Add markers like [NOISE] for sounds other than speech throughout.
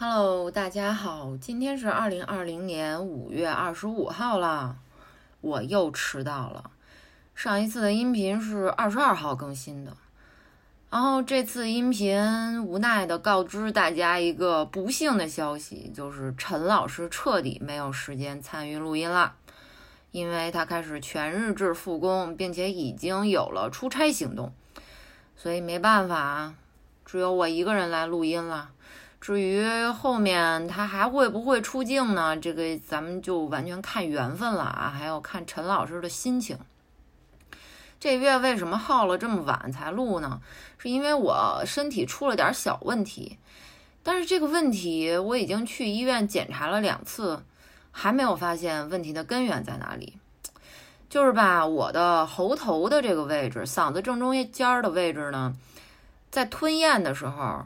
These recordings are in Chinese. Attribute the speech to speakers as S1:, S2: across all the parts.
S1: Hello，大家好，今天是二零二零年五月二十五号了，我又迟到了。上一次的音频是二十二号更新的，然后这次音频无奈的告知大家一个不幸的消息，就是陈老师彻底没有时间参与录音了，因为他开始全日制复工，并且已经有了出差行动，所以没办法，只有我一个人来录音了。至于后面他还会不会出镜呢？这个咱们就完全看缘分了啊，还要看陈老师的心情。这月为什么耗了这么晚才录呢？是因为我身体出了点小问题，但是这个问题我已经去医院检查了两次，还没有发现问题的根源在哪里。就是吧，我的喉头的这个位置，嗓子正中间儿的位置呢，在吞咽的时候。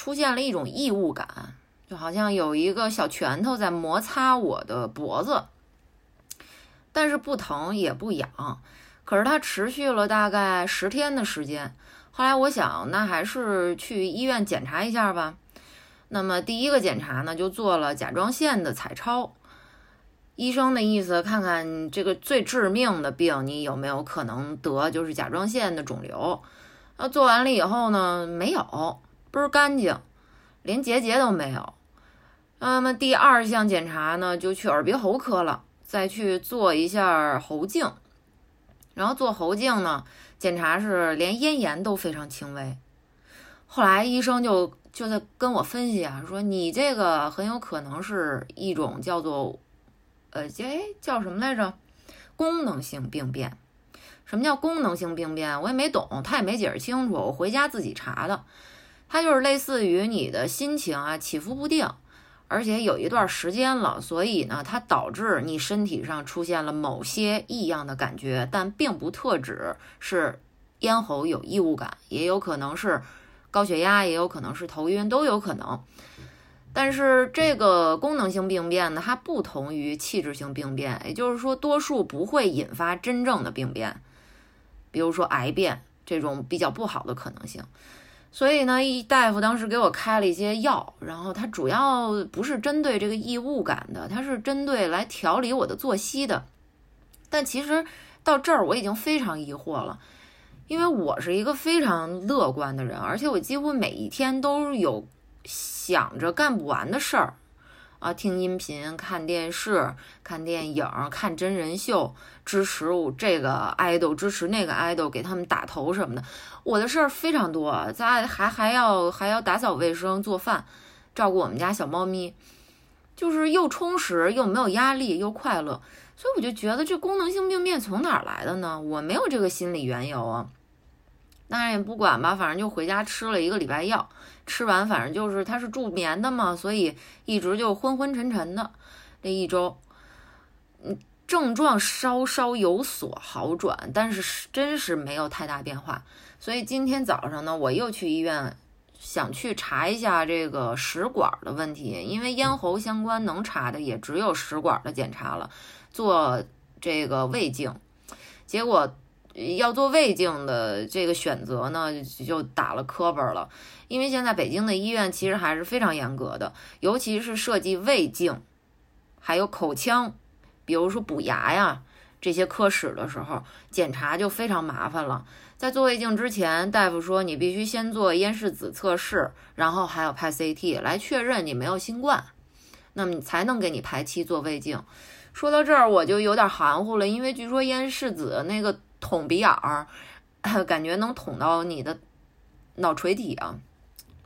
S1: 出现了一种异物感，就好像有一个小拳头在摩擦我的脖子，但是不疼也不痒，可是它持续了大概十天的时间。后来我想，那还是去医院检查一下吧。那么第一个检查呢，就做了甲状腺的彩超。医生的意思，看看这个最致命的病你有没有可能得，就是甲状腺的肿瘤。那做完了以后呢，没有。倍儿干净，连结节都没有。那么第二项检查呢，就去耳鼻喉科了，再去做一下喉镜。然后做喉镜呢，检查是连咽炎都非常轻微。后来医生就就在跟我分析啊，说你这个很有可能是一种叫做呃，哎叫什么来着？功能性病变。什么叫功能性病变？我也没懂，他也没解释清楚。我回家自己查的。它就是类似于你的心情啊起伏不定，而且有一段时间了，所以呢，它导致你身体上出现了某些异样的感觉，但并不特指是咽喉有异物感，也有可能是高血压，也有可能是头晕，都有可能。但是这个功能性病变呢，它不同于器质性病变，也就是说，多数不会引发真正的病变，比如说癌变这种比较不好的可能性。所以呢，一大夫当时给我开了一些药，然后他主要不是针对这个异物感的，他是针对来调理我的作息的。但其实到这儿我已经非常疑惑了，因为我是一个非常乐观的人，而且我几乎每一天都有想着干不完的事儿。啊，听音频、看电视、看电影、看真人秀，支持我这个 idol，支持那个 idol，给他们打头什么的。我的事儿非常多，咱还还要还要打扫卫生、做饭，照顾我们家小猫咪，就是又充实又没有压力又快乐。所以我就觉得这功能性病变从哪儿来的呢？我没有这个心理缘由啊。当然也不管吧，反正就回家吃了一个礼拜药，吃完反正就是它是助眠的嘛，所以一直就昏昏沉沉的这一周，嗯，症状稍稍有所好转，但是真是没有太大变化。所以今天早上呢，我又去医院，想去查一下这个食管的问题，因为咽喉相关能查的也只有食管的检查了，做这个胃镜，结果。要做胃镜的这个选择呢，就打了磕巴了。因为现在北京的医院其实还是非常严格的，尤其是设计胃镜，还有口腔，比如说补牙呀这些科室的时候，检查就非常麻烦了。在做胃镜之前，大夫说你必须先做咽拭子测试，然后还要拍 CT 来确认你没有新冠，那么才能给你排期做胃镜。说到这儿，我就有点含糊了，因为据说咽拭子那个。捅鼻眼儿，[COUGHS] 感觉能捅到你的脑垂体啊，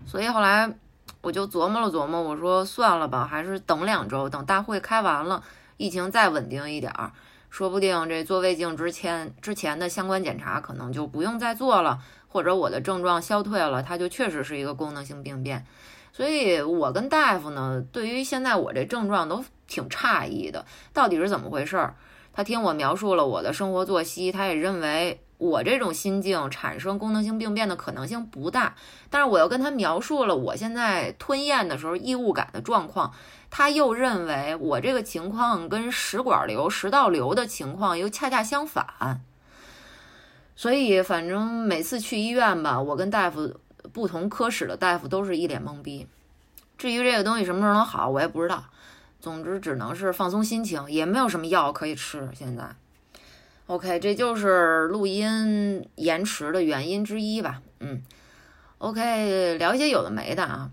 S1: 所以后来我就琢磨了琢磨，我说算了吧，还是等两周，等大会开完了，疫情再稳定一点儿，说不定这做胃镜之前之前的相关检查可能就不用再做了，或者我的症状消退了，它就确实是一个功能性病变。所以我跟大夫呢，对于现在我这症状都挺诧异的，到底是怎么回事儿？他听我描述了我的生活作息，他也认为我这种心境产生功能性病变的可能性不大。但是我又跟他描述了我现在吞咽的时候异物感的状况，他又认为我这个情况跟食管瘤、食道瘤的情况又恰恰相反。所以反正每次去医院吧，我跟大夫不同科室的大夫都是一脸懵逼。至于这个东西什么时候能好，我也不知道。总之，只能是放松心情，也没有什么药可以吃。现在，OK，这就是录音延迟的原因之一吧。嗯，OK，聊一些有的没的啊。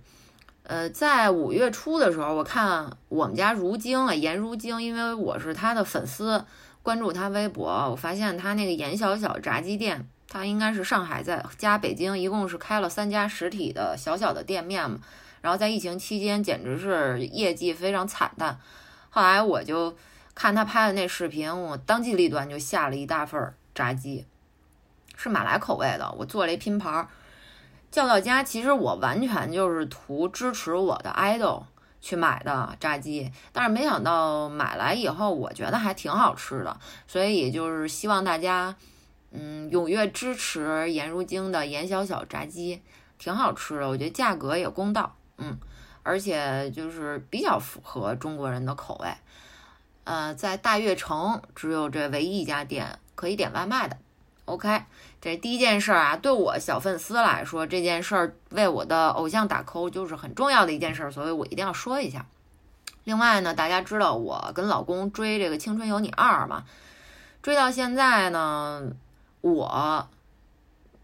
S1: 呃，在五月初的时候，我看我们家如晶啊，颜如晶，因为我是他的粉丝，关注他微博，我发现他那个颜小小炸鸡店，他应该是上海在加北京，一共是开了三家实体的小小的店面嘛。然后在疫情期间，简直是业绩非常惨淡。后来我就看他拍的那视频，我当机立断就下了一大份炸鸡，是马来口味的。我做了一拼盘，叫到家。其实我完全就是图支持我的 idol 去买的炸鸡，但是没想到买来以后，我觉得还挺好吃的。所以就是希望大家，嗯，踊跃支持颜如晶的颜小小炸鸡，挺好吃的。我觉得价格也公道。嗯，而且就是比较符合中国人的口味，呃，在大悦城只有这唯一一家店可以点外卖的。OK，这第一件事儿啊，对我小粉丝来说，这件事儿为我的偶像打 call 就是很重要的一件事儿，所以我一定要说一下。另外呢，大家知道我跟老公追这个《青春有你二》嘛，追到现在呢，我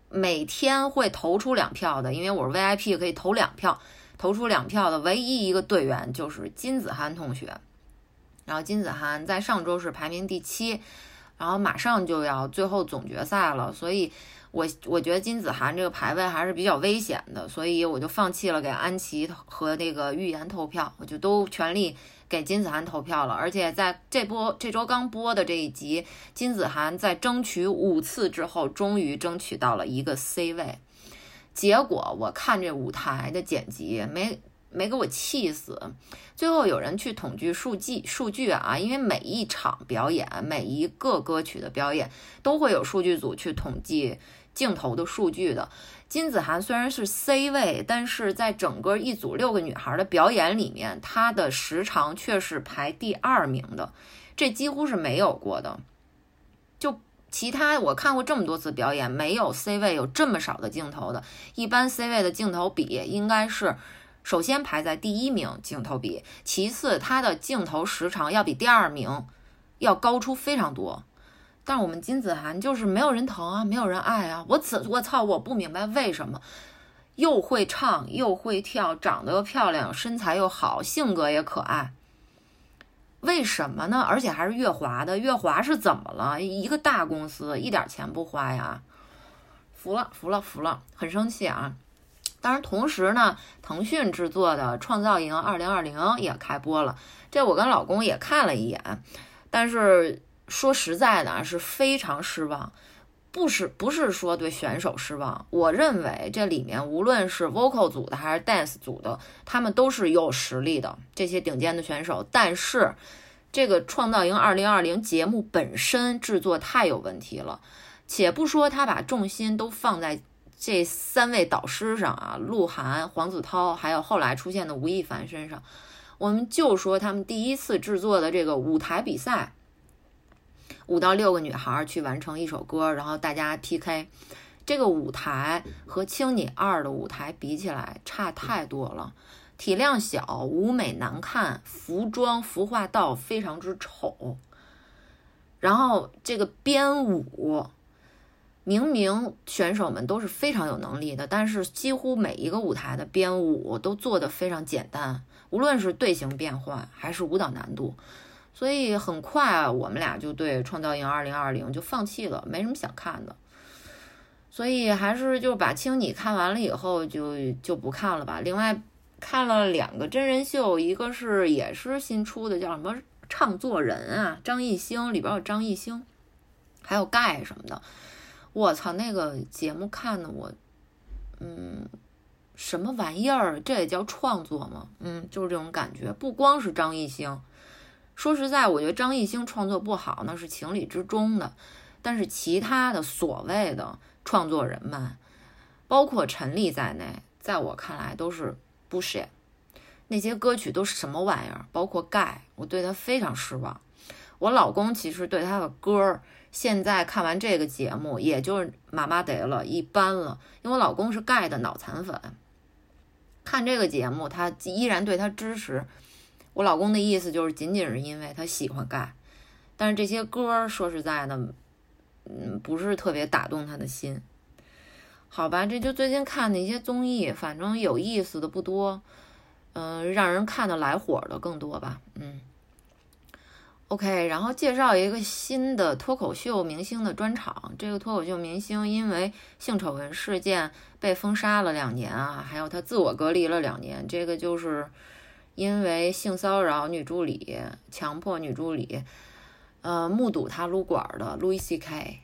S1: 每天会投出两票的，因为我是 VIP，可以投两票。投出两票的唯一一个队员就是金子涵同学，然后金子涵在上周是排名第七，然后马上就要最后总决赛了，所以我我觉得金子涵这个排位还是比较危险的，所以我就放弃了给安琪和那个预言投票，我就都全力给金子涵投票了，而且在这波这周刚播的这一集，金子涵在争取五次之后，终于争取到了一个 C 位。结果我看这舞台的剪辑没没给我气死，最后有人去统计数据数据啊，因为每一场表演每一个歌曲的表演都会有数据组去统计镜头的数据的。金子涵虽然是 C 位，但是在整个一组六个女孩的表演里面，她的时长却是排第二名的，这几乎是没有过的。就。其他我看过这么多次表演，没有 C 位有这么少的镜头的。一般 C 位的镜头比应该是首先排在第一名镜头比，其次它的镜头时长要比第二名要高出非常多。但是我们金子涵就是没有人疼啊，没有人爱啊。我此我操，我不明白为什么又会唱又会跳，长得又漂亮，身材又好，性格也可爱。为什么呢？而且还是月华的，月华是怎么了？一个大公司一点钱不花呀？服了，服了，服了，很生气啊！当然，同时呢，腾讯制作的《创造营2020》也开播了，这我跟老公也看了一眼，但是说实在的，是非常失望。不是，不是说对选手失望，我认为这里面无论是 vocal 组的还是 dance 组的，他们都是有实力的这些顶尖的选手。但是，这个创造营2020节目本身制作太有问题了。且不说他把重心都放在这三位导师上啊，鹿晗、黄子韬，还有后来出现的吴亦凡身上，我们就说他们第一次制作的这个舞台比赛。五到六个女孩去完成一首歌，然后大家 PK。这个舞台和《青你二》的舞台比起来差太多了，体量小，舞美难看，服装服化道非常之丑。然后这个编舞，明明选手们都是非常有能力的，但是几乎每一个舞台的编舞都做得非常简单，无论是队形变换还是舞蹈难度。所以很快，我们俩就对《创造营2020》就放弃了，没什么想看的。所以还是就把《青你》看完了以后，就就不看了吧。另外看了两个真人秀，一个是也是新出的，叫什么《唱作人》啊，张艺兴里边有张艺兴，还有盖什么的。我操，那个节目看的我，嗯，什么玩意儿？这也叫创作吗？嗯，就是这种感觉。不光是张艺兴。说实在，我觉得张艺兴创作不好那是情理之中的，但是其他的所谓的创作人们，包括陈粒在内，在我看来都是 bullshit。那些歌曲都是什么玩意儿？包括盖，我对他非常失望。我老公其实对他的歌儿，现在看完这个节目，也就是麻麻得了，一般了。因为我老公是盖的脑残粉，看这个节目，他依然对他支持。我老公的意思就是，仅仅是因为他喜欢盖，但是这些歌说实在的，嗯，不是特别打动他的心。好吧，这就最近看的一些综艺，反正有意思的不多，嗯，让人看的来火的更多吧，嗯。OK，然后介绍一个新的脱口秀明星的专场。这个脱口秀明星因为性丑闻事件被封杀了两年啊，还有他自我隔离了两年。这个就是因为性骚扰女助理、强迫女助理，呃，目睹他撸管的 Louis C.K。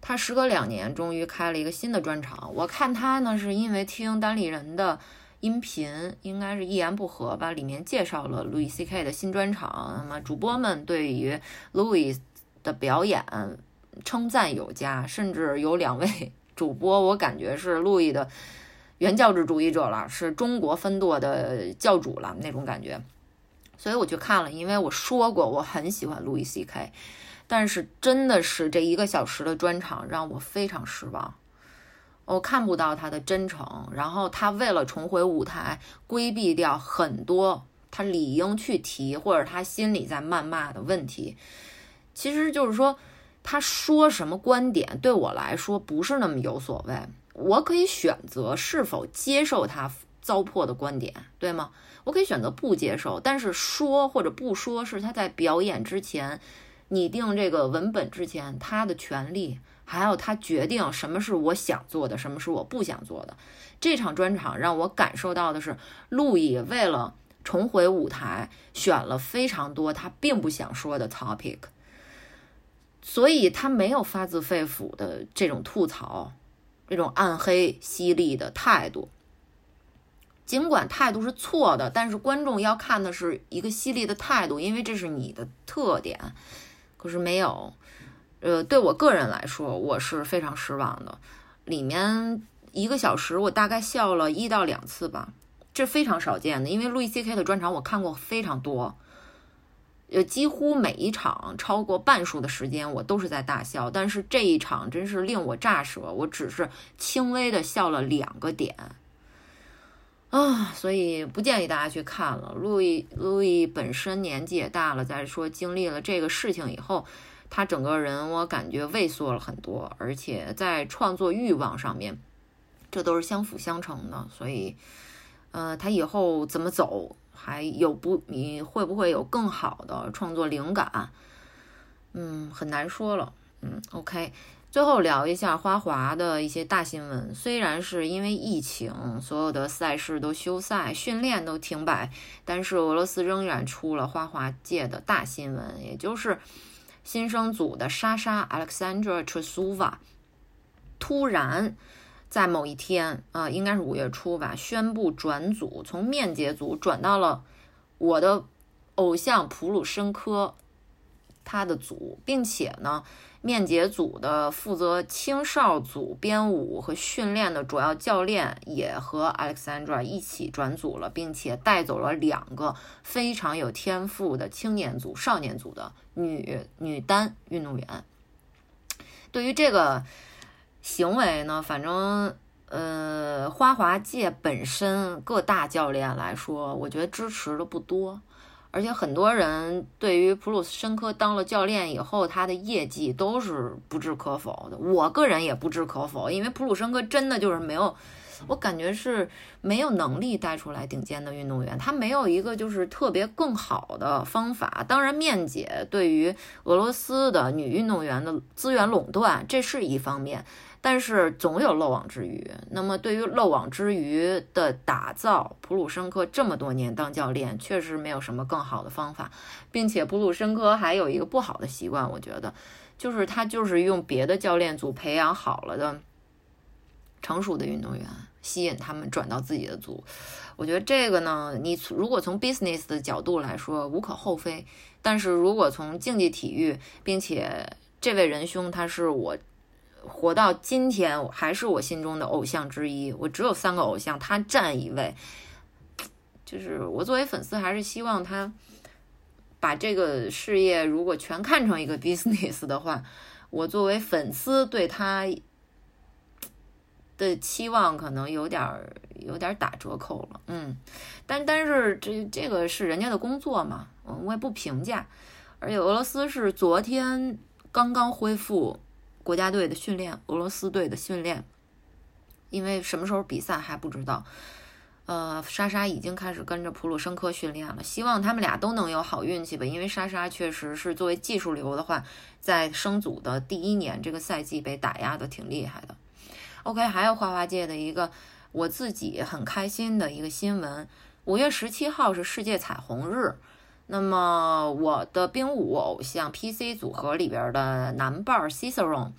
S1: 他时隔两年终于开了一个新的专场。我看他呢，是因为听单立人的。音频应该是一言不合吧，里面介绍了 Louis C.K. 的新专场。那么主播们对于 Louis 的表演称赞有加，甚至有两位 [LAUGHS] 主播，我感觉是 Louis 的原教旨主义者了，是中国分舵的教主了那种感觉。所以我去看了，因为我说过我很喜欢 Louis C.K.，但是真的是这一个小时的专场让我非常失望。我看不到他的真诚，然后他为了重回舞台，规避掉很多他理应去提或者他心里在谩骂的问题。其实就是说，他说什么观点对我来说不是那么有所谓，我可以选择是否接受他糟粕的观点，对吗？我可以选择不接受，但是说或者不说是他在表演之前拟定这个文本之前他的权利。还有他决定什么是我想做的，什么是我不想做的。这场专场让我感受到的是，路易为了重回舞台，选了非常多他并不想说的 topic，所以他没有发自肺腑的这种吐槽，这种暗黑犀利的态度。尽管态度是错的，但是观众要看的是一个犀利的态度，因为这是你的特点。可是没有。呃，对我个人来说，我是非常失望的。里面一个小时，我大概笑了一到两次吧，这非常少见的。因为路易 C K 的专场我看过非常多，呃，几乎每一场超过半数的时间我都是在大笑。但是这一场真是令我炸舌，我只是轻微的笑了两个点啊，所以不建议大家去看了。路易路易本身年纪也大了，再说经历了这个事情以后。他整个人我感觉畏缩了很多，而且在创作欲望上面，这都是相辅相成的。所以，呃，他以后怎么走，还有不，你会不会有更好的创作灵感？嗯，很难说了。嗯，OK，最后聊一下花滑的一些大新闻。虽然是因为疫情，所有的赛事都休赛，训练都停摆，但是俄罗斯仍然出了花滑界的大新闻，也就是。新生组的莎莎 Alexandra t r u s u v a 突然在某一天啊，应该是五月初吧，宣布转组，从面接组转到了我的偶像普鲁申科他的组，并且呢。面节组的负责青少组编舞和训练的主要教练也和 Alexandra 一起转组了，并且带走了两个非常有天赋的青年组、少年组的女女单运动员。对于这个行为呢，反正呃，花滑界本身各大教练来说，我觉得支持的不多。而且很多人对于普鲁申科当了教练以后，他的业绩都是不置可否的。我个人也不置可否，因为普鲁申科真的就是没有，我感觉是没有能力带出来顶尖的运动员，他没有一个就是特别更好的方法。当然，面姐对于俄罗斯的女运动员的资源垄断，这是一方面。但是总有漏网之鱼。那么对于漏网之鱼的打造，普鲁申科这么多年当教练，确实没有什么更好的方法，并且普鲁申科还有一个不好的习惯，我觉得，就是他就是用别的教练组培养好了的成熟的运动员，吸引他们转到自己的组。我觉得这个呢，你如果从 business 的角度来说无可厚非，但是如果从竞技体育，并且这位仁兄他是我。活到今天还是我心中的偶像之一。我只有三个偶像，他占一位。就是我作为粉丝，还是希望他把这个事业如果全看成一个 [LAUGHS] business 的话，我作为粉丝对他的期望可能有点儿有点打折扣了，嗯，但但是这这个是人家的工作嘛，我也不评价。而且俄罗斯是昨天刚刚恢复国家队的训练，俄罗斯队的训练，因为什么时候比赛还不知道。呃，莎莎已经开始跟着普鲁申科训练了，希望他们俩都能有好运气吧。因为莎莎确实是作为技术流的话，在升组的第一年这个赛季被打压的挺厉害的。OK，还有花滑界的一个我自己很开心的一个新闻：五月十七号是世界彩虹日。那么我的冰舞偶像 PC 组合里边的男伴 Ciceron，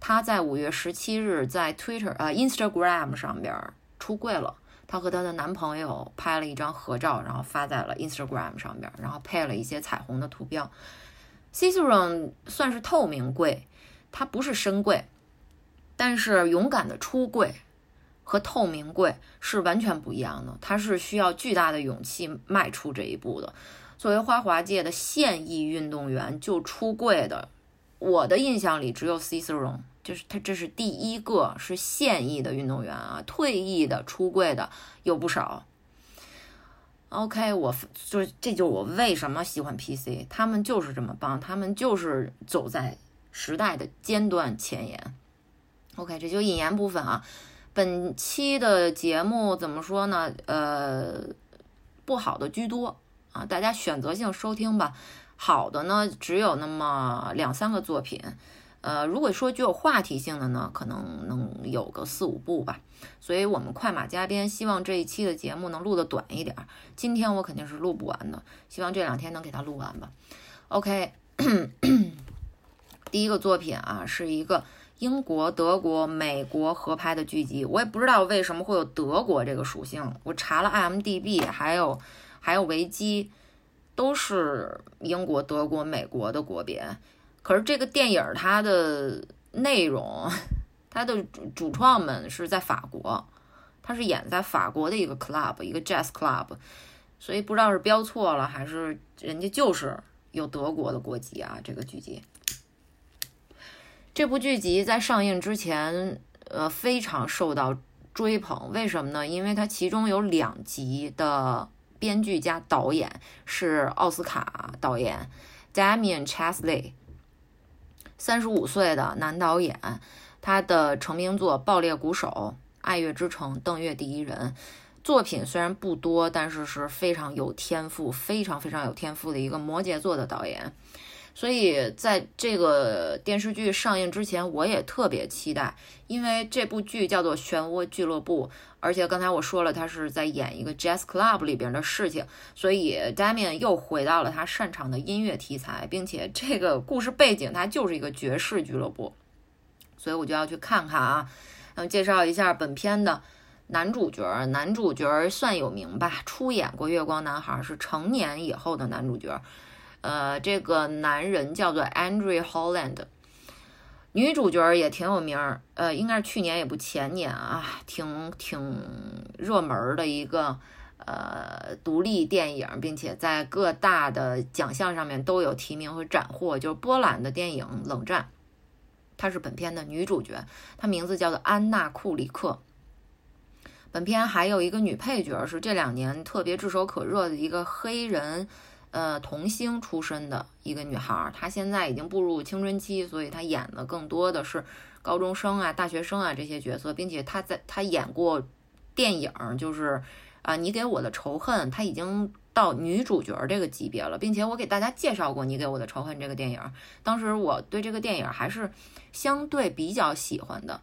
S1: 他在五月十七日在 Twitter 呃 Instagram 上边出柜了。她和她的男朋友拍了一张合照，然后发在了 Instagram 上边，然后配了一些彩虹的图标。Ciceron 算是透明柜，它不是深柜，但是勇敢的出柜和透明柜是完全不一样的。它是需要巨大的勇气迈出这一步的。作为花滑界的现役运动员，就出柜的，我的印象里只有 Ciceron。就是他，这是第一个是现役的运动员啊，退役的出柜的有不少。OK，我就是这就是我为什么喜欢 PC，他们就是这么棒，他们就是走在时代的尖端前沿。OK，这就引言部分啊。本期的节目怎么说呢？呃，不好的居多啊，大家选择性收听吧。好的呢，只有那么两三个作品。呃，如果说具有话题性的呢，可能能有个四五部吧。所以我们快马加鞭，希望这一期的节目能录的短一点。今天我肯定是录不完的，希望这两天能给它录完吧。OK，[COUGHS] 第一个作品啊，是一个英国、德国、美国合拍的剧集。我也不知道为什么会有德国这个属性，我查了 IMDB，还有还有维基，都是英国、德国、美国的国别。可是这个电影它的内容，它的主主创们是在法国，它是演在法国的一个 club，一个 jazz club，所以不知道是标错了还是人家就是有德国的国籍啊。这个剧集，这部剧集在上映之前，呃，非常受到追捧。为什么呢？因为它其中有两集的编剧加导演是奥斯卡导演 Damien Chazelle。三十五岁的男导演，他的成名作《爆裂鼓手》《爱乐之城》《邓月第一人》作品虽然不多，但是是非常有天赋、非常非常有天赋的一个摩羯座的导演。所以在这个电视剧上映之前，我也特别期待，因为这部剧叫做《漩涡俱乐部》，而且刚才我说了，他是在演一个 jazz club 里边的事情，所以 Damien 又回到了他擅长的音乐题材，并且这个故事背景它就是一个爵士俱乐部，所以我就要去看看啊。嗯，介绍一下本片的男主角，男主角算有名吧，出演过《月光男孩》，是成年以后的男主角。呃，这个男人叫做 Andrew Holland，女主角也挺有名儿，呃，应该是去年也不前年啊，挺挺热门的一个呃独立电影，并且在各大的奖项上面都有提名和斩获，就是波兰的电影《冷战》，她是本片的女主角，她名字叫做安娜库里克。本片还有一个女配角，是这两年特别炙手可热的一个黑人。呃，童星出身的一个女孩，她现在已经步入青春期，所以她演的更多的是高中生啊、大学生啊这些角色，并且她在她演过电影，就是啊，你给我的仇恨，她已经到女主角这个级别了，并且我给大家介绍过你给我的仇恨这个电影，当时我对这个电影还是相对比较喜欢的。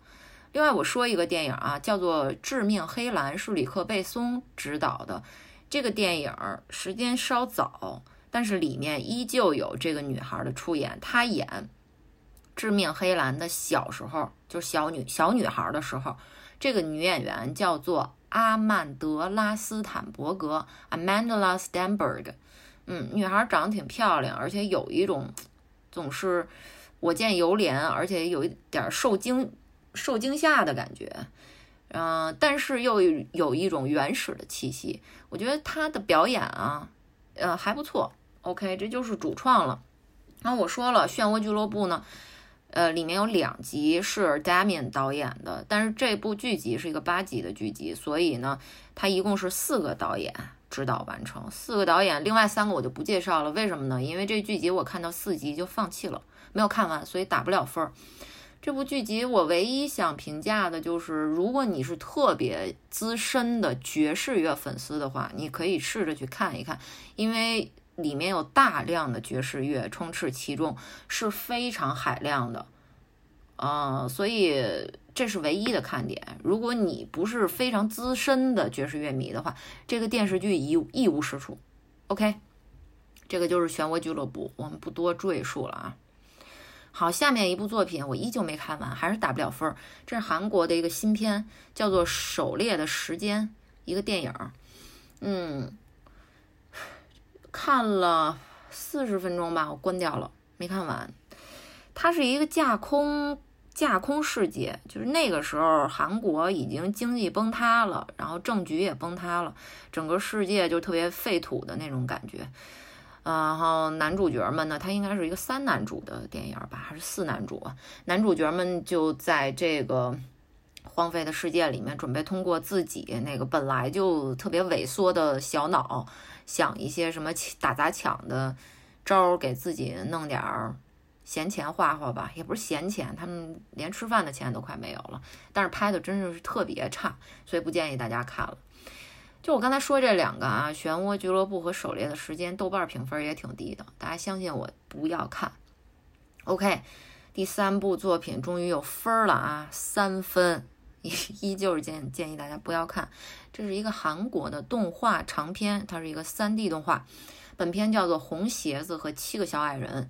S1: 另外，我说一个电影啊，叫做《致命黑蓝》，是吕克贝松执导的。这个电影时间稍早，但是里面依旧有这个女孩的出演。她演《致命黑兰》的小时候，就是小女小女孩的时候。这个女演员叫做阿曼德拉斯坦伯格 （Amanda Stenberg）。嗯，女孩长得挺漂亮，而且有一种总是我见犹怜，而且有一点受惊受惊吓的感觉。嗯，但是又有一种原始的气息，我觉得他的表演啊，呃还不错。OK，这就是主创了。那我说了，漩涡俱乐部呢，呃，里面有两集是 Damian 导演的，但是这部剧集是一个八集的剧集，所以呢，它一共是四个导演指导完成，四个导演，另外三个我就不介绍了，为什么呢？因为这剧集我看到四集就放弃了，没有看完，所以打不了分儿。这部剧集我唯一想评价的就是，如果你是特别资深的爵士乐粉丝的话，你可以试着去看一看，因为。里面有大量的爵士乐充斥其中，是非常海量的，呃，所以这是唯一的看点。如果你不是非常资深的爵士乐迷的话，这个电视剧一一无是处。OK，这个就是漩涡俱乐部，我们不多赘述了啊。好，下面一部作品我依旧没看完，还是打不了分儿。这是韩国的一个新片，叫做《狩猎的时间》，一个电影。嗯。看了四十分钟吧，我关掉了，没看完。它是一个架空架空世界，就是那个时候韩国已经经济崩塌了，然后政局也崩塌了，整个世界就特别废土的那种感觉。然后男主角们呢，他应该是一个三男主的电影吧，还是四男主？男主角们就在这个荒废的世界里面，准备通过自己那个本来就特别萎缩的小脑。想一些什么打砸抢的招儿，给自己弄点儿闲钱花花吧，也不是闲钱，他们连吃饭的钱都快没有了。但是拍的真的是特别差，所以不建议大家看了。就我刚才说这两个啊，《漩涡俱乐部》和《狩猎的时间》，豆瓣评分也挺低的，大家相信我，不要看。OK，第三部作品终于有分了啊，三分。[LAUGHS] 依旧是建建议大家不要看，这是一个韩国的动画长片，它是一个 3D 动画。本片叫做《红鞋子和七个小矮人》。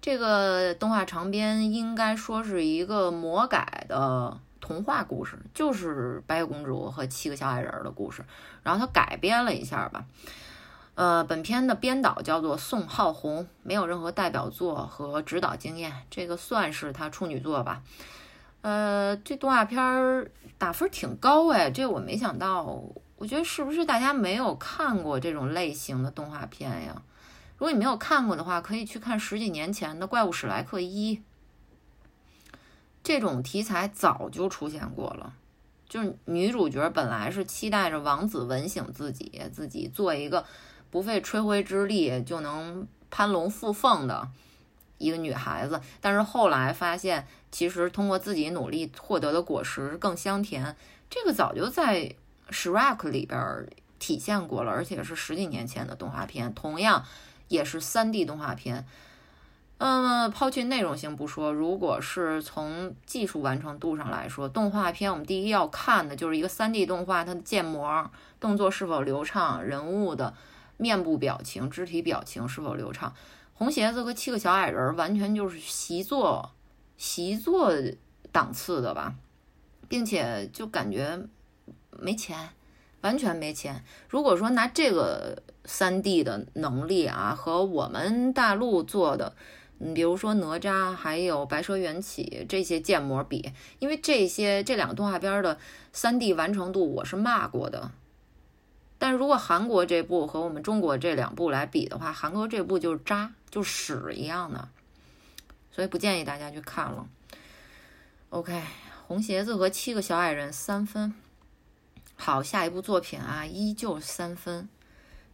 S1: 这个动画长片应该说是一个魔改的童话故事，就是白雪公主和七个小矮人的故事。然后他改编了一下吧。呃，本片的编导叫做宋浩红，没有任何代表作和指导经验，这个算是他处女作吧。呃，这动画片儿打分挺高哎，这我没想到。我觉得是不是大家没有看过这种类型的动画片呀？如果你没有看过的话，可以去看十几年前的《怪物史莱克一》。这种题材早就出现过了，就是女主角本来是期待着王子吻醒自己，自己做一个不费吹灰之力就能攀龙附凤的。一个女孩子，但是后来发现，其实通过自己努力获得的果实更香甜。这个早就在《Shrek》里边体现过了，而且是十几年前的动画片，同样也是 3D 动画片。嗯，抛去内容性不说，如果是从技术完成度上来说，动画片我们第一要看的就是一个 3D 动画，它的建模、动作是否流畅，人物的面部表情、肢体表情是否流畅。红鞋子和七个小矮人完全就是习作，习作档次的吧，并且就感觉没钱，完全没钱。如果说拿这个三 D 的能力啊，和我们大陆做的，嗯，比如说哪吒还有白蛇缘起这些建模比，因为这些这两个动画片的三 D 完成度我是骂过的。但如果韩国这部和我们中国这两部来比的话，韩国这部就是渣。就屎一样的，所以不建议大家去看了。OK，红鞋子和七个小矮人三分。好，下一部作品啊，依旧三分，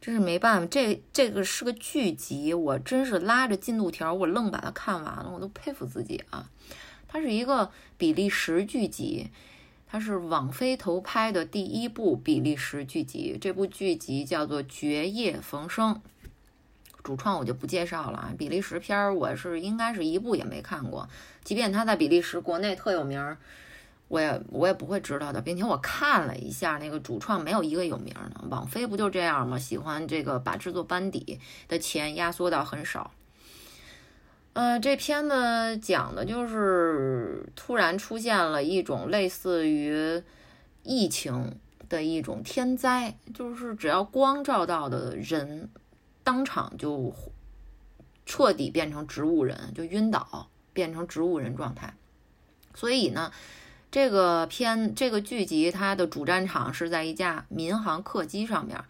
S1: 真是没办法。这这个是个剧集，我真是拉着进度条，我愣把它看完了，我都佩服自己啊。它是一个比利时剧集，它是网飞投拍的第一部比利时剧集。这部剧集叫做《绝夜逢生》。主创我就不介绍了啊，比利时片儿我是应该是一部也没看过，即便他在比利时国内特有名儿，我也我也不会知道的，并且我看了一下那个主创没有一个有名的，网飞不就这样吗？喜欢这个把制作班底的钱压缩到很少。呃，这片子讲的就是突然出现了一种类似于疫情的一种天灾，就是只要光照到的人。当场就彻底变成植物人，就晕倒，变成植物人状态。所以呢，这个片这个剧集它的主战场是在一架民航客机上面，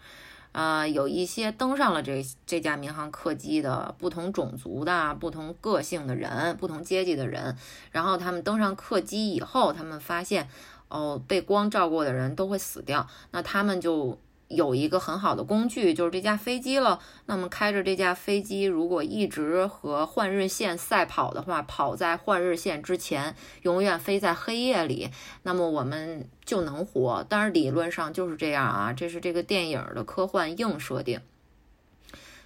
S1: 呃，有一些登上了这这架民航客机的不同种族的、不同个性的人、不同阶级的人，然后他们登上客机以后，他们发现，哦，被光照过的人都会死掉，那他们就。有一个很好的工具，就是这架飞机了。那么开着这架飞机，如果一直和换日线赛跑的话，跑在换日线之前，永远飞在黑夜里，那么我们就能活。当然，理论上就是这样啊，这是这个电影的科幻硬设定。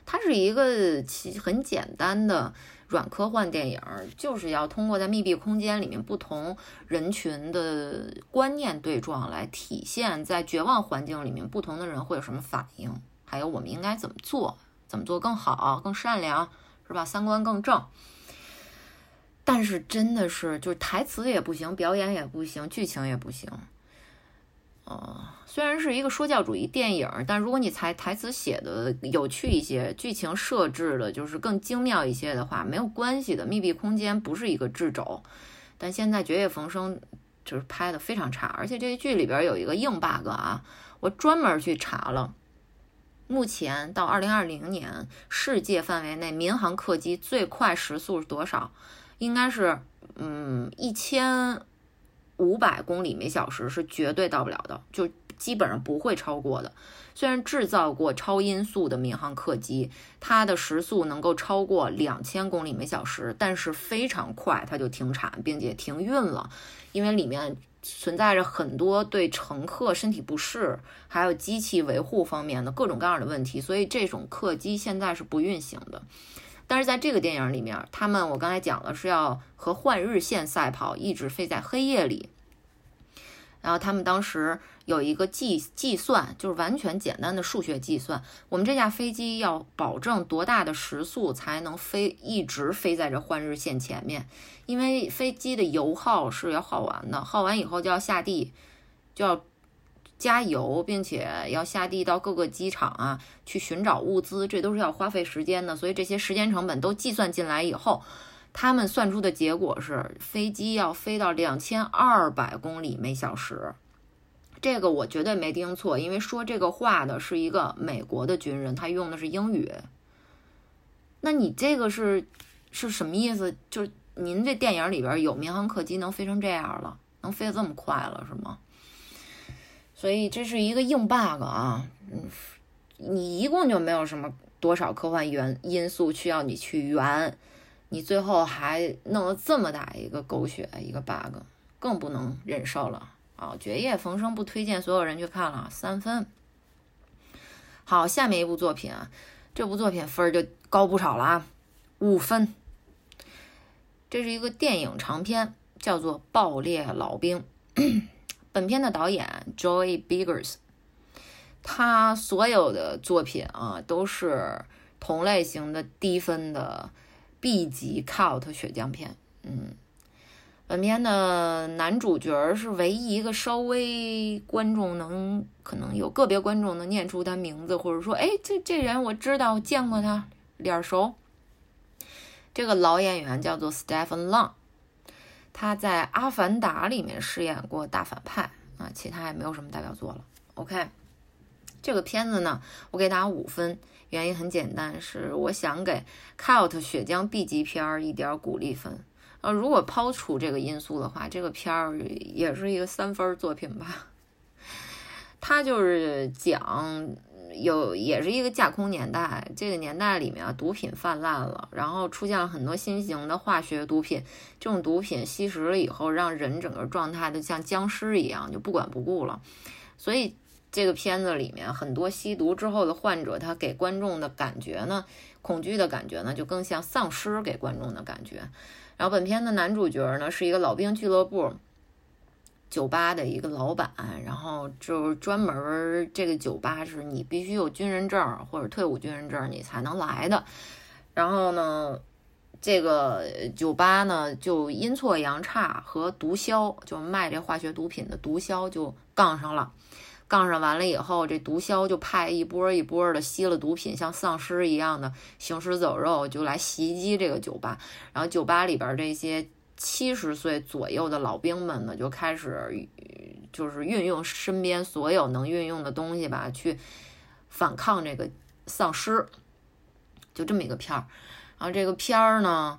S1: 它是一个其很简单的。软科幻电影就是要通过在密闭空间里面不同人群的观念对撞来体现，在绝望环境里面不同的人会有什么反应，还有我们应该怎么做，怎么做更好、更善良，是吧？三观更正。但是真的是，就是台词也不行，表演也不行，剧情也不行。呃，虽然是一个说教主义电影，但如果你台台词写的有趣一些，剧情设置的就是更精妙一些的话，没有关系的。密闭空间不是一个掣肘，但现在《绝夜逢生》就是拍的非常差，而且这个剧里边有一个硬 bug 啊，我专门去查了，目前到二零二零年，世界范围内民航客机最快时速是多少？应该是嗯一千。五百公里每小时是绝对到不了的，就基本上不会超过的。虽然制造过超音速的民航客机，它的时速能够超过两千公里每小时，但是非常快它就停产并且停运了，因为里面存在着很多对乘客身体不适，还有机器维护方面的各种各样的问题，所以这种客机现在是不运行的。但是在这个电影里面，他们我刚才讲了是要和换日线赛跑，一直飞在黑夜里。然后他们当时有一个计计算，就是完全简单的数学计算，我们这架飞机要保证多大的时速才能飞一直飞在这换日线前面？因为飞机的油耗是要耗完的，耗完以后就要下地，就要。加油，并且要下地到各个机场啊，去寻找物资，这都是要花费时间的。所以这些时间成本都计算进来以后，他们算出的结果是飞机要飞到两千二百公里每小时。这个我绝对没听错，因为说这个话的是一个美国的军人，他用的是英语。那你这个是是什么意思？就是您这电影里边有民航客机能飞成这样了，能飞得这么快了，是吗？所以这是一个硬 bug 啊，嗯，你一共就没有什么多少科幻元因素需要你去圆，你最后还弄了这么大一个狗血一个 bug，更不能忍受了啊！绝夜逢生不推荐所有人去看了，三分。好，下面一部作品啊，这部作品分儿就高不少了啊，五分。这是一个电影长片，叫做《爆裂老兵》。本片的导演 Joy Biggers，他所有的作品啊都是同类型的低分的 B 级 cult 血浆片。嗯，本片的男主角是唯一一个稍微观众能可能有个别观众能念出他名字，或者说，哎，这这人我知道，见过他，脸熟。这个老演员叫做 Stephen Long。他在《阿凡达》里面饰演过大反派啊，其他也没有什么代表作了。OK，这个片子呢，我给打五分，原因很简单，是我想给 Cult 血浆 B 级片儿一点鼓励分。呃，如果抛除这个因素的话，这个片儿也是一个三分作品吧。[LAUGHS] 他就是讲。有也是一个架空年代，这个年代里面，毒品泛滥了，然后出现了很多新型的化学毒品。这种毒品吸食了以后，让人整个状态都像僵尸一样，就不管不顾了。所以这个片子里面很多吸毒之后的患者，他给观众的感觉呢，恐惧的感觉呢，就更像丧尸给观众的感觉。然后本片的男主角呢，是一个老兵俱乐部。酒吧的一个老板，然后就是专门这个酒吧是你必须有军人证或者退伍军人证你才能来的。然后呢，这个酒吧呢就阴错阳差和毒枭，就卖这化学毒品的毒枭就杠上了。杠上完了以后，这毒枭就派一波一波的吸了毒品，像丧尸一样的行尸走肉，就来袭击这个酒吧。然后酒吧里边这些。七十岁左右的老兵们呢，就开始就是运用身边所有能运用的东西吧，去反抗这个丧尸，就这么一个片儿。然后这个片儿呢，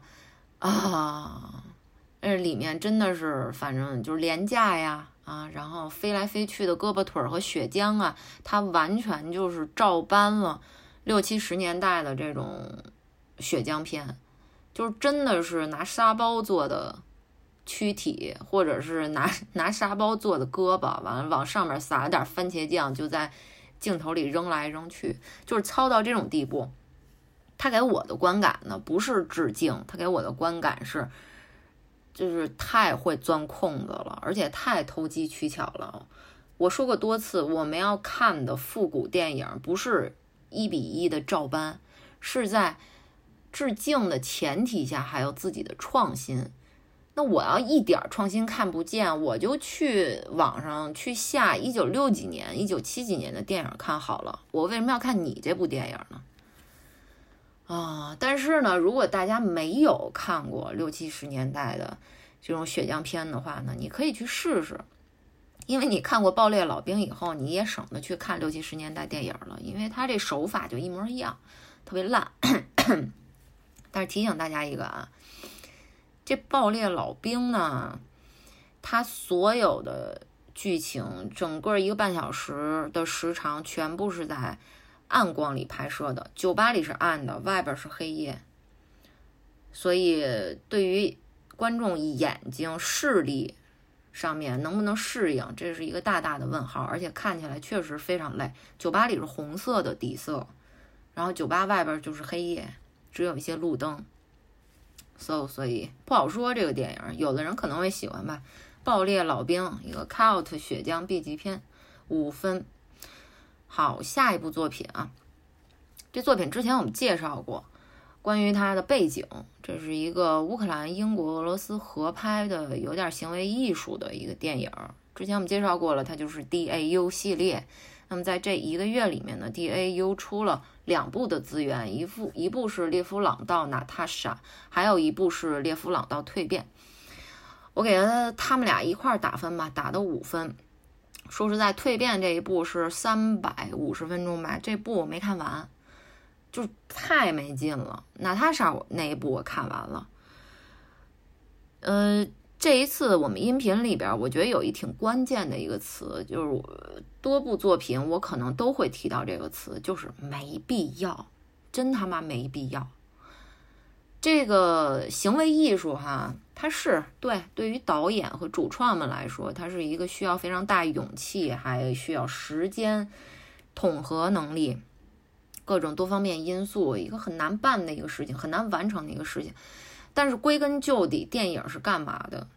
S1: 啊，那里面真的是反正就是廉价呀，啊，然后飞来飞去的胳膊腿儿和血浆啊，它完全就是照搬了六七十年代的这种血浆片，就是真的是拿沙包做的。躯体，或者是拿 [LAUGHS] 拿沙包做的胳膊，完了往上面撒了点番茄酱，就在镜头里扔来扔去，就是糙到这种地步。他给我的观感呢，不是致敬，他给我的观感是，就是太会钻空子了，而且太投机取巧了。我说过多次，我们要看的复古电影不是一比一的照搬，是在致敬的前提下还有自己的创新。那我要一点创新看不见，我就去网上去下一九六几年、一九七几年的电影看好了。我为什么要看你这部电影呢？啊！但是呢，如果大家没有看过六七十年代的这种血浆片的话呢，你可以去试试，因为你看过《爆裂老兵》以后，你也省得去看六七十年代电影了，因为他这手法就一模一样，特别烂。但是提醒大家一个啊。这爆裂老兵呢，他所有的剧情，整个一个半小时的时长，全部是在暗光里拍摄的。酒吧里是暗的，外边是黑夜，所以对于观众眼睛视力上面能不能适应，这是一个大大的问号。而且看起来确实非常累。酒吧里是红色的底色，然后酒吧外边就是黑夜，只有一些路灯。so 所以不好说这个电影，有的人可能会喜欢吧。爆裂老兵，一个 cult 血浆 B 级片，五分。好，下一部作品啊，这作品之前我们介绍过，关于它的背景，这是一个乌克兰、英国、俄罗斯合拍的，有点行为艺术的一个电影。之前我们介绍过了，它就是 DAU 系列。那么在这一个月里面呢，DAU 出了。两部的资源，一部一部是列夫朗道娜塔莎，还有一部是列夫朗道蜕变。我给他他们俩一块打分吧，打的五分。说实在，蜕变这一部是三百五十分钟吧，这部我没看完，就太没劲了。娜塔莎那一部我看完了，呃。这一次我们音频里边，我觉得有一挺关键的一个词，就是多部作品我可能都会提到这个词，就是没必要，真他妈没必要。这个行为艺术哈，它是对对于导演和主创们来说，它是一个需要非常大勇气，还需要时间、统合能力、各种多方面因素，一个很难办的一个事情，很难完成的一个事情。但是归根究底，电影是干嘛的？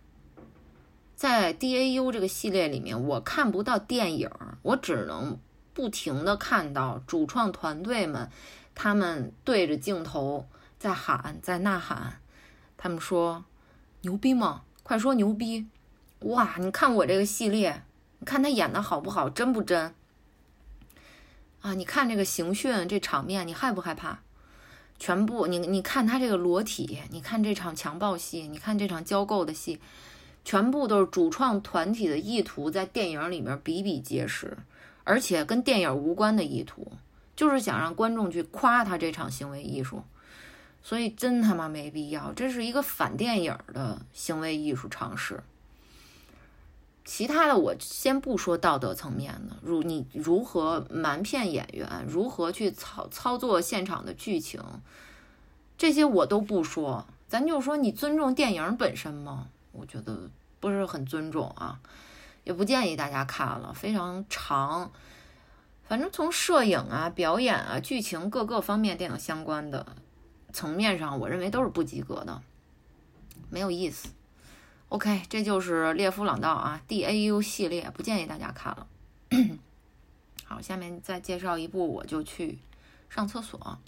S1: 在 DAU 这个系列里面，我看不到电影，我只能不停的看到主创团队们，他们对着镜头在喊，在呐喊。他们说：“牛逼吗？快说牛逼！哇，你看我这个系列，你看他演的好不好，真不真？啊，你看这个刑讯这场面，你害不害怕？”全部，你你看他这个裸体，你看这场强暴戏，你看这场交媾的戏，全部都是主创团体的意图，在电影里面比比皆是，而且跟电影无关的意图，就是想让观众去夸他这场行为艺术，所以真他妈没必要，这是一个反电影的行为艺术尝试。其他的我先不说道德层面的，如你如何瞒骗演员，如何去操操作现场的剧情，这些我都不说，咱就说你尊重电影本身吗？我觉得不是很尊重啊，也不建议大家看了，非常长，反正从摄影啊、表演啊、剧情各个方面电影相关的层面上，我认为都是不及格的，没有意思。OK，这就是列夫朗道啊，DAU 系列，不建议大家看了。[COUGHS] 好，下面再介绍一部，我就去上厕所。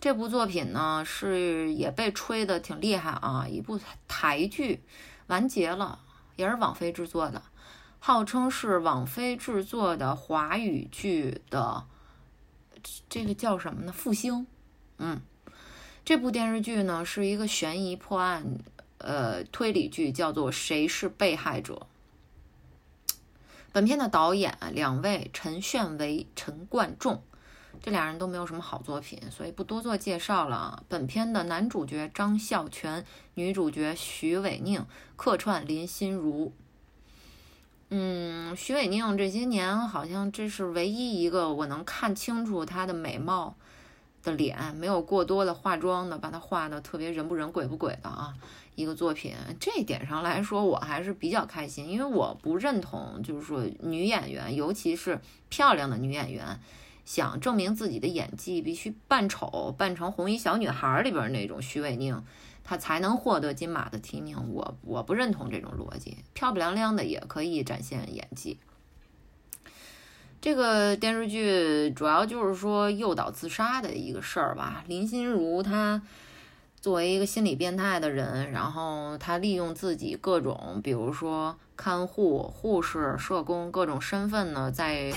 S1: 这部作品呢是也被吹的挺厉害啊，一部台剧完结了，也是网飞制作的，号称是网飞制作的华语剧的这个叫什么呢？复兴。嗯，这部电视剧呢是一个悬疑破案。呃，推理剧叫做《谁是被害者》。本片的导演两位陈炫维、陈冠仲，这俩人都没有什么好作品，所以不多做介绍了。本片的男主角张孝全，女主角徐伟宁，客串林心如。嗯，徐伟宁这些年好像这是唯一一个我能看清楚她的美貌的脸，没有过多的化妆的，把她画的特别人不人鬼不鬼的啊。一个作品，这一点上来说，我还是比较开心，因为我不认同，就是说女演员，尤其是漂亮的女演员，想证明自己的演技，必须扮丑，扮成红衣小女孩里边那种徐伟宁，她才能获得金马的提名。我我不认同这种逻辑，漂漂亮亮的也可以展现演技。这个电视剧主要就是说诱导自杀的一个事儿吧，林心如她。作为一个心理变态的人，然后她利用自己各种，比如说看护、护士、社工各种身份呢，在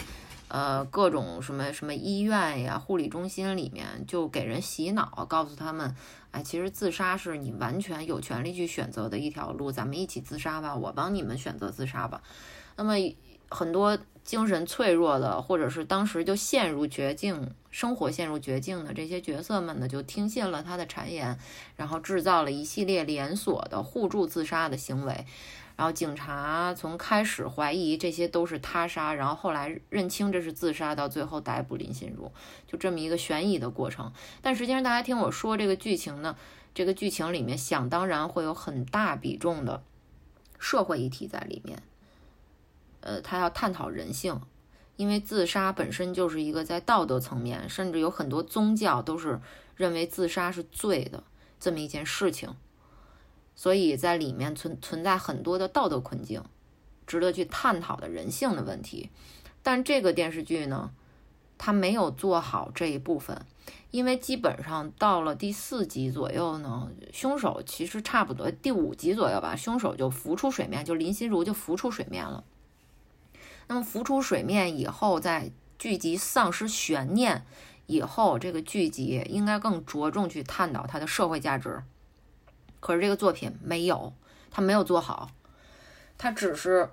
S1: 呃各种什么什么医院呀、护理中心里面，就给人洗脑，告诉他们，哎，其实自杀是你完全有权利去选择的一条路，咱们一起自杀吧，我帮你们选择自杀吧。那么很多。精神脆弱的，或者是当时就陷入绝境、生活陷入绝境的这些角色们呢，就听信了他的谗言，然后制造了一系列连锁的互助自杀的行为。然后警察从开始怀疑这些都是他杀，然后后来认清这是自杀，到最后逮捕林心如，就这么一个悬疑的过程。但实际上，大家听我说这个剧情呢，这个剧情里面想当然会有很大比重的社会议题在里面。呃，他要探讨人性，因为自杀本身就是一个在道德层面，甚至有很多宗教都是认为自杀是罪的这么一件事情，所以在里面存存在很多的道德困境，值得去探讨的人性的问题。但这个电视剧呢，它没有做好这一部分，因为基本上到了第四集左右呢，凶手其实差不多第五集左右吧，凶手就浮出水面，就林心如就浮出水面了。那么浮出水面以后，在剧集丧失悬念以后，这个剧集应该更着重去探讨它的社会价值。可是这个作品没有，他没有做好，他只是，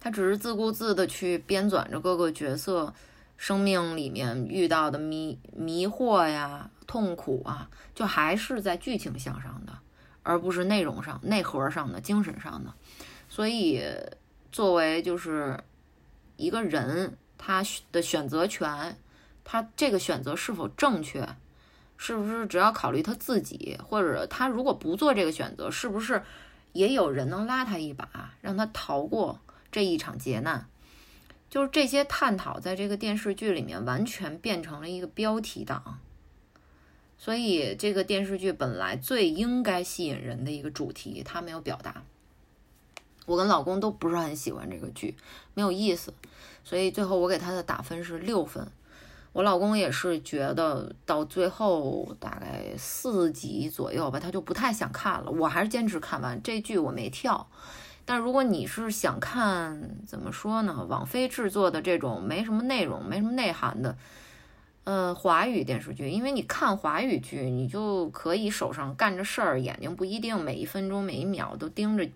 S1: 他只是自顾自的去编纂着各个角色生命里面遇到的迷迷惑呀、痛苦啊，就还是在剧情向上的，而不是内容上、内核上的、精神上的，所以。作为就是一个人，他的选择权，他这个选择是否正确，是不是只要考虑他自己，或者他如果不做这个选择，是不是也有人能拉他一把，让他逃过这一场劫难？就是这些探讨，在这个电视剧里面完全变成了一个标题党。所以，这个电视剧本来最应该吸引人的一个主题，他没有表达。我跟老公都不是很喜欢这个剧，没有意思，所以最后我给他的打分是六分。我老公也是觉得到最后大概四集左右吧，他就不太想看了。我还是坚持看完这剧，我没跳。但如果你是想看，怎么说呢？网飞制作的这种没什么内容、没什么内涵的，呃，华语电视剧，因为你看华语剧，你就可以手上干着事儿，眼睛不一定每一分钟、每一秒都盯着。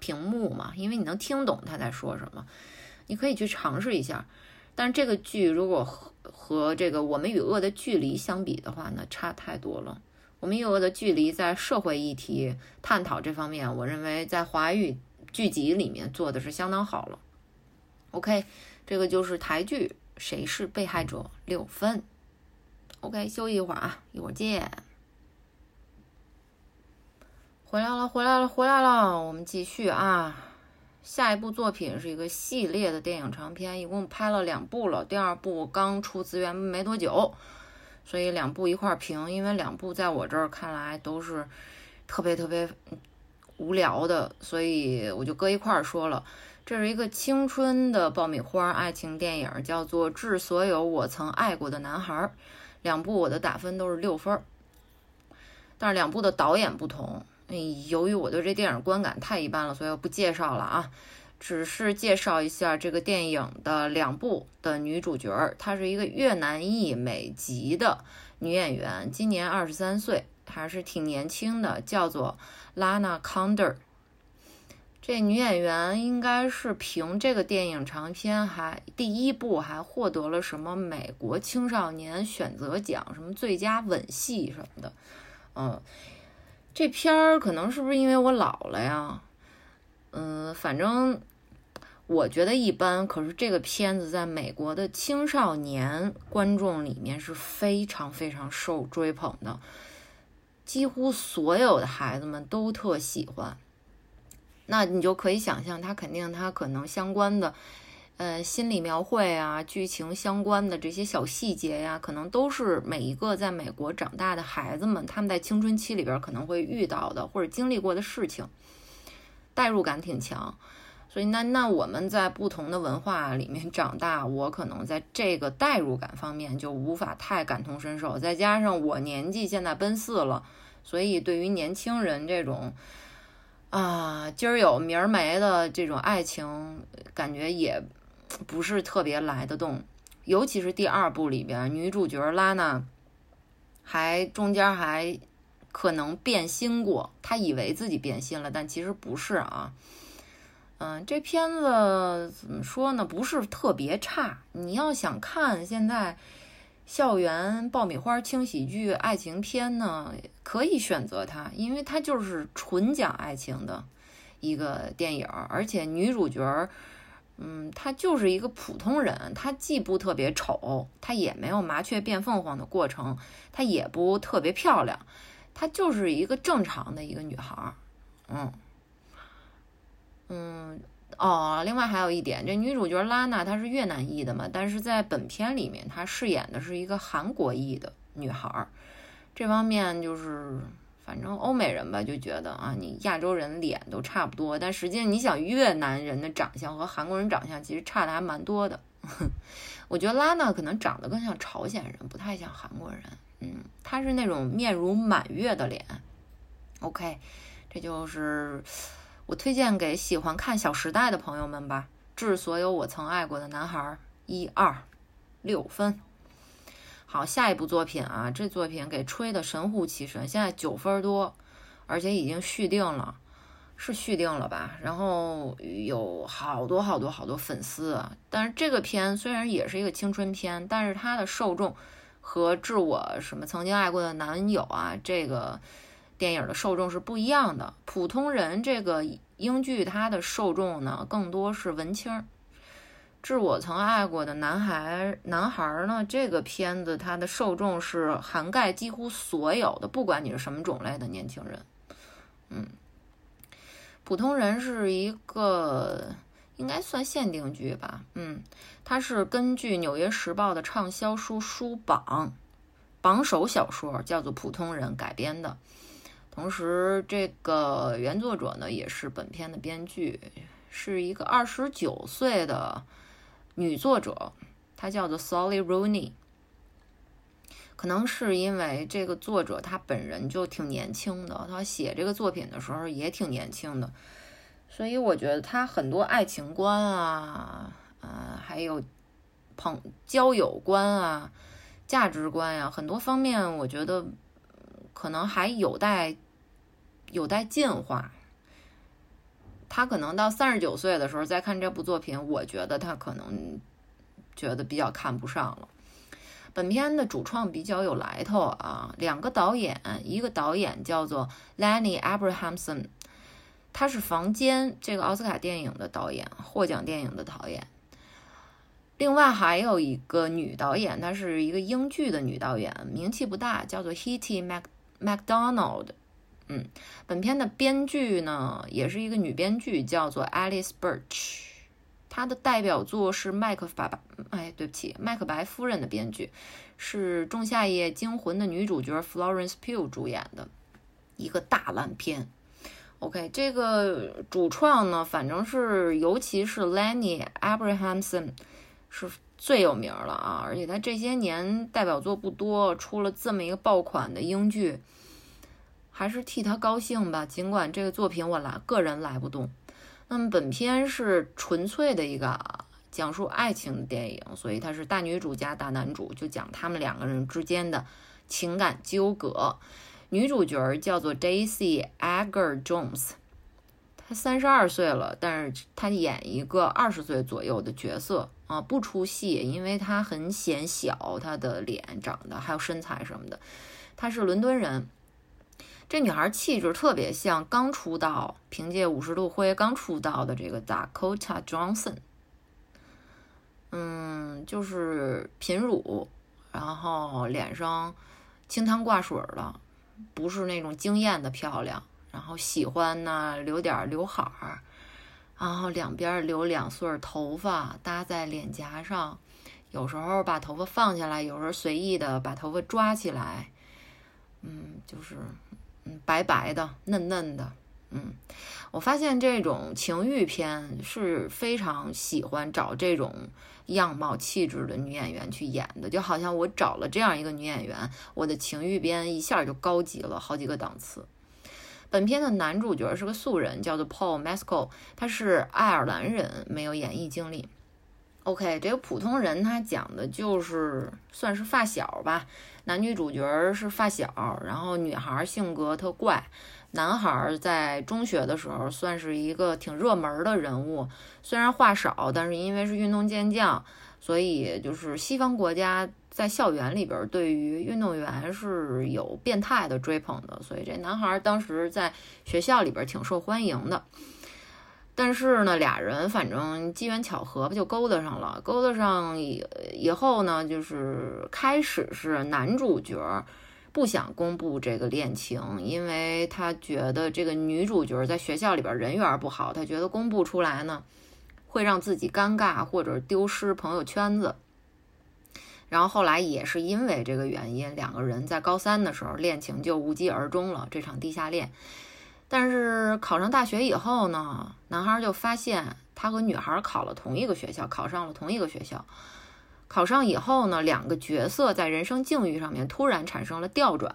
S1: 屏幕嘛，因为你能听懂他在说什么，你可以去尝试一下。但是这个剧如果和和这个《我们与恶的距离》相比的话呢，差太多了。《我们与恶的距离》在社会议题探讨这方面，我认为在华语剧集里面做的是相当好了。OK，这个就是台剧《谁是被害者》六分。OK，休息一会儿啊，一会儿见。回来了，回来了，回来了！我们继续啊。下一部作品是一个系列的电影长片，一共拍了两部了。第二部刚出资源没多久，所以两部一块评。因为两部在我这儿看来都是特别特别无聊的，所以我就搁一块儿说了。这是一个青春的爆米花爱情电影，叫做《致所有我曾爱过的男孩》。两部我的打分都是六分，但是两部的导演不同。嗯，由于我对这电影观感太一般了，所以我不介绍了啊，只是介绍一下这个电影的两部的女主角。她是一个越南裔美籍的女演员，今年二十三岁，还是挺年轻的，叫做 Lana Condor。这女演员应该是凭这个电影长片还第一部还获得了什么美国青少年选择奖，什么最佳吻戏什么的。嗯，这片儿可能是不是因为我老了呀？嗯，反正我觉得一般。可是这个片子在美国的青少年观众里面是非常非常受追捧的，几乎所有的孩子们都特喜欢。那你就可以想象，他肯定他可能相关的，呃，心理描绘啊，剧情相关的这些小细节呀，可能都是每一个在美国长大的孩子们他们在青春期里边可能会遇到的或者经历过的事情，代入感挺强。所以那那我们在不同的文化里面长大，我可能在这个代入感方面就无法太感同身受。再加上我年纪现在奔四了，所以对于年轻人这种。啊，今儿有明儿没的这种爱情，感觉也不是特别来得动。尤其是第二部里边，女主角拉娜还中间还可能变心过，她以为自己变心了，但其实不是啊。嗯，这片子怎么说呢？不是特别差。你要想看现在。校园爆米花轻喜剧爱情片呢，可以选择它，因为它就是纯讲爱情的一个电影，而且女主角，嗯，她就是一个普通人，她既不特别丑，她也没有麻雀变凤凰的过程，她也不特别漂亮，她就是一个正常的一个女孩儿，嗯，嗯。哦，另外还有一点，这女主角拉娜她是越南裔的嘛，但是在本片里面她饰演的是一个韩国裔的女孩儿，这方面就是反正欧美人吧就觉得啊，你亚洲人脸都差不多，但实际上你想越南人的长相和韩国人长相其实差的还蛮多的。[LAUGHS] 我觉得拉娜可能长得更像朝鲜人，不太像韩国人。嗯，她是那种面如满月的脸。OK，这就是。我推荐给喜欢看《小时代》的朋友们吧，《致所有我曾爱过的男孩》一二六分。好，下一部作品啊，这作品给吹的神乎其神，现在九分多，而且已经续订了，是续订了吧？然后有好多好多好多粉丝啊。但是这个片虽然也是一个青春片，但是它的受众和《致我什么曾经爱过的男友》啊这个。电影的受众是不一样的。普通人这个英剧，它的受众呢更多是文青儿。致我曾爱过的男孩，男孩呢，这个片子它的受众是涵盖几乎所有的，不管你是什么种类的年轻人。嗯，普通人是一个应该算限定剧吧。嗯，它是根据《纽约时报》的畅销书书榜榜首小说叫做《普通人》改编的。同时，这个原作者呢也是本片的编剧，是一个二十九岁的女作者，她叫做 Solly Rooney。可能是因为这个作者她本人就挺年轻的，她写这个作品的时候也挺年轻的，所以我觉得她很多爱情观啊，呃，还有朋交友观啊、价值观呀，很多方面，我觉得可能还有待。有待进化。他可能到三十九岁的时候再看这部作品，我觉得他可能觉得比较看不上了。本片的主创比较有来头啊，两个导演，一个导演叫做 Lenny Abrahamson，他是《房间》这个奥斯卡电影的导演，获奖电影的导演。另外还有一个女导演，她是一个英剧的女导演，名气不大，叫做 Hetty Mac McDonald。嗯，本片的编剧呢，也是一个女编剧，叫做 Alice Birch。她的代表作是《麦克白白》，哎，对不起，《麦克白夫人》的编剧，是《仲夏夜惊魂》的女主角 Florence Pugh 主演的一个大烂片。OK，这个主创呢，反正是尤其是 Lenny Abrahamson 是最有名了啊，而且他这些年代表作不多，出了这么一个爆款的英剧。还是替他高兴吧，尽管这个作品我来个人来不动。那么本片是纯粹的一个讲述爱情的电影，所以它是大女主加大男主，就讲他们两个人之间的情感纠葛。女主角叫做 Daisy Agar Jones，她三十二岁了，但是她演一个二十岁左右的角色啊，不出戏，因为她很显小，她的脸长得还有身材什么的。他是伦敦人，这女孩气质特别像刚出道，凭借《五十度灰》刚出道的这个 Dakota Johnson。嗯，就是贫乳，然后脸上清汤挂水的，不是那种惊艳的漂亮。然后喜欢呢留点刘海儿，然后两边留两穗头发搭在脸颊上，有时候把头发放下来，有时候随意的把头发抓起来，嗯，就是白白的嫩嫩的，嗯，我发现这种情欲片是非常喜欢找这种样貌气质的女演员去演的，就好像我找了这样一个女演员，我的情欲片一下就高级了好几个档次。本片的男主角是个素人，叫做 Paul Mescal，他是爱尔兰人，没有演艺经历。OK，这个普通人他讲的就是算是发小吧。男女主角是发小，然后女孩性格特怪，男孩在中学的时候算是一个挺热门的人物，虽然话少，但是因为是运动健将，所以就是西方国家。在校园里边，对于运动员是有变态的追捧的，所以这男孩当时在学校里边挺受欢迎的。但是呢，俩人反正机缘巧合吧，就勾搭上了。勾搭上以以后呢，就是开始是男主角不想公布这个恋情，因为他觉得这个女主角在学校里边人缘不好，他觉得公布出来呢会让自己尴尬或者丢失朋友圈子。然后后来也是因为这个原因，两个人在高三的时候恋情就无疾而终了，这场地下恋。但是考上大学以后呢，男孩就发现他和女孩考了同一个学校，考上了同一个学校。考上以后呢，两个角色在人生境遇上面突然产生了调转。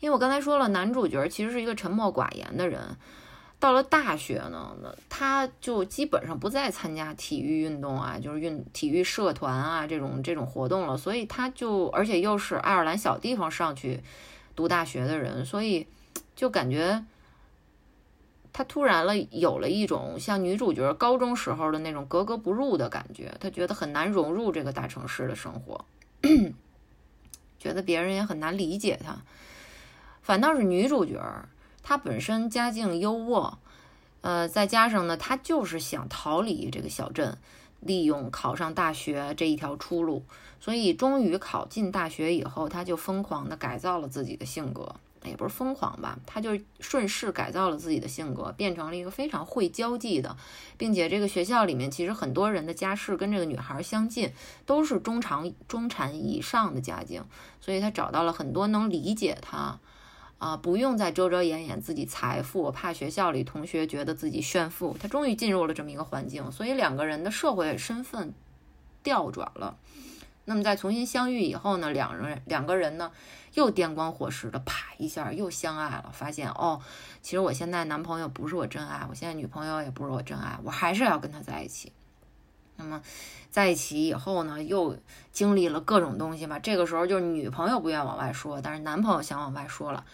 S1: 因为我刚才说了，男主角其实是一个沉默寡言的人。到了大学呢，他就基本上不再参加体育运动啊，就是运体育社团啊这种这种活动了。所以他就，而且又是爱尔兰小地方上去读大学的人，所以就感觉他突然了有了一种像女主角高中时候的那种格格不入的感觉。他觉得很难融入这个大城市的生活，[CLEARS THROAT] 觉得别人也很难理解他。反倒是女主角。她本身家境优渥，呃，再加上呢，她就是想逃离这个小镇，利用考上大学这一条出路，所以终于考进大学以后，她就疯狂的改造了自己的性格，也不是疯狂吧，他就顺势改造了自己的性格，变成了一个非常会交际的，并且这个学校里面其实很多人的家世跟这个女孩相近，都是中长中产以上的家境，所以他找到了很多能理解他。啊，不用再遮遮掩掩自己财富，怕学校里同学觉得自己炫富。他终于进入了这么一个环境，所以两个人的社会身份调转了。那么在重新相遇以后呢，两人两个人呢又电光火石的啪一下又相爱了。发现哦，其实我现在男朋友不是我真爱，我现在女朋友也不是我真爱，我还是要跟他在一起。那么在一起以后呢，又经历了各种东西吧。这个时候就是女朋友不愿往外说，但是男朋友想往外说了。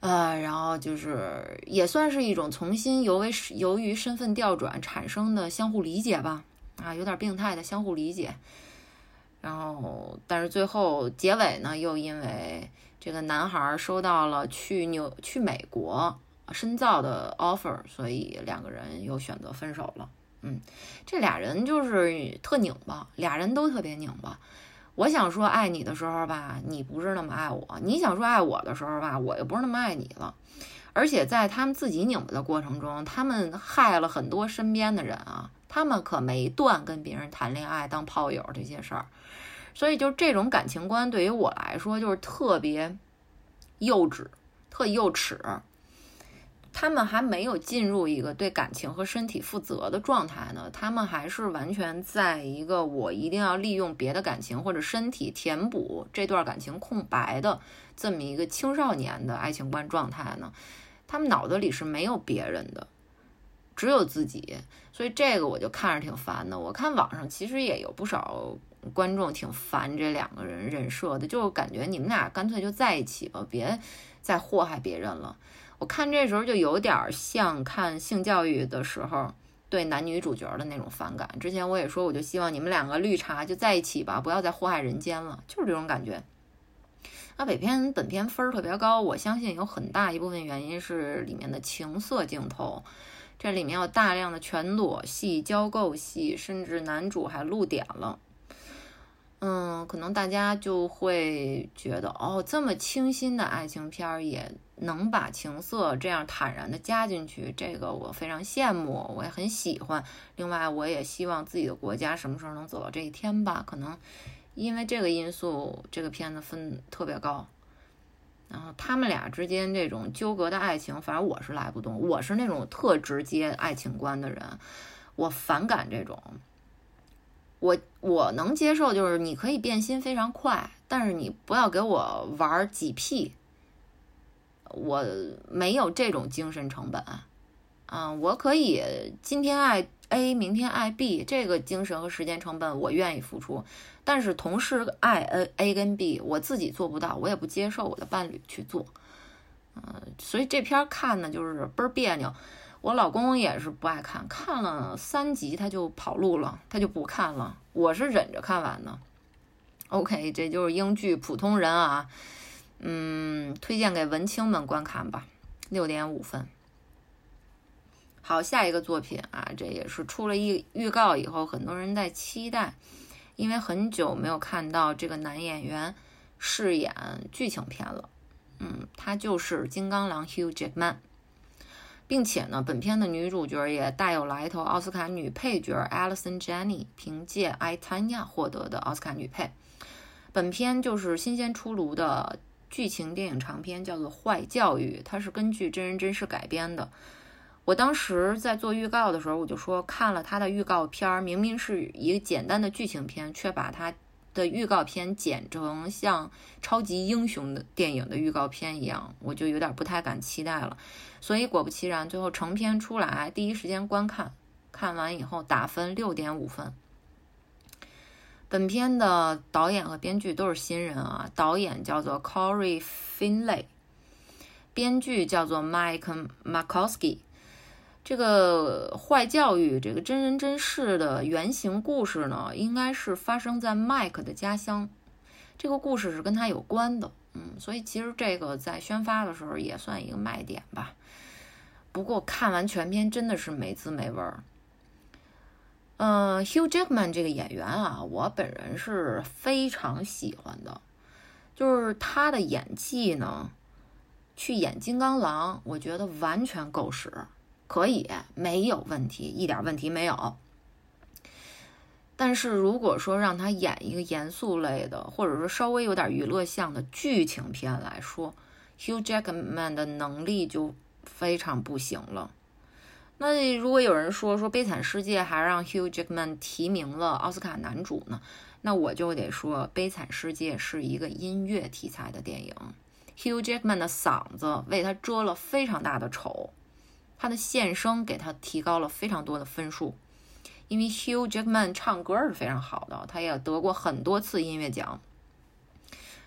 S1: 呃，然后就是也算是一种重新由为由于身份调转产生的相互理解吧，啊，有点病态的相互理解。然后，但是最后结尾呢，又因为这个男孩收到了去纽去美国深造的 offer，所以两个人又选择分手了。嗯，这俩人就是特拧巴，俩人都特别拧巴。我想说爱你的时候吧，你不是那么爱我；你想说爱我的时候吧，我又不是那么爱你了。而且在他们自己拧巴的过程中，他们害了很多身边的人啊。他们可没断跟别人谈恋爱、当炮友这些事儿。所以，就这种感情观对于我来说，就是特别幼稚、特幼齿。他们还没有进入一个对感情和身体负责的状态呢，他们还是完全在一个我一定要利用别的感情或者身体填补这段感情空白的这么一个青少年的爱情观状态呢。他们脑子里是没有别人的，只有自己，所以这个我就看着挺烦的。我看网上其实也有不少观众挺烦这两个人人设的，就感觉你们俩干脆就在一起吧，别再祸害别人了。我看这时候就有点像看性教育的时候对男女主角的那种反感。之前我也说，我就希望你们两个绿茶就在一起吧，不要再祸害人间了，就是这种感觉。那北片本片分儿特别高，我相信有很大一部分原因是里面的情色镜头，这里面有大量的全裸戏、交媾戏，甚至男主还露点了。嗯，可能大家就会觉得，哦，这么清新的爱情片儿也能把情色这样坦然的加进去，这个我非常羡慕，我也很喜欢。另外，我也希望自己的国家什么时候能走到这一天吧。可能因为这个因素，这个片子分特别高。然后他们俩之间这种纠葛的爱情，反正我是来不动。我是那种特直接爱情观的人，我反感这种。我我能接受，就是你可以变心非常快，但是你不要给我玩几 P，我没有这种精神成本，啊，我可以今天爱 A，明天爱 B，这个精神和时间成本我愿意付出，但是同时爱 A A 跟 B，我自己做不到，我也不接受我的伴侣去做，嗯，所以这片看呢就是倍儿别扭。我老公也是不爱看，看了三集他就跑路了，他就不看了。我是忍着看完的。OK，这就是英剧《普通人》啊，嗯，推荐给文青们观看吧，六点五分。好，下一个作品啊，这也是出了一预告以后，很多人在期待，因为很久没有看到这个男演员饰演剧情片了。嗯，他就是金刚狼 Hugh Jackman。并且呢，本片的女主角也大有来头，奥斯卡女配角 Alison Janney 凭借《I Tanya》获得的奥斯卡女配。本片就是新鲜出炉的剧情电影长片，叫做《坏教育》，它是根据真人真事改编的。我当时在做预告的时候，我就说看了它的预告片，明明是一个简单的剧情片，却把它。的预告片剪成像超级英雄的电影的预告片一样，我就有点不太敢期待了。所以果不其然，最后成片出来，第一时间观看，看完以后打分六点五分。本片的导演和编剧都是新人啊，导演叫做 Corey Finlay，编剧叫做 Mike Makowski。这个坏教育，这个真人真事的原型故事呢，应该是发生在麦克的家乡。这个故事是跟他有关的，嗯，所以其实这个在宣发的时候也算一个卖点吧。不过看完全片真的是没滋没味儿。嗯，Hugh Jackman 这个演员啊，我本人是非常喜欢的，就是他的演技呢，去演金刚狼，我觉得完全够使。可以，没有问题，一点问题没有。但是如果说让他演一个严肃类的，或者说稍微有点娱乐向的剧情片来说，Hugh Jackman 的能力就非常不行了。那如果有人说说《悲惨世界》还让 Hugh Jackman 提名了奥斯卡男主呢？那我就得说，《悲惨世界》是一个音乐题材的电影，Hugh Jackman 的嗓子为他遮了非常大的丑。他的献声给他提高了非常多的分数，因为 Hugh Jackman 唱歌是非常好的，他也得过很多次音乐奖。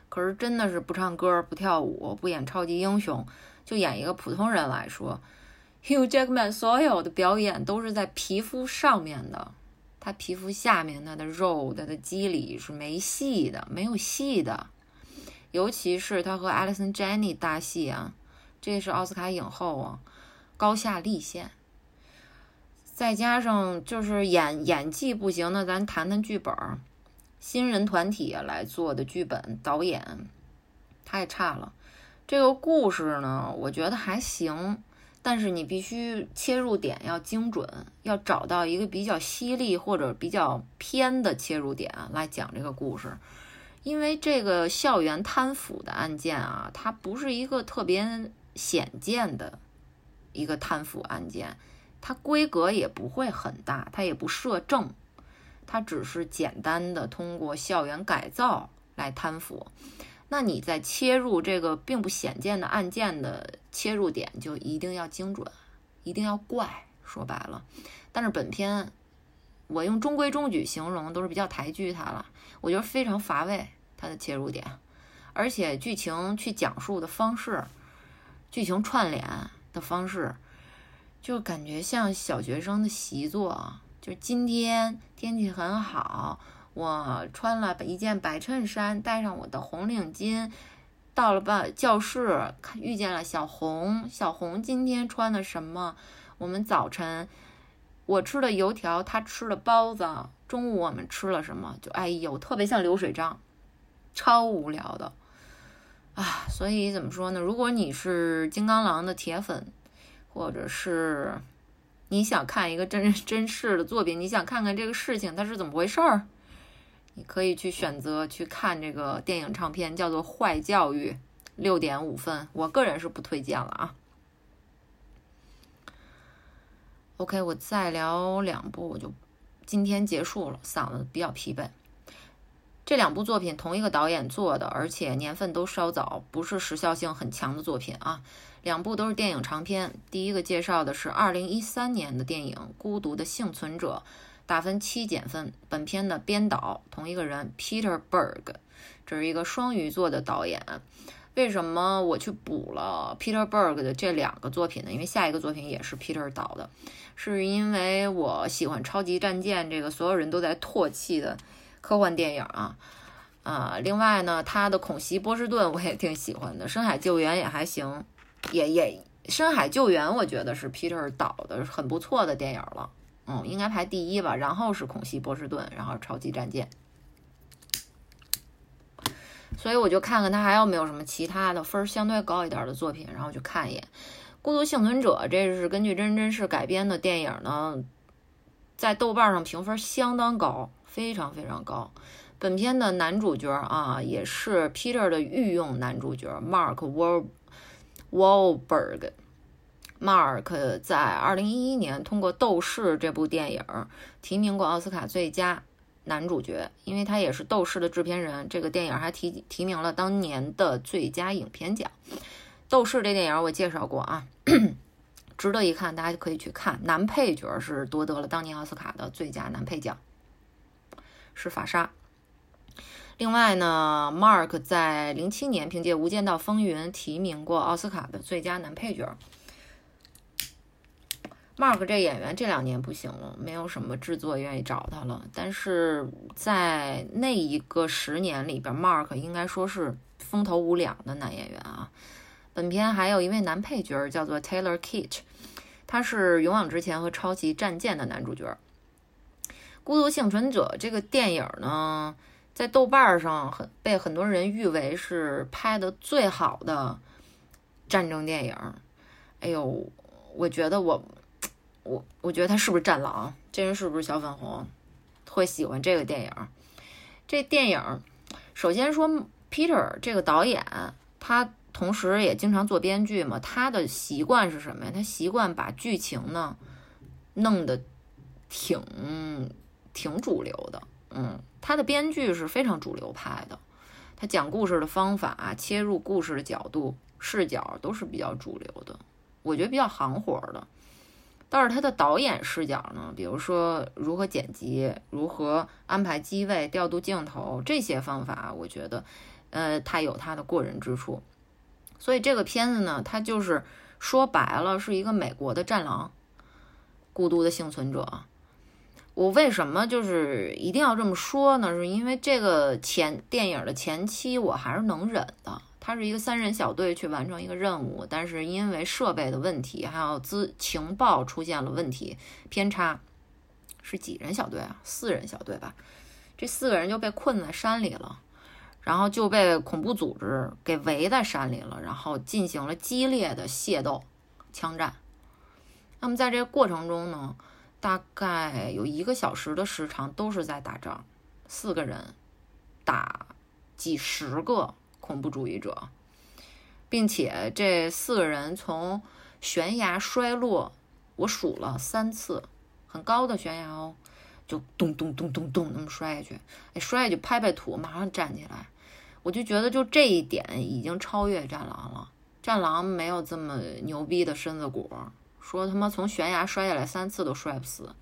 S1: 可是真的是不唱歌、不跳舞、不演超级英雄，就演一个普通人来说，Hugh Jackman 所有的表演都是在皮肤上面的，他皮肤下面他的肉、他的肌理是没戏的，没有戏的。尤其是他和 Alison Janney 搭戏啊，这是奥斯卡影后啊。高下立现，再加上就是演演技不行，那咱谈谈剧本儿。新人团体来做的剧本，导演太差了。这个故事呢，我觉得还行，但是你必须切入点要精准，要找到一个比较犀利或者比较偏的切入点来讲这个故事。因为这个校园贪腐的案件啊，它不是一个特别显见的。一个贪腐案件，它规格也不会很大，它也不涉政，它只是简单的通过校园改造来贪腐。那你在切入这个并不显见的案件的切入点，就一定要精准，一定要怪。说白了，但是本片我用中规中矩形容都是比较抬举它了，我觉得非常乏味，它的切入点，而且剧情去讲述的方式。剧情串联的方式，就感觉像小学生的习作。就今天天气很好，我穿了一件白衬衫，戴上我的红领巾，到了办教室，看遇见了小红。小红今天穿的什么？我们早晨我吃的油条，他吃了包子。中午我们吃了什么？就哎呦，特别像流水账，超无聊的啊！所以怎么说呢？如果你是金刚狼的铁粉，或者是。你想看一个真人真事的作品，你想看看这个事情它是怎么回事儿，你可以去选择去看这个电影唱片，叫做《坏教育》，六点五分，我个人是不推荐了啊。OK，我再聊两部，我就今天结束了，嗓子比较疲惫。这两部作品同一个导演做的，而且年份都稍早，不是时效性很强的作品啊。两部都是电影长片。第一个介绍的是2013年的电影《孤独的幸存者》，打分七减分。本片的编导同一个人，Peter Berg，这是一个双鱼座的导演。为什么我去补了 Peter Berg 的这两个作品呢？因为下一个作品也是 Peter 导的，是因为我喜欢《超级战舰》这个所有人都在唾弃的科幻电影啊。啊，另外呢，他的《恐袭波士顿》我也挺喜欢的，《深海救援》也还行。也也，深海救援我觉得是 Peter 导的很不错的电影了，嗯，应该排第一吧。然后是恐袭波士顿，然后超级战舰。所以我就看看他还有没有什么其他的分儿相对高一点的作品，然后去看一眼《孤独幸存者》。这是根据真人真事改编的电影呢，在豆瓣上评分相当高，非常非常高。本片的男主角啊，也是 Peter 的御用男主角 Mark Wall。Wahlberg Mark 在二零一一年通过《斗士》这部电影提名过奥斯卡最佳男主角，因为他也是《斗士》的制片人。这个电影还提提名了当年的最佳影片奖。《斗士》这电影我介绍过啊，[COUGHS] 值得一看，大家可以去看。男配角是夺得了当年奥斯卡的最佳男配奖，是法沙。另外呢，Mark 在零七年凭借《无间道风云》提名过奥斯卡的最佳男配角。Mark 这演员这两年不行了，没有什么制作愿意找他了。但是在那一个十年里边，Mark 应该说是风头无两的男演员啊。本片还有一位男配角叫做 Taylor Kitsch，他是《勇往直前》和《超级战舰》的男主角。《孤独幸存者》这个电影呢？在豆瓣上很被很多人誉为是拍的最好的战争电影。哎呦，我觉得我我我觉得他是不是战狼？这人是不是小粉红？会喜欢这个电影？这电影首先说，Peter 这个导演，他同时也经常做编剧嘛。他的习惯是什么呀？他习惯把剧情呢弄得挺挺主流的。嗯，他的编剧是非常主流派的，他讲故事的方法、切入故事的角度、视角都是比较主流的，我觉得比较行活的。但是他的导演视角呢，比如说如何剪辑、如何安排机位、调度镜头这些方法，我觉得，呃，他有他的过人之处。所以这个片子呢，它就是说白了是一个美国的战狼，孤独的幸存者。我为什么就是一定要这么说呢？是因为这个前电影的前期我还是能忍的。它是一个三人小队去完成一个任务，但是因为设备的问题，还有资情报出现了问题偏差，是几人小队啊？四人小队吧。这四个人就被困在山里了，然后就被恐怖组织给围在山里了，然后进行了激烈的械斗、枪战。那么在这个过程中呢？大概有一个小时的时长都是在打仗，四个人打几十个恐怖主义者，并且这四个人从悬崖摔落，我数了三次，很高的悬崖哦，就咚咚咚咚咚那么摔下去，哎，摔下去拍拍土，马上站起来，我就觉得就这一点已经超越战狼了，战狼没有这么牛逼的身子骨。说他妈从悬崖摔下来三次都摔不死，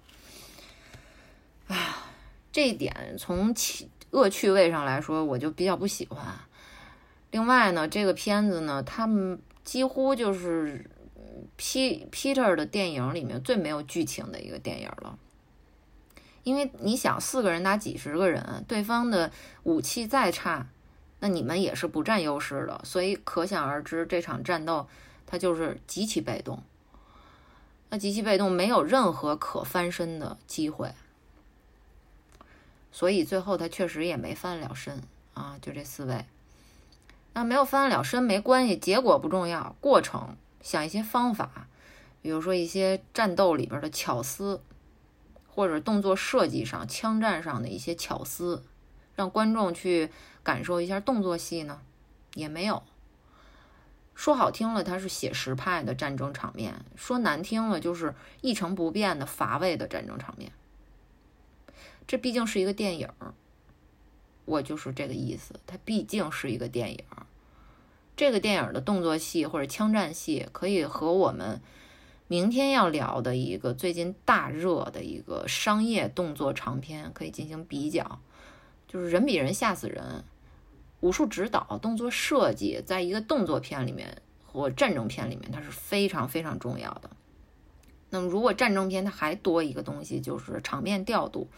S1: 哎，这一点从其恶趣味上来说，我就比较不喜欢。另外呢，这个片子呢，他们几乎就是 P Peter 的电影里面最没有剧情的一个电影了。因为你想，四个人打几十个人，对方的武器再差，那你们也是不占优势的，所以可想而知，这场战斗它就是极其被动。那极其被动，没有任何可翻身的机会，所以最后他确实也没翻了身啊，就这四位。那没有翻了身没关系，结果不重要，过程想一些方法，比如说一些战斗里边的巧思。或者动作设计上、枪战上的一些巧思，让观众去感受一下动作戏呢，也没有。说好听了，它是写实派的战争场面；说难听了，就是一成不变的乏味的战争场面。这毕竟是一个电影，我就是这个意思。它毕竟是一个电影，这个电影的动作戏或者枪战戏可以和我们。明天要聊的一个最近大热的一个商业动作长片，可以进行比较，就是人比人吓死人，武术指导、动作设计，在一个动作片里面或战争片里面，它是非常非常重要的。那么，如果战争片它还多一个东西，就是场面调度，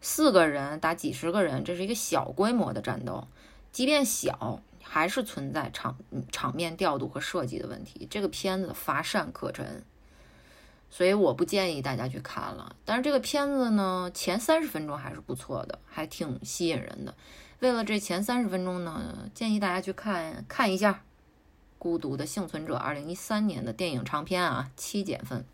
S1: 四个人打几十个人，这是一个小规模的战斗，即便小。还是存在场场面调度和设计的问题，这个片子乏善可陈，所以我不建议大家去看了。但是这个片子呢，前三十分钟还是不错的，还挺吸引人的。为了这前三十分钟呢，建议大家去看看一下《孤独的幸存者》，二零一三年的电影长片啊，七减分。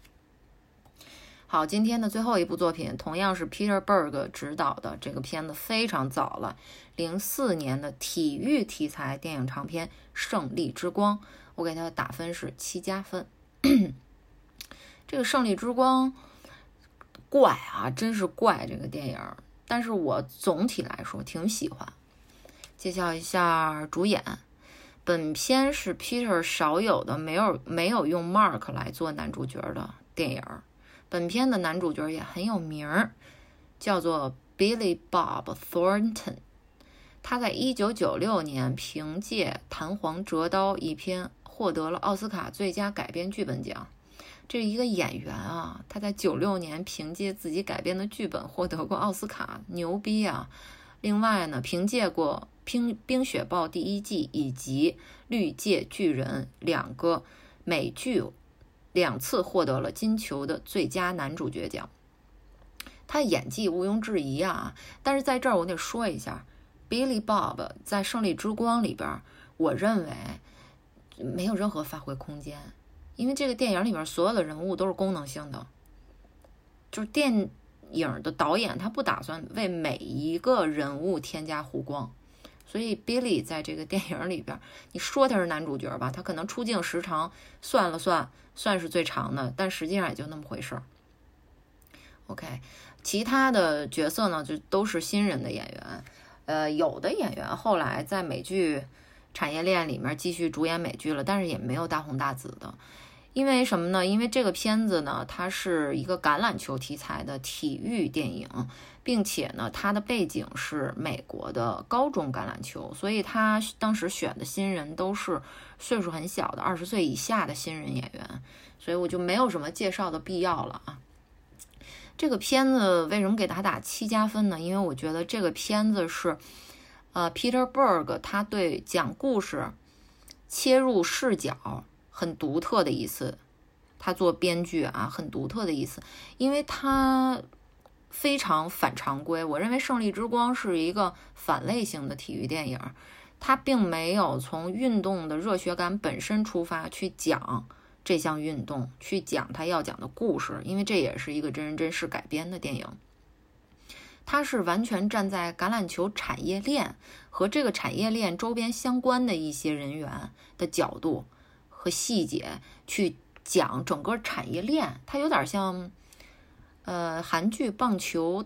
S1: 好，今天的最后一部作品同样是 Peter Berg 执导的，这个片子非常早了，零四年的体育题材电影长片《胜利之光》，我给它打分是七加分。[CLEARS THROAT] 这个《胜利之光》怪啊，真是怪这个电影，但是我总体来说挺喜欢。介绍一下主演，本片是 Peter 少有的没有没有用 Mark 来做男主角的电影。本片的男主角也很有名儿，叫做 Billy Bob Thornton。他在一九九六年凭借《弹簧折刀》一篇获得了奥斯卡最佳改编剧本奖。这是一个演员啊，他在九六年凭借自己改编的剧本获得过奥斯卡，牛逼啊！另外呢，凭借过《冰冰雪暴》第一季以及《绿界巨人》两个美剧。两次获得了金球的最佳男主角奖，他演技毋庸置疑啊！但是在这儿我得说一下，Billy Bob 在《胜利之光》里边，我认为没有任何发挥空间，因为这个电影里面所有的人物都是功能性的，就是电影的导演他不打算为每一个人物添加弧光。所以，Billy 在这个电影里边，你说他是男主角吧，他可能出镜时长算了算，算是最长的，但实际上也就那么回事儿。OK，其他的角色呢，就都是新人的演员，呃，有的演员后来在美剧产业链里面继续主演美剧了，但是也没有大红大紫的。因为什么呢？因为这个片子呢，它是一个橄榄球题材的体育电影，并且呢，他的背景是美国的高中橄榄球，所以他当时选的新人都是岁数很小的二十岁以下的新人演员，所以我就没有什么介绍的必要了啊。这个片子为什么给他打七加分呢？因为我觉得这个片子是，呃，Peter Berg 他对讲故事、切入视角。很独特的一次，他做编剧啊，很独特的意思，因为他非常反常规。我认为《胜利之光》是一个反类型的体育电影，它并没有从运动的热血感本身出发去讲这项运动，去讲他要讲的故事，因为这也是一个真人真事改编的电影。它是完全站在橄榄球产业链和这个产业链周边相关的一些人员的角度。和细节去讲整个产业链，它有点像，呃，韩剧《棒球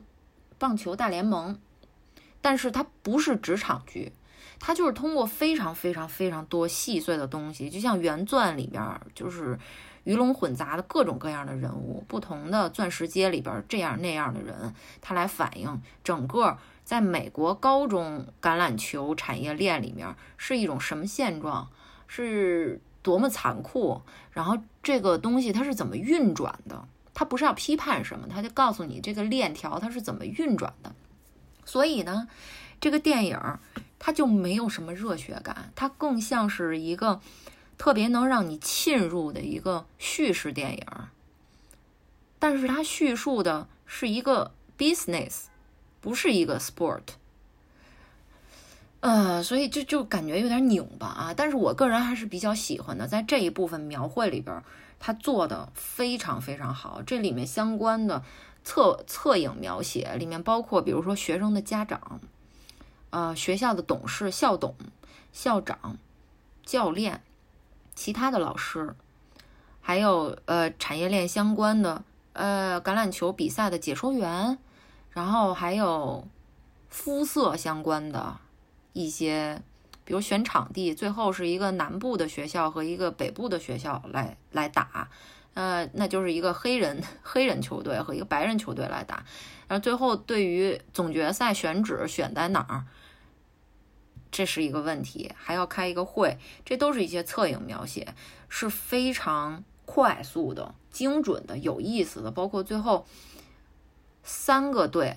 S1: 棒球大联盟》，但是它不是职场剧，它就是通过非常非常非常多细碎的东西，就像原钻里边就是鱼龙混杂的各种各样的人物，不同的钻石街里边这样那样的人，他来反映整个在美国高中橄榄球产业链里面是一种什么现状，是。多么残酷，然后这个东西它是怎么运转的？它不是要批判什么，它就告诉你这个链条它是怎么运转的。所以呢，这个电影它就没有什么热血感，它更像是一个特别能让你沁入的一个叙事电影。但是它叙述的是一个 business，不是一个 sport。呃，所以就就感觉有点拧巴啊。但是我个人还是比较喜欢的，在这一部分描绘里边，他做的非常非常好。这里面相关的侧侧影描写里面包括，比如说学生的家长，呃，学校的董事、校董、校长、教练、其他的老师，还有呃产业链相关的呃橄榄球比赛的解说员，然后还有肤色相关的。一些，比如选场地，最后是一个南部的学校和一个北部的学校来来打，呃，那就是一个黑人 [LAUGHS] 黑人球队和一个白人球队来打，然后最后对于总决赛选址选在哪儿，这是一个问题，还要开一个会，这都是一些侧影描写，是非常快速的、精准的、有意思的，包括最后三个队。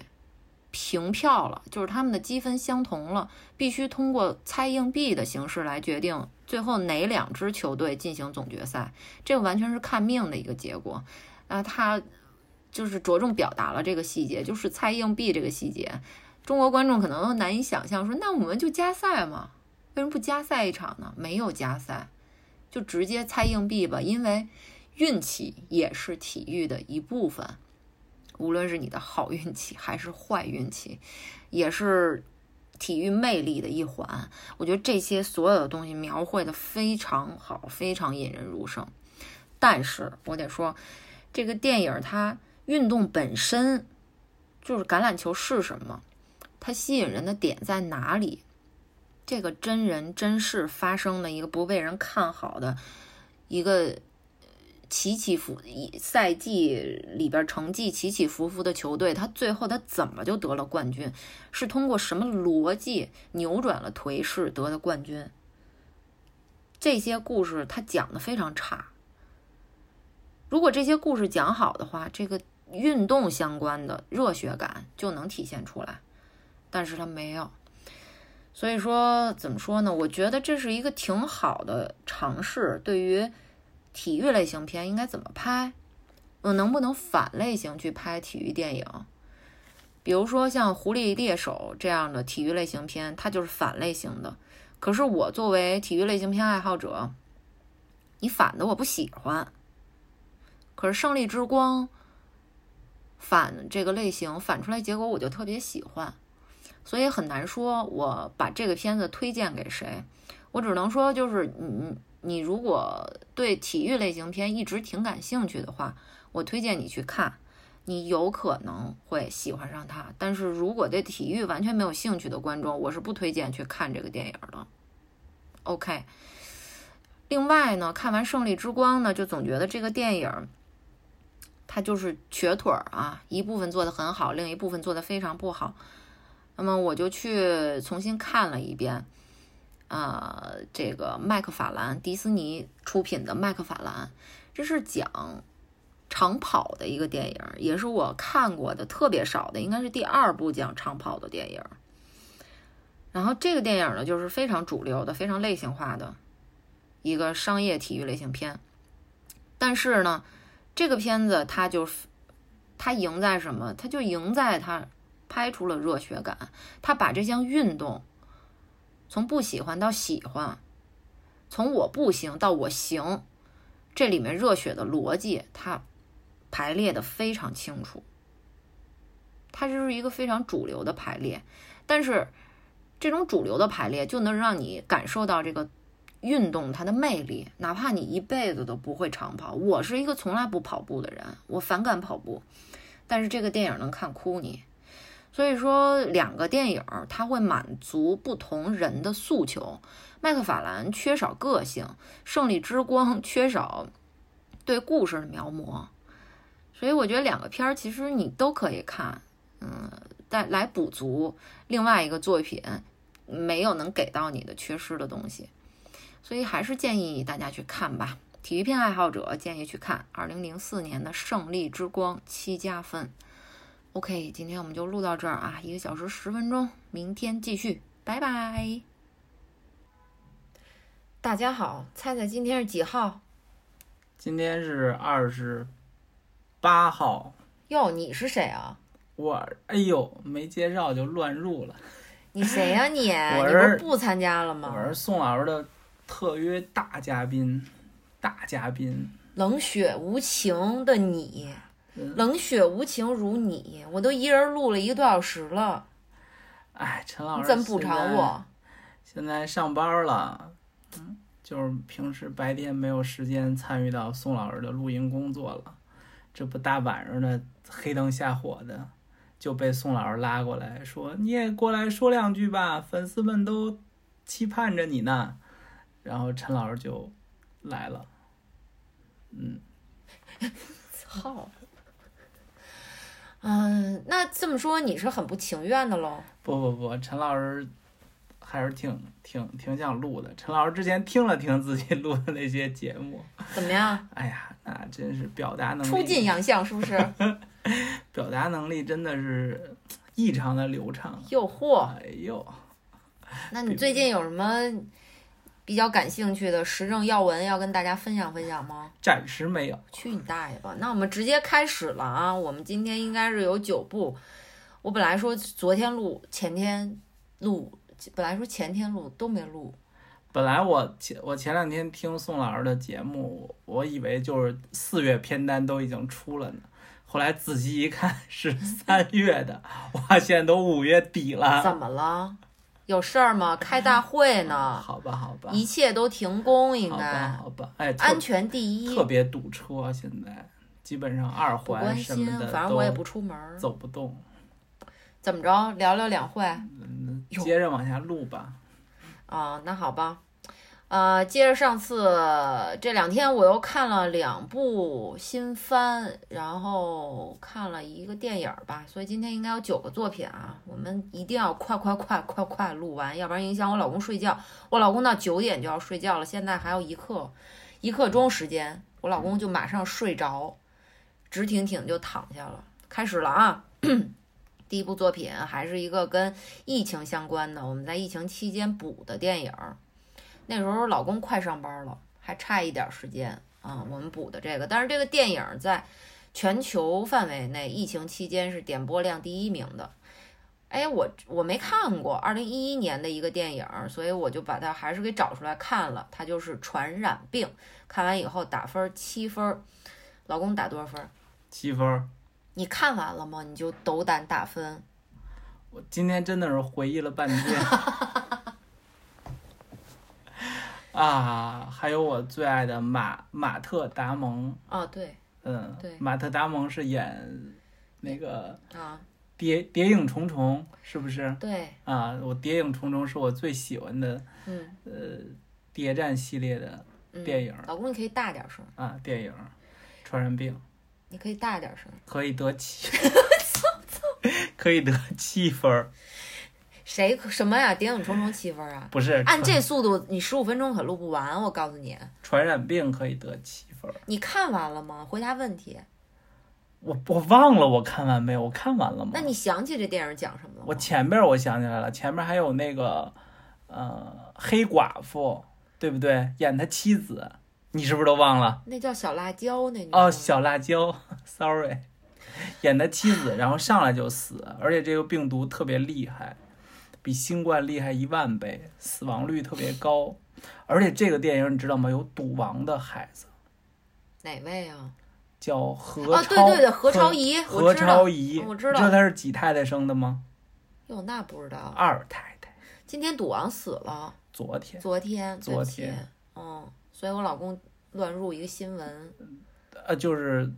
S1: 平票了，就是他们的积分相同了，必须通过猜硬币的形式来决定最后哪两支球队进行总决赛。这个完全是看命的一个结果。啊，他就是着重表达了这个细节，就是猜硬币这个细节。中国观众可能都难以想象，说那我们就加赛嘛？为什么不加赛一场呢？没有加赛，就直接猜硬币吧，因为运气也是体育的一部分。无论是你的好运气还是坏运气，也是体育魅力的一环。我觉得这些所有的东西描绘的非常好，非常引人入胜。但是我得说，这个电影它运动本身就是橄榄球是什么？它吸引人的点在哪里？这个真人真事发生的一个不被人看好的一个。起起伏一赛季里边成绩起起伏伏的球队，他最后他怎么就得了冠军？是通过什么逻辑扭转了颓势得的冠军？这些故事他讲的非常差。如果这些故事讲好的话，这个运动相关的热血感就能体现出来，但是他没有。所以说怎么说呢？我觉得这是一个挺好的尝试，对于。体育类型片应该怎么拍？我能不能反类型去拍体育电影？比如说像《狐狸猎手》这样的体育类型片，它就是反类型的。可是我作为体育类型片爱好者，你反的我不喜欢。可是《胜利之光》反这个类型反出来结果我就特别喜欢，所以很难说我把这个片子推荐给谁。我只能说就是嗯。你如果对体育类型片一直挺感兴趣的话，我推荐你去看，你有可能会喜欢上它。但是如果对体育完全没有兴趣的观众，我是不推荐去看这个电影的。OK。另外呢，看完《胜利之光》呢，就总觉得这个电影它就是瘸腿儿啊，一部分做的很好，另一部分做的非常不好。那么我就去重新看了一遍。呃，这个麦克法兰，迪斯尼出品的麦克法兰，这是讲长跑的一个电影，也是我看过的特别少的，应该是第二部讲长跑的电影。然后这个电影呢，就是非常主流的、非常类型化的一个商业体育类型片。但是呢，这个片子它就它赢在什么？它就赢在它拍出了热血感，它把这项运动。从不喜欢到喜欢，从我不行到我行，这里面热血的逻辑，它排列的非常清楚。它就是一个非常主流的排列，但是这种主流的排列就能让你感受到这个运动它的魅力，哪怕你一辈子都不会长跑。我是一个从来不跑步的人，我反感跑步，但是这个电影能看哭你。所以说，两个电影它会满足不同人的诉求。麦克法兰缺少个性，《胜利之光 [LAUGHS]》缺少对故事的描摹。所以我觉得两个片儿其实你都可以看，嗯，但来补足另外一个作品没有能给到你的缺失的东西。所以还是建议大家去看吧。体育片爱好者建议去看二零零四年的《胜利之光》七加分。OK，今天我们就录到这儿啊，一个小时十分钟，明天继续，拜拜。大家好，猜猜今天是几号？
S2: 今天是二十八号。
S1: 哟，你是谁啊？
S2: 我哎呦，没介绍就乱入了。
S1: 你谁呀、你？[LAUGHS]
S2: 我
S1: 你不是
S2: 是
S1: 不参加了吗？
S2: 我是宋老师的特约大嘉宾，大嘉宾。
S1: 冷血无情的你，
S2: 嗯
S1: 冷血无情如你，我都一人录了一个多小时了，
S2: 哎，陈老师
S1: 你怎么补偿我？
S2: 现在？上班了，嗯，就是平时白天没有时间参与到宋老师的录音工作了，这不大晚上的黑灯瞎火的，就被宋老师拉过来说：“你也过来说两句吧，粉丝们都期盼着你呢。”然后陈老师就来了。嗯，[LAUGHS]
S1: 操！嗯，那这么说你是很不情愿的喽？
S2: 不不不，陈老师还是挺挺挺想录的。陈老师之前听了听自己录的那些节目，[LAUGHS]
S1: 怎么样？
S2: 哎呀，那真是表达能力，
S1: 出尽洋相是不是？[LAUGHS]
S2: 表达能力真的是异常的流畅。
S1: 诱惑。
S2: 哎呦，
S1: 那你最近有什么比较感兴趣的时政要闻要跟大家分享分享吗？
S2: 暂时没有。
S1: 去你大爷吧！那我们直接开始了啊！我们今天应该是有九部。我本来说昨天录，前天录，本来说前天录都没录。
S2: 本来我前我前两天听宋老师的节目，我以为就是四月片单都已经出了呢，后来仔细一看 [LAUGHS] 是三月的，哇，现在都五月底了。
S1: 怎么了？有事儿吗？开大会呢，[LAUGHS]
S2: 好吧，好吧，
S1: 一切都停工，应
S2: 好吧，
S1: 该
S2: 好吧，哎，
S1: 安全第一
S2: 特。别堵车，现在基本上二环什
S1: 心
S2: 么的，
S1: 反正我也不出门。
S2: 走不动。
S1: 怎么着？聊聊两会
S2: 嗯，接着往下录吧。
S1: 啊？那好吧。呃，接着上次这两天我又看了两部新番，然后看了一个电影吧，所以今天应该有九个作品啊。我们一定要快快快快快录完，要不然影响我老公睡觉。我老公到九点就要睡觉了，现在还有一刻一刻钟时间，我老公就马上睡着，直挺挺就躺下了。开始了啊！[COUGHS] 第一部作品还是一个跟疫情相关的，我们在疫情期间补的电影。那时候老公快上班了，还差一点儿时间啊、我们补的这个。但是这个电影在全球范围内，疫情期间是点播量第一名的。哎，我我没看过，二零一一年的一个电影儿，所以我就把它还是给找出来看了。它就是《传染病》，看完以后打分儿七分儿。老公打多少分儿？
S2: 七分儿。
S1: 你看完了吗？你就斗胆打分。
S2: 我今天真的是回忆了半天。[LAUGHS] 啊，还有我最爱的马马特·达蒙，
S1: 啊，对
S2: 嗯，
S1: 对。
S2: 马特·达蒙是演那个
S1: 啊，《
S2: 谍谍影重重》，是不是？
S1: 对，
S2: 啊，我《谍影重重》是我最喜欢的
S1: 嗯。
S2: 呃谍战系列的
S1: 嗯。
S2: 电影。
S1: 老公，你可以大点声，
S2: 啊，电影《传染病》
S1: 你可以大点声。
S2: 可以得七，[LAUGHS] 可以得七分儿，
S1: 谁什么呀？谍影重重七分啊！
S2: 不是
S1: 按这速度，你十五分钟可录不完。我告诉你，
S2: 传染病可以得七分。
S1: 你看完了吗？回答问题。
S2: 我我忘了我看完没有？我看完了吗？
S1: 那你想起这电影讲什么了吗？
S2: 我前面我想起来了，前面还有那个呃黑寡妇，对不对？演他妻子，你是不是都忘了？
S1: 那叫小辣椒，那女
S2: 哦，小辣椒，sorry，[LAUGHS] 演他妻子，然后上来就死，而且这个病毒特别厉害，比新冠厉害一万倍，死亡率特别高。而且这个电影你知道吗？有赌王的孩子
S1: 哪位啊？
S2: 叫何
S1: 对对对，何超仪，
S2: 何超。仪，
S1: 我知道
S2: 你知道他是几太太生的吗？
S1: 哟，那不知道。
S2: 二太太，
S1: 今天赌王死了，
S2: 昨天。
S1: 昨天，
S2: 昨天。
S1: 嗯，所以我老公乱入一个新闻，
S2: 呃，就是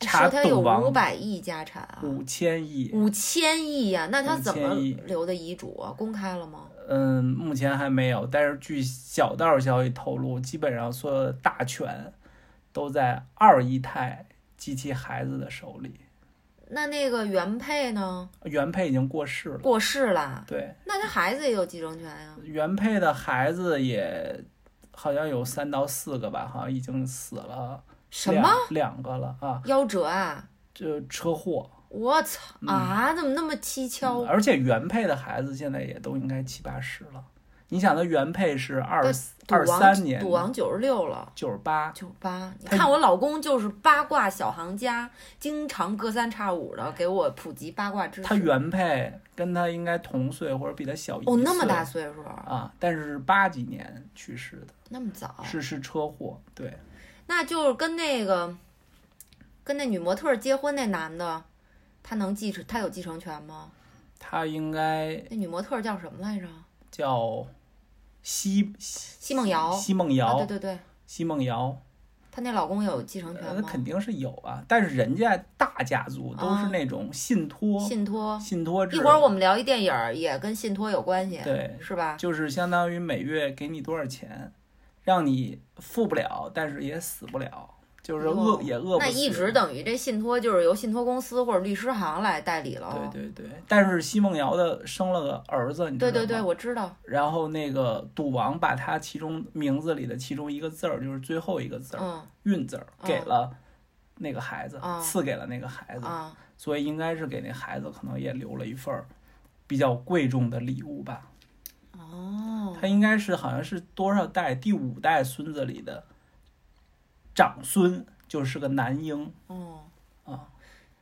S2: 查
S1: 说他有五百亿家产啊，
S2: 五千亿，
S1: 五千亿呀、那他怎么留的遗嘱啊？公开了吗？
S2: 嗯，目前还没有，但是据小道消息透露，基本上所有的大权都在二姨太及其孩子的手里。
S1: 那那个原配呢？
S2: 原配已经过世了，
S1: 过世了，
S2: 对，
S1: 那他孩子也有继承权呀、
S2: 原配的孩子也好像有三到四个吧，好像已经死了
S1: 什么
S2: 两两个了啊，
S1: 夭折啊？
S2: 就车祸。
S1: 我操啊！怎么那么蹊跷？
S2: 而且原配的孩子现在也都应该七八十了。你想，他原配是二二三年，
S1: 赌王九十六了，
S2: 九十八，
S1: 九十八。你看我老公就是八卦小行家，经常隔三差五的给我普及八卦知识。
S2: 他原配跟他应该同岁或者比他小一岁。
S1: 哦，那么大岁数
S2: 啊！但是八几年去世的，
S1: 那么早？
S2: 是是车祸，对。
S1: 那就是跟那个跟那女模特结婚那男的。他能继承？他有继承权吗？
S2: 他应该。
S1: 那女模特叫什么来着？
S2: 叫奚
S1: 奚梦瑶。
S2: 奚梦瑶。
S1: 对对对。
S2: 奚梦瑶。
S1: 她那老公有继承权吗？
S2: 那肯定是有啊，但是人家大家族都是那种信托。
S1: 信托。
S2: 信托制。
S1: 一会儿我们聊一电影，也跟信托有关系。
S2: 对。
S1: 是吧？
S2: 就是相当于每月给你多少钱，让你富不了，但是也死不了。就是饿也饿不死，
S1: 那一直等于这信托就是由信托公司或者律师行来代理了。
S2: 对对对，但是奚梦瑶的生了个儿子，你
S1: 知道吗？对对对，我知道。
S2: 然后那个赌王把他其中名字里的其中一个字儿，就是最后一个字儿“运”字儿，给了那个孩子，赐给了那个孩子，所以应该是给那孩子可能也留了一份比较贵重的礼物吧。
S1: 哦，
S2: 他应该是好像是多少代第五代孙子里的。长孙就是个男婴
S1: 哦
S2: 啊，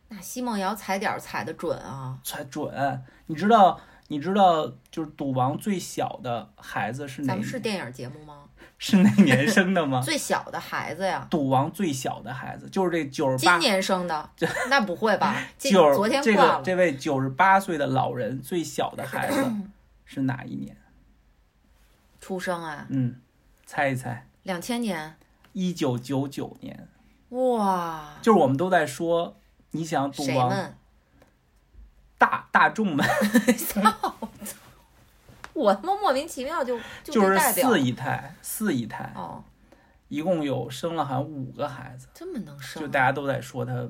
S1: 那奚梦瑶踩点踩的准啊，
S2: 踩准。你知道你知道就是赌王最小的孩子是哪？
S1: 咱们是电影节目吗？
S2: 是哪年生的吗？[LAUGHS]
S1: 最小的孩子呀，
S2: 赌王最小的孩子就是这九十八。
S1: 今年生的？[LAUGHS] 那不会吧？
S2: 九
S1: 昨天
S2: 挂了。这位九十八岁的老人最小的孩子 [LAUGHS] 是哪一年
S1: 出生啊？
S2: 嗯，猜一猜。
S1: 两千年。
S2: 一九九九年，
S1: 哇！
S2: 就是我们都在说，你想赌王，大大众们，[LAUGHS]
S1: 我他妈莫名其妙就 [LAUGHS]
S2: 就是四姨太，四姨太哦，一共有生了好像五个孩子，
S1: 这么能生，
S2: 就大家都在说他，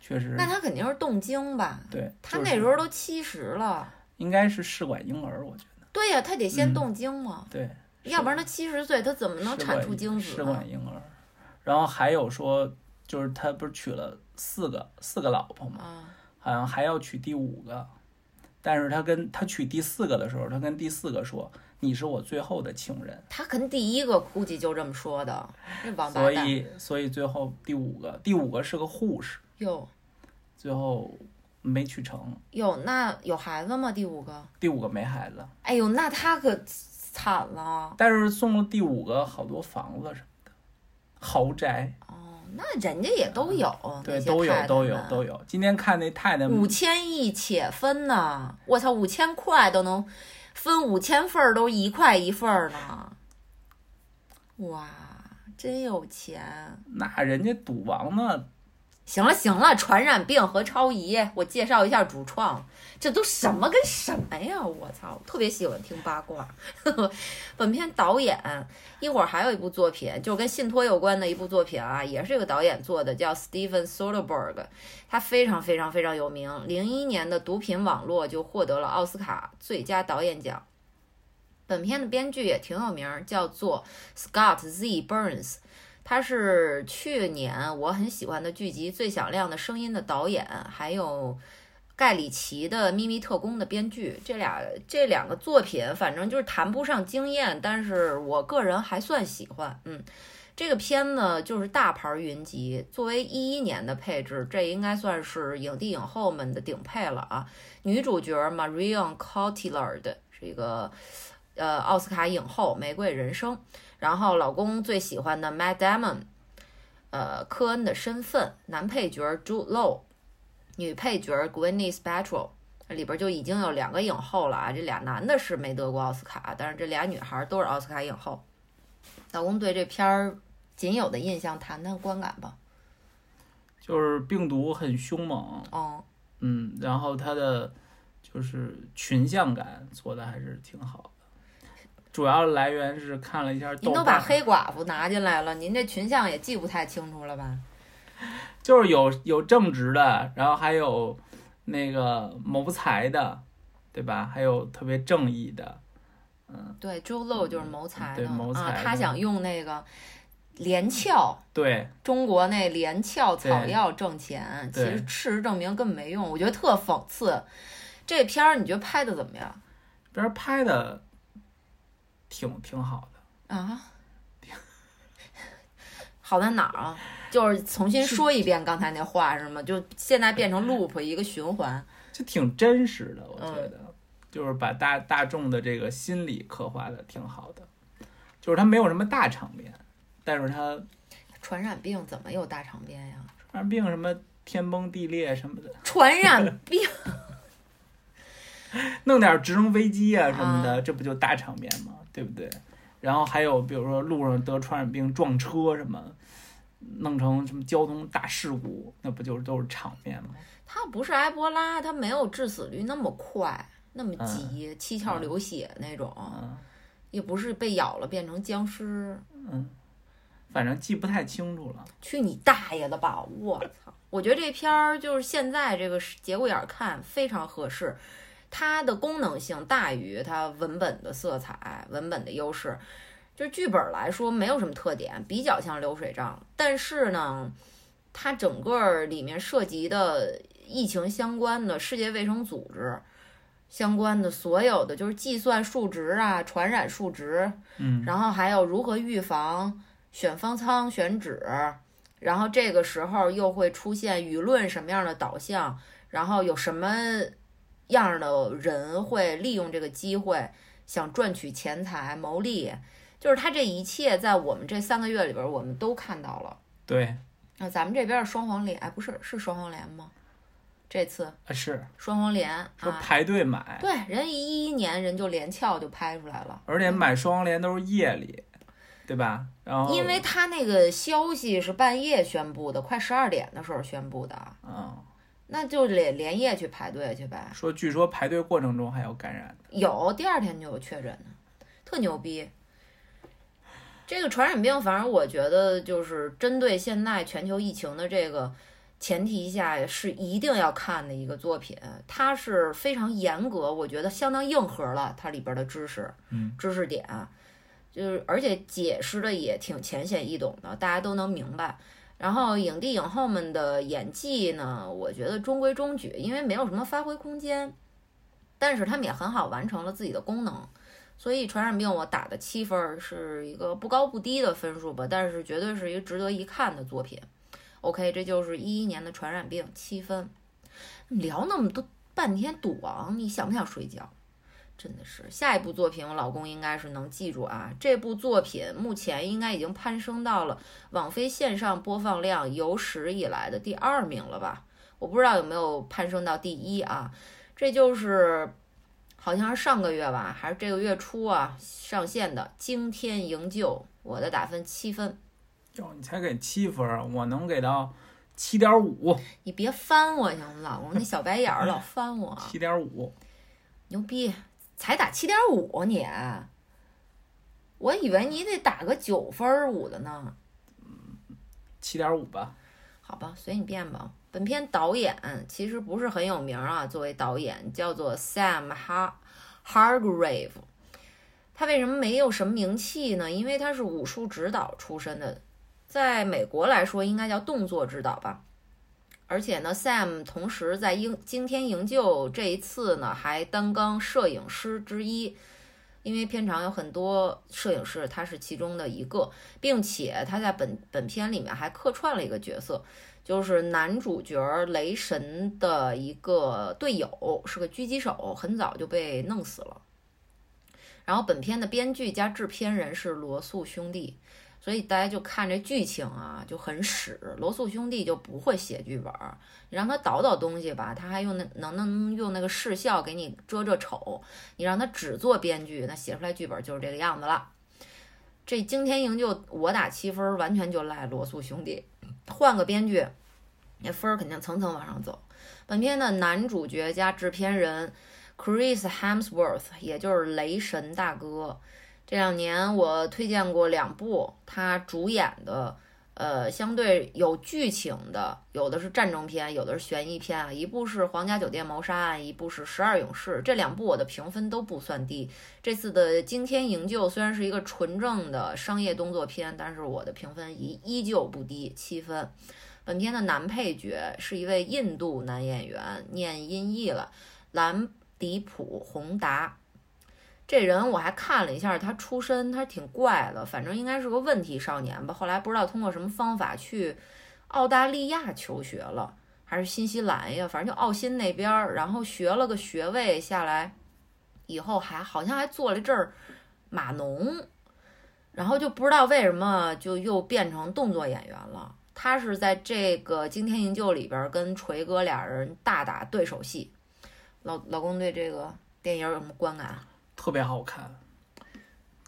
S2: 确实，
S1: 那他肯定是动经吧？
S2: 对，
S1: 他那时候都七十了，
S2: 应该是试管婴儿，我觉得。
S1: 对呀，他得先动经嘛。
S2: 对。
S1: 要不然他七十岁，他怎么能产出精子？
S2: 试管婴儿，然后还有说，就是他不是娶了四个四个老婆吗？好像还要娶第五个，但是他跟他娶第四个的时候，他跟第四个说：“你是我最后的情人。”
S1: 他跟第一个估计就这么说的，那王八
S2: 蛋。所以，所以最后第五个，第五个是个护士。
S1: 哟，
S2: 最后没去成。
S1: 有，那有孩子吗？第五个？
S2: 第五个没孩子。
S1: 哎呦，那他可。惨了，
S2: 但是送了第五个好多房子什么的，豪宅。
S1: 哦，那人家也都有，
S2: 对，都有都有都有。今天看那太太
S1: 五千亿且分呢，我操，五千块都能分五千份儿，都一块一份儿呢。哇，真有钱！
S2: 那人家赌王呢？
S1: 行了行了，传染病和超仪，我介绍一下主创，这都什么跟什么呀？我操，特别喜欢听八卦。[LAUGHS] 本片导演一会儿还有一部作品，就跟信托有关的一部作品啊，也是这个导演做的，叫 Steven Soderbergh，他非常非常非常有名。零一年的《毒品网络》就获得了奥斯卡最佳导演奖。本片的编剧也挺有名，叫做 Scott Z Burns。他是去年我很喜欢的剧集《最响亮的声音》的导演，还有盖里奇的《秘密特工》的编剧。这俩这两个作品，反正就是谈不上惊艳，但是我个人还算喜欢。嗯，这个片呢就是大牌云集，作为一一年的配置，这应该算是影帝影后们的顶配了啊。女主角 Marion Cotillard 是一个呃奥斯卡影后，《玫瑰人生》。然后老公最喜欢的 Matt Damon，呃，科恩的身份，男配角 Jude Law，女配角 Gwyneth Paltrow，里边就已经有两个影后了啊。这俩男的是没得过奥斯卡，但是这俩女孩都是奥斯卡影后。老公对这片儿仅有的印象，谈谈观感吧。
S2: 就是病毒很凶猛，
S1: 哦，
S2: 嗯，然后它的就是群像感做的还是挺好。主要来源是看了一下，
S1: 您都把黑寡妇拿进来了，您这群像也记不太清楚了吧？
S2: 就是有有正直的，然后还有那个谋财的，对吧？还有特别正义的，嗯。
S1: 对，Joe Low 就是谋财
S2: 对
S1: 的啊，
S2: 谋财的
S1: 他想用那个连翘，
S2: 对，
S1: 中国那连翘草药挣钱，其实事实证明根本没用，我觉得特讽刺。这片儿你觉得拍的怎么样
S2: 片儿拍的挺挺好的。
S1: 啊？好在哪儿啊？就是重新说一遍刚才那话是吗？就现在变成 loop 一个循环。
S2: 就挺真实的，我
S1: 嗯
S2: 觉得，就是把大大众的这个心理刻画的挺好的，就是它没有什么大场面，但是它
S1: 传染病怎么有大场面呀？
S2: 传染病什么天崩地裂什么的，[LAUGHS]
S1: 传染病
S2: 弄点直升飞机啊什么的，这不就大场面吗？对不对？然后还有比如说路上得传染病撞车什么，弄成什么交通大事故，那不就是都是场面吗？
S1: 它不是埃博拉，它没有致死率那么快，那么急，七窍流血那种，
S2: 嗯
S1: 也不是被咬了变成僵尸。
S2: 嗯，反正记不太清楚了。
S1: 去你大爷的吧！我操！我觉得这片儿就是现在这个节骨眼儿看非常合适，它的功能性大于它文本的色彩、文本的优势。就是剧本来说没有什么特点，比较像流水账，但是呢，它整个里面涉及的疫情相关的世界卫生组织相关的所有的就是计算数值啊、传染数值，
S2: 嗯，
S1: 然后还有如何预防、选方舱、选址，然后这个时候又会出现舆论什么样的导向，然后有什么样的人会利用这个机会想赚取钱财牟利，就是他这一切在我们这三个月里边，我们都看到了。
S2: 对，
S1: 那咱们这边是双黄连，哎，不是是双黄连吗？这次
S2: 啊是
S1: 双黄连啊，
S2: 说排队买，
S1: 对，人一一年人就连翘就拍出来了。
S2: 而且买双黄连都是夜里，对吧？然后
S1: 因为他那个消息是半夜宣布的，快十二点的时候宣布的，
S2: 嗯，
S1: 那就得连夜去排队去呗。
S2: 说据说排队过程中还有感染，
S1: 有第二天就有确诊的，特牛逼。这个传染病，反正我觉得就是针对现在全球疫情的这个前提下，是一定要看的一个作品。它是非常严格，我觉得相当硬核了，它里边的知识，
S2: 嗯，
S1: 知识点，就是而且解释的也挺浅显易懂的，大家都能明白。然后影帝影后们的演技呢，我觉得中规中矩，因为没有什么发挥空间，但是他们也很好完成了自己的功能。所以传染病我打的七分是一个不高不低的分数吧，但是绝对是一个值得一看的作品。OK，这就是一一年的传染病七分。聊那么多半天赌王，你想不想睡觉？真的是，下一部作品我老公应该是能记住啊。这部作品目前应该已经攀升到了网飞线上播放量有史以来的第二名了吧？我不知道有没有攀升到第一啊。这就是好像是上个月吧，还是这个月初啊上线的《惊天营救》，我的打分七分。
S2: 哟，你才给七分儿，我能给到七点五，
S1: 你别翻我行吗，老公？那小白眼儿 [LAUGHS] 老翻我，
S2: 七点五，
S1: 牛逼，才打七点五你？我以为你得打个九分儿五的呢。
S2: 七点五吧。
S1: 好吧，随你便吧。本片导演其实不是很有名啊，作为导演叫做 Sam Har Hargrave。他为什么没有什么名气呢？因为他是武术指导出身的，在美国来说应该叫动作指导吧。而且呢，Sam 同时在英惊天营救这一次呢，还担纲摄影师之一，因为片场有很多摄影师，他是其中的一个，并且他在本本片里面还客串了一个角色，就是男主角雷神的一个队友，是个狙击手，很早就被弄死了。然后本片的编剧加制片人是罗素兄弟，所以大家就看这剧情啊就很屎。罗素兄弟就不会写剧本，你让他倒倒东西吧，他还用那能能用那个视效给你遮遮丑。你让他只做编剧，那写出来剧本就是这个样子了。这惊天营救我打七分，完全就赖罗素兄弟，换个编剧，那分儿肯定层层往上走。本片的男主角加制片人 Chris Hemsworth，也就是雷神大哥，这两年我推荐过两部他主演的呃，相对有剧情的，有的是战争片，有的是悬疑片啊。一部是《皇家酒店谋杀案》，一部是《十二勇士》，这两部我的评分都不算低。这次的《惊天营救》虽然是一个纯正的商业动作片，但是我的评分依依旧不低，七分。本片的男配角是一位印度男演员，念音译了，兰迪普·洪达。这人我还看了一下，他出身他挺怪的，反正应该是个问题少年吧。后来不知道通过什么方法去澳大利亚求学了，还是新西兰呀，反正就澳新那边儿，然后学了个学位下来，以后还好像还做了阵儿码农，然后就不知道为什么就又变成动作演员了。他是在这个《惊天营救》里边跟锤哥俩人大打对手戏。老老公对这个电影有什么观感？
S2: 特别好看，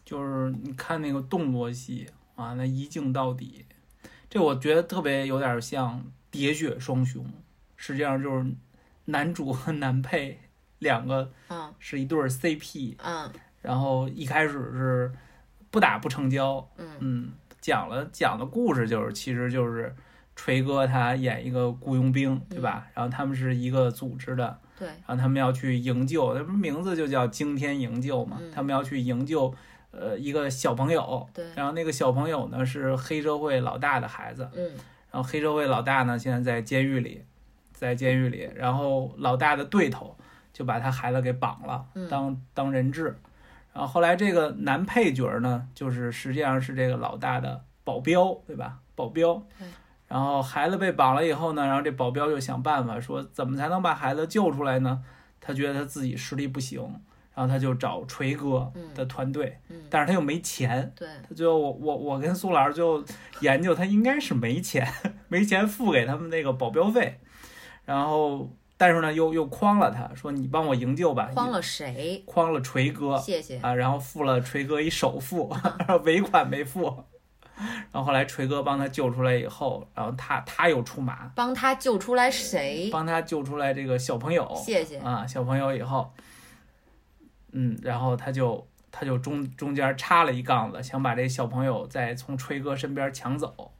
S2: 就是你看那个动作戏啊，那一镜到底，这我觉得特别有点像《喋血双雄》，实际上就是男主和男配两个
S1: 嗯
S2: 是一对儿 CP，
S1: 嗯
S2: 然后一开始是不打不成交，
S1: 嗯
S2: 嗯，讲了讲的故事就是，其实就是锤哥他演一个雇佣兵，对吧？然后他们是一个组织的，
S1: 对，
S2: 然后他们要去营救，那不是名字就叫惊天营救嘛？
S1: 嗯
S2: 他们要去营救呃一个小朋友，
S1: 对，
S2: 然后那个小朋友呢是黑社会老大的孩子，
S1: 嗯
S2: 然后黑社会老大呢现在在监狱里，在监狱里，然后老大的对头就把他孩子给绑了，
S1: 嗯
S2: 当当人质。然后后来这个男配角呢，就是实际上是这个老大的保镖，对吧？保镖
S1: 对。
S2: 然后孩子被绑了以后呢，然后这保镖就想办法说怎么才能把孩子救出来呢？他觉得他自己实力不行，然后他就找锤哥的团队，
S1: 嗯，
S2: 但是他又没钱，
S1: 对，
S2: 他最后我我我跟苏老师就研究，他应该是没钱，没钱付给他们那个保镖费，然后但是呢又又诓了他，说你帮我营救吧，
S1: 诓了谁？
S2: 诓了锤哥
S1: 谢谢。
S2: 啊，然后付了锤哥一首付，[LAUGHS] 然 [LAUGHS] 后尾款没付，然后后来锤哥帮他救出来以后，然后他他又出马，
S1: 帮他救出来谁？
S2: 帮他救出来这个小朋友，
S1: 谢谢。
S2: 啊，小朋友以后，嗯，然后他就他就中中间插了一杠子，想把这小朋友再从锤哥身边抢走。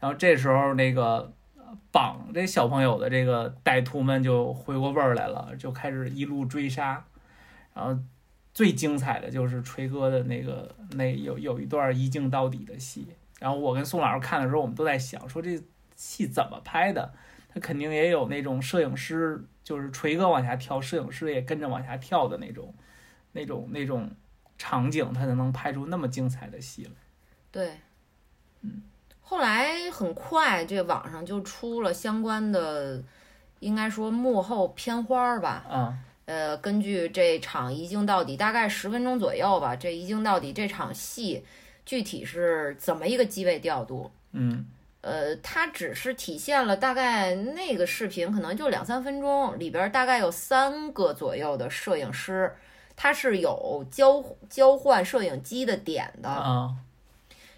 S2: 然后这时候那个呃绑这小朋友的这个歹徒们就回过味儿来了，就开始一路追杀。然后最精彩的就是锤哥的那个那有有一段一镜到底的戏。然后我跟宋老师看的时候，我们都在想说这戏怎么拍的？他肯定也有那种摄影师，就是锤哥往下跳，摄影师也跟着往下跳的那种，那种那种场景，他才能拍出那么精彩的戏来。
S1: 对，
S2: 嗯，
S1: 后来很快，这网上就出了相关的，应该说幕后片花儿吧。
S2: 啊，
S1: 呃，根据这场一镜到底，大概十分钟左右吧。这一镜到底这场戏，具体是怎么一个机位调度？
S2: 嗯
S1: 呃，它只是体现了大概那个视频可能就两三分钟，里边大概有三个左右的摄影师，他是有交交换摄影机的点的。
S2: 啊，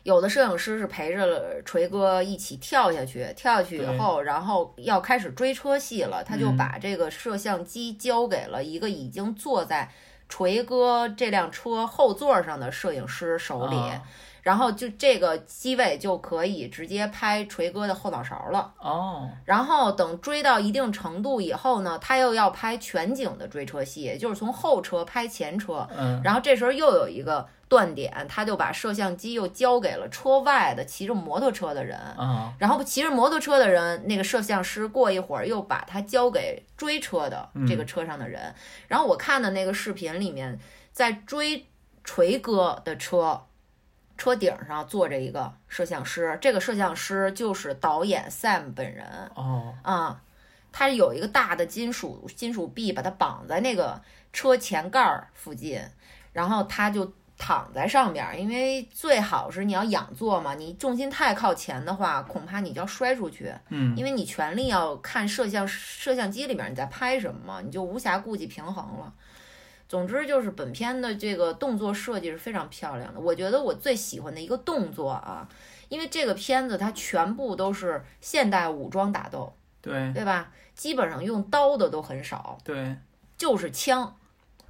S1: 有的摄影师是陪着锤哥一起跳下去，跳下去以后，然后要开始追车戏了，他就
S2: 嗯。
S1: 把这个摄像机交给了一个已经坐在锤哥这辆车后座上的摄影师手里，
S2: 啊
S1: 然后就这个机位就可以直接拍锤哥的后脑勺了。
S2: 哦，
S1: 然后等追到一定程度以后呢，他又要拍全景的追车戏，也就是从后车拍前车。
S2: 嗯
S1: 然后这时候又有一个断点，他就把摄像机又交给了车外的骑着摩托车的人。
S2: 啊
S1: 然后骑着摩托车的人，那个摄像师过一会儿又把他交给追车的这个车上的人。然后我看的那个视频里面，在追锤哥的车，车顶上坐着一个摄像师，这个摄像师就是导演 Sam 本人
S2: 哦
S1: 啊。他有一个大的金属金属臂，把它绑在那个车前盖儿附近，然后他就躺在上边儿，因为最好是你要仰坐嘛，你重心太靠前的话，恐怕你就要摔出去，
S2: 嗯
S1: 因为你全力要看摄像摄像机里面你在拍什么嘛，你就无暇顾及平衡了。总之就是本片的这个动作设计是非常漂亮的，我觉得我最喜欢的一个动作啊，因为这个片子它全部都是现代武装打斗，
S2: 对
S1: 对吧？基本上用刀的都很少，
S2: 对
S1: 就是枪，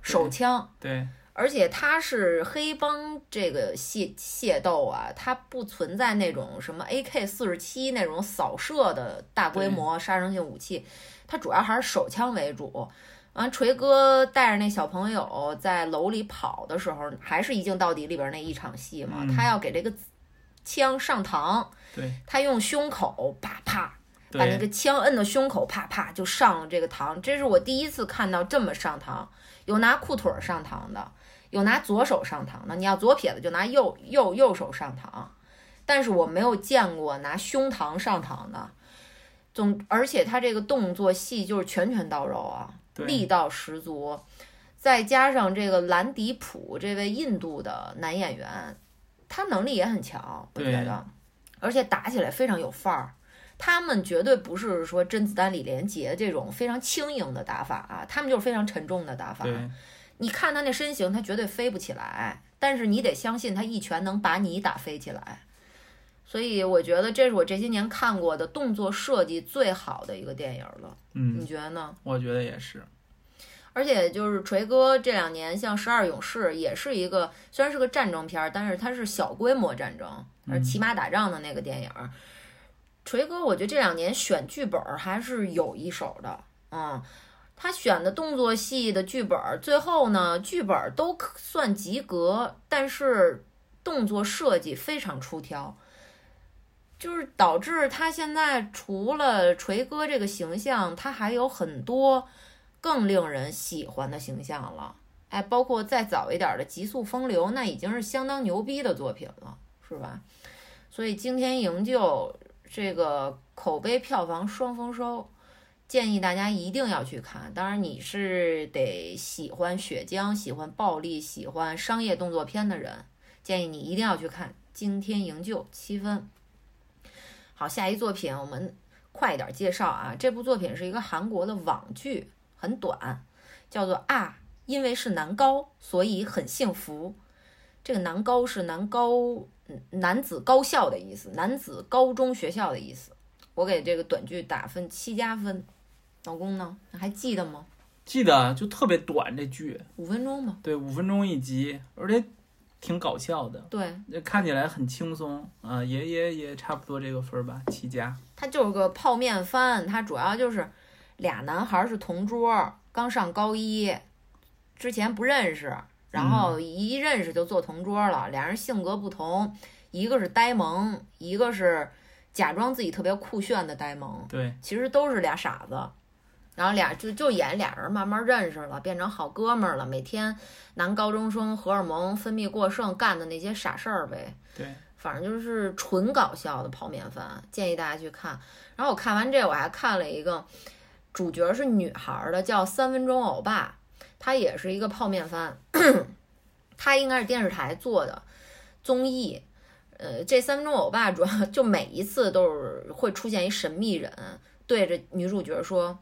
S1: 手枪。
S2: 对
S1: 而且它是黑帮这个械械斗啊，它不存在那种什么 AK 四十七那种扫射的大规模杀伤性武器，它主要还是手枪为主。完，锤哥带着那小朋友在楼里跑的时候，还是一镜到底里边那一场戏嘛，
S2: 嗯
S1: 他要给这个枪上膛，
S2: 对
S1: 他用胸口啪啪把那个枪摁到胸口，啪啪就上了这个膛。这是我第一次看到这么上膛，有拿裤腿儿上膛的，有拿左手上膛的。你要左撇子就拿右右右手上膛，但是我没有见过拿胸膛上膛的。总而且他这个动作戏就是拳拳到肉啊，
S2: 对
S1: 力道十足，再加上这个兰迪普这位印度的男演员，他能力也很强，我觉得，而且打起来非常有范儿。他们绝对不是说甄子丹、李连杰这种非常轻盈的打法啊，他们就是非常沉重的打法。你看他那身形，他绝对飞不起来，但是你得相信他一拳能把你打飞起来。所以我觉得这是我这些年看过的动作设计最好的一个电影了，
S2: 嗯
S1: 你，觉得呢？
S2: 我觉得也是。
S1: 而且就是锤哥这两年像《十二勇士》也是一个虽然是个战争片儿，但是它是小规模战争，而骑马打仗的那个电影儿。锤哥，我觉得这两年选剧本儿还是有一手的，嗯，他选的动作戏的剧本儿，最后呢剧本儿都可算及格，但是动作设计非常出挑。就是导致他现在除了锤哥这个形象，他还有很多更令人喜欢的形象了。哎，包括再早一点的《极速风流》，那已经是相当牛逼的作品了，是吧？所以惊天营救这个口碑票房双丰收，建议大家一定要去看。当然，你是得喜欢血浆、喜欢暴力、喜欢商业动作片的人，建议你一定要去看《惊天营救》，七分。好，下一作品我们快一点介绍啊！这部作品是一个韩国的网剧，很短，叫做啊，因为是男高，所以很幸福。这个男高是男高嗯男子高校的意思，男子高中学校的意思。我给这个短剧打分七加分。老公呢？还记得吗？
S2: 记得就特别短这剧，
S1: 五分钟吧。
S2: 对，五分钟一集，而且挺搞笑的，
S1: 对，
S2: 看起来很轻松啊、也也也差不多这个分儿吧，七加。
S1: 它就是个泡面番，它主要就是俩男孩儿是同桌，刚上高一，之前不认识，然后一认识就做同桌了。俩人性格不同，一个是呆萌，一个是假装自己特别酷炫的呆萌，
S2: 对
S1: 其实都是俩傻子。然后俩就就演俩人慢慢认识了，变成好哥们儿了。每天男高中生荷尔蒙分泌过剩干的那些傻事儿呗。
S2: 对，
S1: 反正就是纯搞笑的泡面番，建议大家去看。然后我看完这，我还看了一个主角是女孩儿的，叫《三分钟欧巴》，它也是一个泡面番，[CLEARS THROAT] 它应该是电视台做的综艺。呃，这三分钟欧巴主要 [LAUGHS] 就每一次都是会出现一神秘人，对着女主角说：“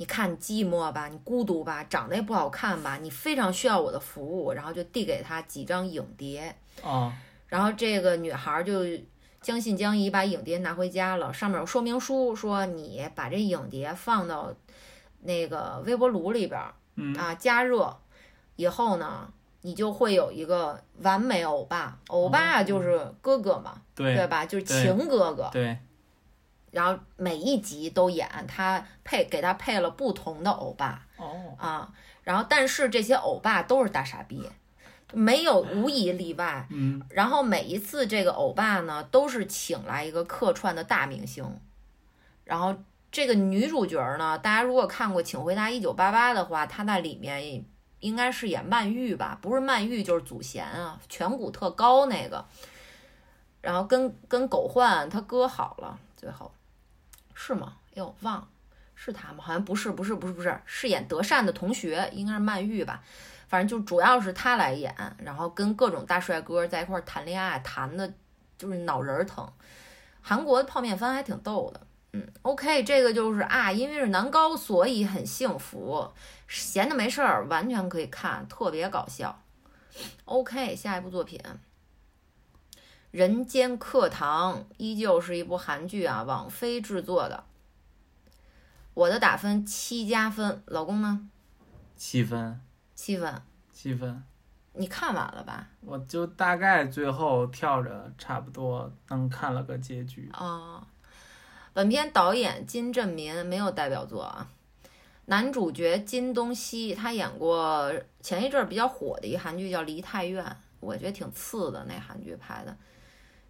S1: 你看你寂寞吧，你孤独吧，长得也不好看吧，你非常需要我的服务。”然后就递给她几张影碟，
S2: 啊，
S1: 然后这个女孩就将信将疑，把影碟拿回家了。上面有说明书，说你把这影碟放到那个微波炉里边啊，加热以后呢，你就会有一个完美欧巴。欧巴就是哥哥嘛，对
S2: 对
S1: 吧？就是情哥哥。
S2: 对
S1: 然后每一集都演他配给他配了不同的欧巴。
S2: 哦，
S1: 啊，然后但是这些欧巴都是大傻逼，没有无一例外。
S2: 嗯，
S1: 然后每一次这个欧巴呢，都是请来一个客串的大明星。然后这个女主角呢，大家如果看过《请回答一九八八》的话，她在里面应该是演曼玉吧？不是曼玉就是祖贤啊，颧骨特高那个。然后跟跟狗焕他哥好了，最后是吗？哎呦，忘了。是他吗？好像不是，不是，不是，不是，是演德善的同学，应该是曼玉吧。反正就主要是他来演，然后跟各种大帅哥在一块儿谈恋爱，谈的就是脑仁疼。韩国的泡面番还挺逗的，嗯，OK，这个就是啊，因为是男高，所以很幸福，闲的没事儿完全可以看，特别搞笑。OK，下一部作品《人间课堂》依旧是一部韩剧啊，网飞制作的。我的打分七加分，老公呢？
S2: 七分，
S1: 七分。
S2: 七分，
S1: 你看完了吧？
S2: 我就大概最后跳着差不多能看了个结局。
S1: 哦，本片导演金振民没有代表作啊。男主角金东熙，他演过前一阵儿比较火的一韩剧叫《梨泰院》，我觉得挺次的那韩剧拍的。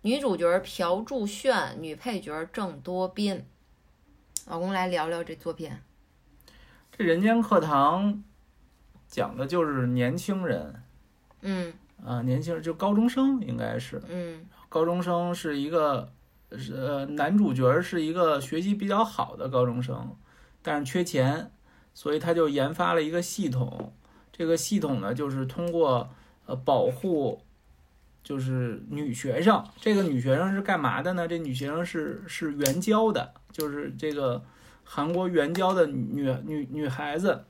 S1: 女主角朴柱炫，女配角郑多彬。老公来聊聊这作品。
S2: 这人间课堂讲的就是年轻人
S1: 嗯
S2: 啊，年轻人就高中生应该是
S1: 嗯
S2: 高中生是一个是呃男主角是一个学习比较好的高中生，但是缺钱，所以他就研发了一个系统。这个系统呢，就是通过呃保护就是女学生。这个女学生是干嘛的呢？这女学生是是援交的，就是这个韩国援交的女女女孩子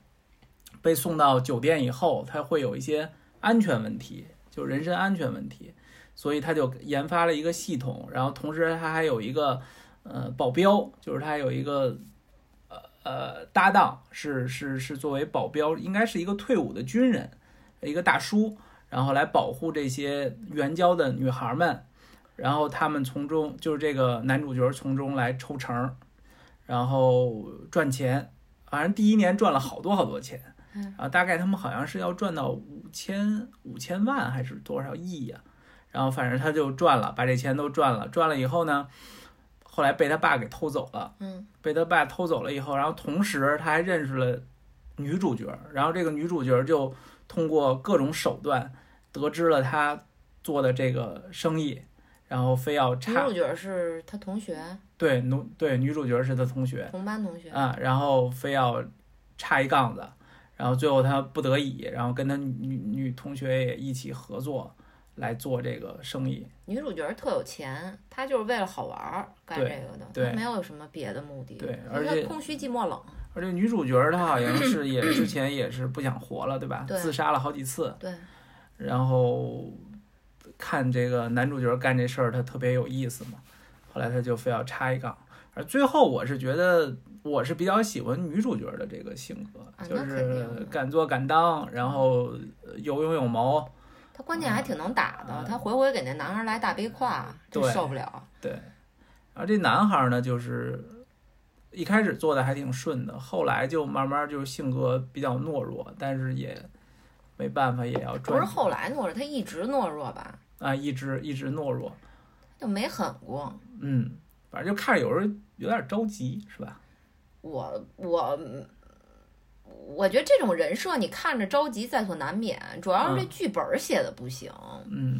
S2: 被送到酒店以后，她会有一些安全问题，就人身安全问题。所以他就研发了一个系统，然后同时他还有一个呃保镖，就是他有一个呃呃搭档是是是作为保镖，应该是一个退伍的军人，一个大叔，然后来保护这些援交的女孩们，然后他们从中就是这个男主角从中来抽成，然后赚钱，反正第一年赚了好多好多钱，
S1: 嗯
S2: 啊，大概他们好像是要赚到五千五千万还是多少亿呀、然后反正他就赚了，把这钱都赚了。赚了以后呢，后来被他爸给偷走了。
S1: 嗯
S2: 被他爸偷走了以后，然后同时他还认识了女主角，然后这个女主角就通过各种手段得知了他做的这个生意，然后非要
S1: 女
S2: 插
S1: 主角是他同学，
S2: 对女对女主角是他同学
S1: 同班同学。
S2: 啊，然后非要插一杠子，然后最后他不得已，然后跟他女女同学也一起合作来做这个生意。
S1: 女主角特有钱，她就是为了好玩儿干这个的，
S2: 对
S1: 她没有什么别的目的。
S2: 对而且
S1: 空虚寂寞冷。
S2: 而且女主角她好像是也之前也是不想活了，对吧？
S1: 对
S2: 自杀了好几次，
S1: 对，
S2: 然后看这个男主角干这事儿，他特别有意思嘛。后来他就非要插一杠，而最后我是觉得我是比较喜欢女主角的这个性格，就是敢做敢当，然后呃有勇有谋。
S1: 他关键还挺能打的，
S2: 嗯
S1: 她回回给那男孩来大背胯，真受不了。
S2: 对，然后这男孩呢，就是一开始做的还挺顺的，后来就慢慢就性格比较懦弱，但是也没办法，也要
S1: 不是后来懦弱，他一直懦弱吧，
S2: 啊，一直一直懦弱，
S1: 就没狠过。
S2: 嗯，反正就看着有时候有点着急，是吧？
S1: 我我我觉得这种人设你看着着急在所难免，主要是这
S2: 嗯。
S1: 剧本写的不行，
S2: 嗯，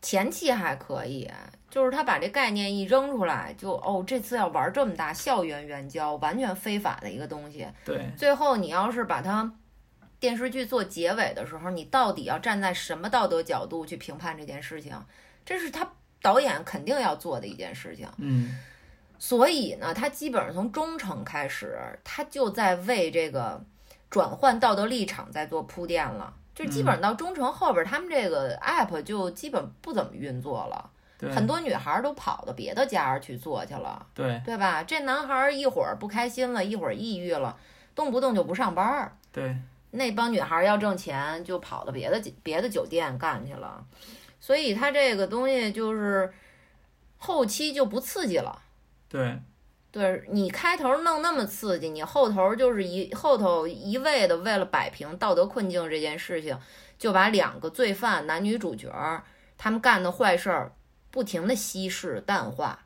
S1: 前期还可以，就是他把这概念一扔出来，就哦这次要玩这么大，校园援交完全非法的一个东西，
S2: 对，
S1: 最后你要是把它电视剧做结尾的时候，你到底要站在什么道德角度去评判这件事情？这是他导演肯定要做的一件事情。
S2: 嗯
S1: 所以呢，他基本上从忠诚开始，他就在为这个转换道德立场在做铺垫了。就基本上到忠诚后边，他们这个 app 就基本不怎么运作了，很多女孩都跑到别的家去做去了，
S2: 对
S1: 对吧？这男孩一会儿不开心了，一会儿抑郁了，动不动就不上班儿。
S2: 对
S1: 那帮女孩要挣钱，就跑到别的别的酒店干去了，所以他这个东西就是后期就不刺激了。
S2: 对
S1: 对你开头弄那么刺激，你后头就是一后头一味的为了摆平道德困境这件事情，就把两个罪犯男女主角儿他们干的坏事儿不停的稀释淡化，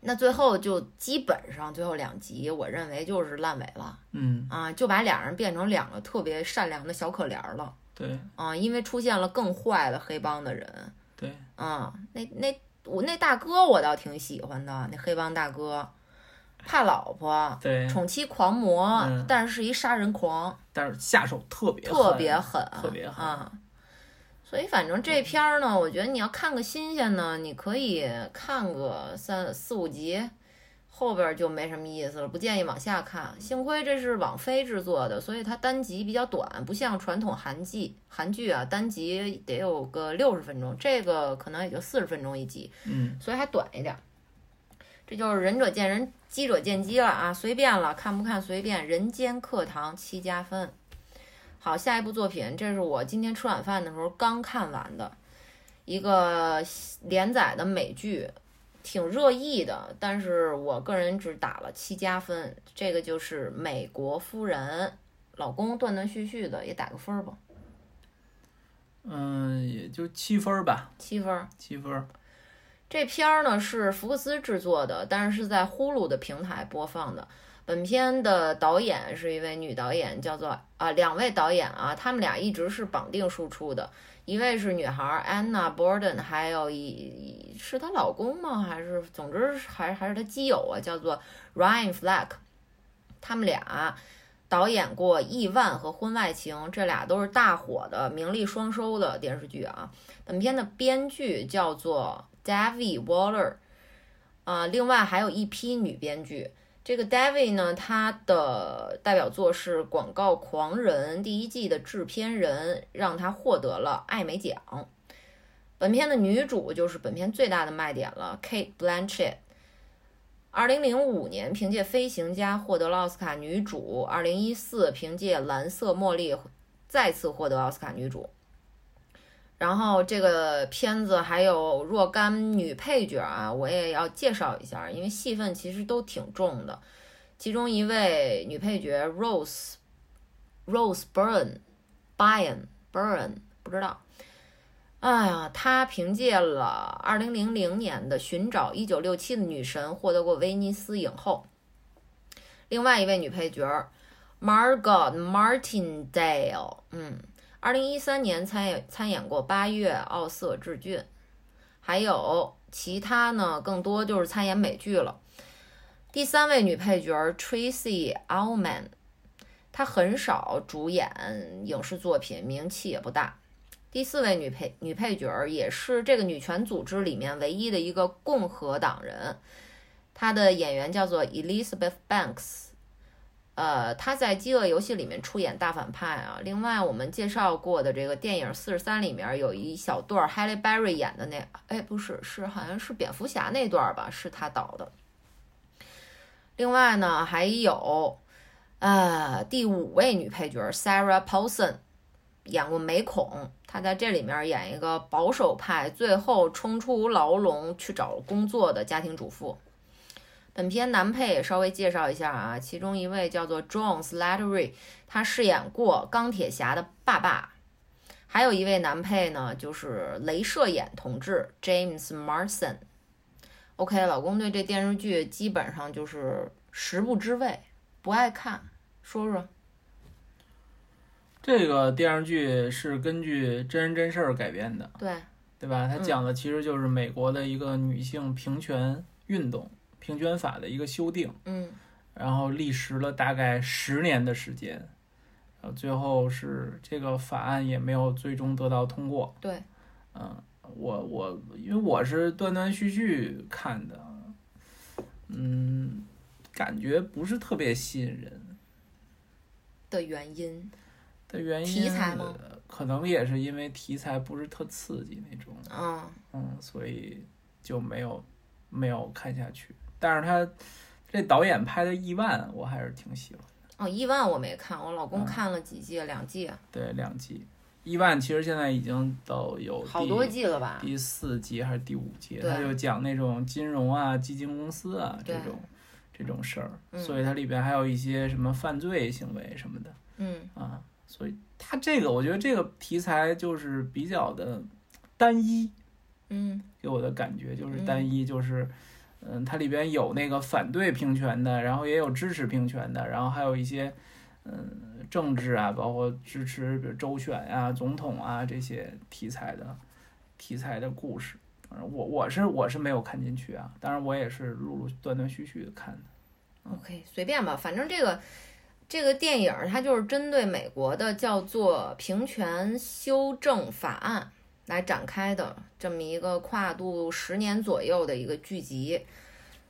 S1: 那最后就基本上最后两集，我认为就是烂尾了
S2: 嗯
S1: 啊，就把俩人变成两个特别善良的小可怜儿了
S2: 对
S1: 啊，因为出现了更坏的黑帮的人
S2: 对
S1: 啊，那那我那大哥我倒挺喜欢的，那黑帮大哥怕老婆。
S2: 对，
S1: 宠妻狂魔，
S2: 嗯
S1: 但是是一杀人狂，
S2: 但是下手特别
S1: 特
S2: 狠
S1: 别狠，
S2: 特别狠
S1: 啊！所以反正这片儿呢，我觉得你要看个新鲜呢，你可以看个三四五集，后边就没什么意思了，不建议往下看。幸亏这是网飞制作的，所以它单集比较短，不像传统韩剧韩剧啊，单集得有个六十分钟，这个可能也就四十分钟一集。
S2: 嗯
S1: 所以还短一点儿。这就是仁者见仁，机者见机了啊，随便了，看不看随便。人间课堂七加分。好，下一部作品，这是我今天吃晚饭的时候刚看完的一个连载的美剧，挺热议的，但是我个人只打了七加分。这个就是《美国夫人》，老公断断续续的，也打个分儿吧，
S2: 嗯，也就七分儿吧，
S1: 七分儿。
S2: 七分儿。
S1: 这片儿呢是福克斯制作的，但是是在呼噜的平台播放的。本片的导演是一位女导演，叫做啊，两位导演啊，他们俩一直是绑定输出的。一位是女孩 Anna Borden，还有一是她老公吗？还是总之还还是她基友啊，叫做 Ryan Fleck。他们俩导演过《亿万》和《婚外情》，这俩都是大火的、名利双收的电视剧啊。本片的编剧叫做 David Waller，啊，另外还有一批女编剧。这个 David 呢，他的代表作是《广告狂人》第一季的制片人，让他获得了艾美奖。本片的女主就是本片最大的卖点了，Kate Blanchett。二零零五年凭借《飞行家》获得了奥斯卡女主，二零一四凭借《蓝色茉莉》再次获得奥斯卡女主。然后这个片子还有若干女配角啊，我也要介绍一下，因为戏份其实都挺重的。其中一位女配角 Rose Rose Byrne Byrne Byrne 不知道，哎呀，她凭借了2000年的《寻找1967的女神》获得过威尼斯影后。另外一位女配角 Margot Martindale，嗯。二零一三年参演参演过八月奥色治俊，还有其他呢，更多就是参演美剧了。第三位女配角 Tracy Ullman，她很少主演影视作品，名气也不大。第四位女配女配角也是这个女权组织里面唯一的一个共和党人，她的演员叫做 Elizabeth Banks。呃，他在《饥饿游戏》里面出演大反派啊。另外，我们介绍过的这个电影《四十三》里面有一小段 Halle Berry 演的那，哎，不是，是好像是蝙蝠侠那段吧，是他导的。另外呢，还有呃第五位女配角 Sarah Paulson，演过美恐，她在这里面演一个保守派，最后冲出牢笼去找工作的家庭主妇。本片男配也稍微介绍一下啊，其中一位叫做 John Slattery，他饰演过钢铁侠的爸爸。还有一位男配呢，就是镭射眼同志 James Marsden。OK，老公对这电视剧基本上就是食不知味，不爱看。说说，
S2: 这个电视剧是根据真人真事儿改编的，
S1: 对
S2: 对吧？它讲的其实就是美国的一个女性平权运动。平权法的一个修订，
S1: 嗯，
S2: 然后历时了大概十年的时间，然后最后是这个法案也没有最终得到通过。
S1: 对，
S2: 嗯，我我因为我是断断续续看的，嗯，感觉不是特别吸引人
S1: 的原因
S2: 的原因
S1: 题材吗？
S2: 可能也是因为题材不是特刺激那种，
S1: 嗯
S2: 嗯，所以就没有没有看下去。但是他这导演拍的《亿万》，我还是挺喜欢的。
S1: 哦，《亿万》我没看，我老公看了几季，两季。
S2: 对，两季。《亿万》其实现在已经到有
S1: 好多季了吧？
S2: 第四季还是第五季？他就讲那种金融啊、基金公司啊这种这种事儿，所以它里边还有一些什么犯罪行为什么的。
S1: 嗯
S2: 啊，所以它这个我觉得这个题材就是比较的单一。
S1: 嗯，
S2: 给我的感觉就是单一，就是。嗯，嗯它里边有那个反对平权的，然后也有支持平权的，然后还有一些嗯政治啊，包括支持比如周选啊、总统啊这些题材的题材的故事。我我是我是没有看进去啊，当然我也是陆陆断断续续的看的。
S1: OK，随便吧，反正这个这个电影它就是针对美国的叫做平权修正法案。来展开的这么一个跨度十年左右的一个剧集，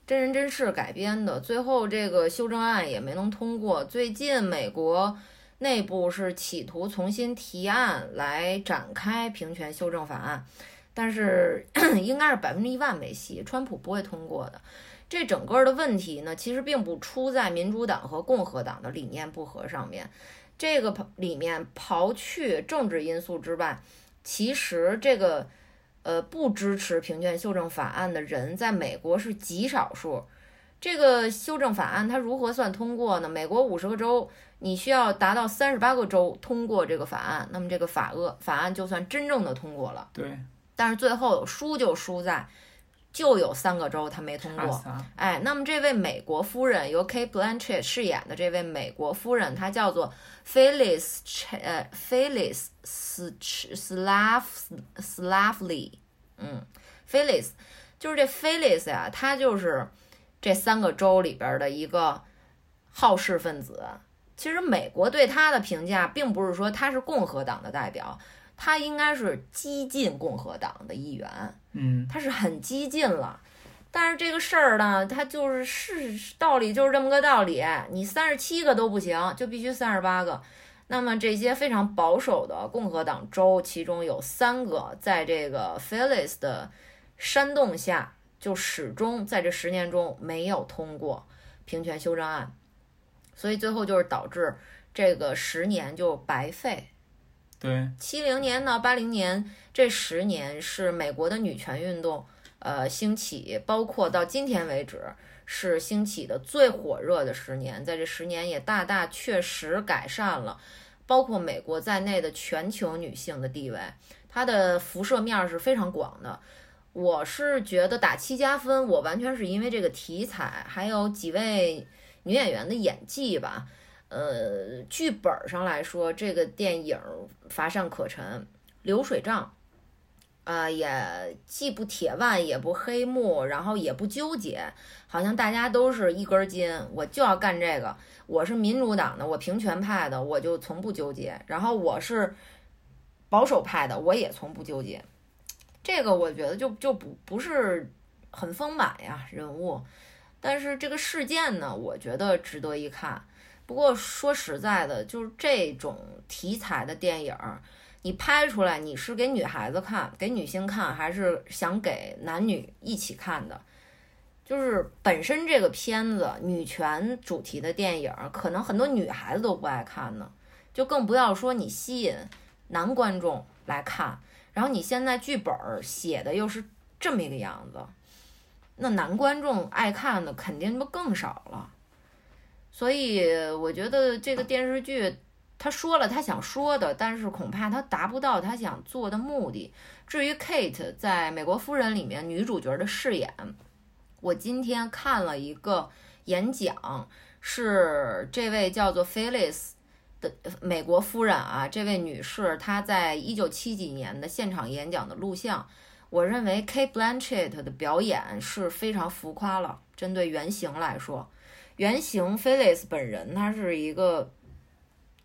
S1: 真人真事改编的，最后这个修正案也没能通过。最近美国内部是企图重新提案来展开平权修正法案，但是 [CLEARS THROAT] 应该是百分之一万没戏，川普不会通过的。这整个的问题呢，其实并不出在民主党和共和党的理念不合上面。这个里面刨去政治因素之外，其实这个呃不支持平权修正法案的人在美国是极少数。这个修正法案它如何算通过呢？美国五十个州，你需要达到三十八个州通过这个法案，那么这个法恶法案就算真正的通过了。
S2: 对，
S1: 但是最后输就输在，就有三个州他没通过。哎，那么这位美国夫人由 Kate Blanchett 饰演的这位美国夫人，她叫做 Phyllis 呃 Phyllis Slav Slavely，嗯，Phyllis 就是这 Phyllis 呀，她就是这三个州里边的一个好事分子。其实美国对她的评价并不是说她是共和党的代表，她应该是激进共和党的一员。
S2: 嗯，
S1: 他是很激进了，但是这个事儿呢，它就是是道理就是这么个道理，你三十七个都不行，就必须三十八个。那么这些非常保守的共和党州，其中有三个在这个 Phyllis 的煽动下，就始终在这十年中没有通过平权修正案，所以最后就是导致这个十年就白费。
S2: 对，
S1: 七零年到八零年这十年是美国的女权运动呃兴起，包括到今天为止是兴起的最火热的十年，在这十年也大大确实改善了包括美国在内的全球女性的地位，它的辐射面是非常广的。我是觉得打七加分，我完全是因为这个题材，还有几位女演员的演技吧。呃，剧本上来说，这个电影乏善可陈，流水账，啊、也既不铁腕，也不黑幕，然后也不纠结，好像大家都是一根筋，我就要干这个。我是民主党的，我平权派的，我就从不纠结；然后我是保守派的，我也从不纠结。这个我觉得就就不不是很丰满呀人物，但是这个事件呢，我觉得值得一看。不过说实在的，就是这种题材的电影，你拍出来，你是给女孩子看、给女性看，还是想给男女一起看的？就是本身这个片子女权主题的电影，可能很多女孩子都不爱看呢，就更不要说你吸引男观众来看。然后你现在剧本写的又是这么一个样子，那男观众爱看的肯定就更少了。所以我觉得这个电视剧，他说了他想说的，但是恐怕他达不到他想做的目的。至于 Kate 在美国夫人里面女主角的饰演，我今天看了一个演讲，是这位叫做 Phyllis 的美国夫人啊，这位女士她在一九七几年的现场演讲的录像。我认为 Kate Blanchett 的表演是非常浮夸了，针对原型来说。原型 Phyllis 本人，她是一个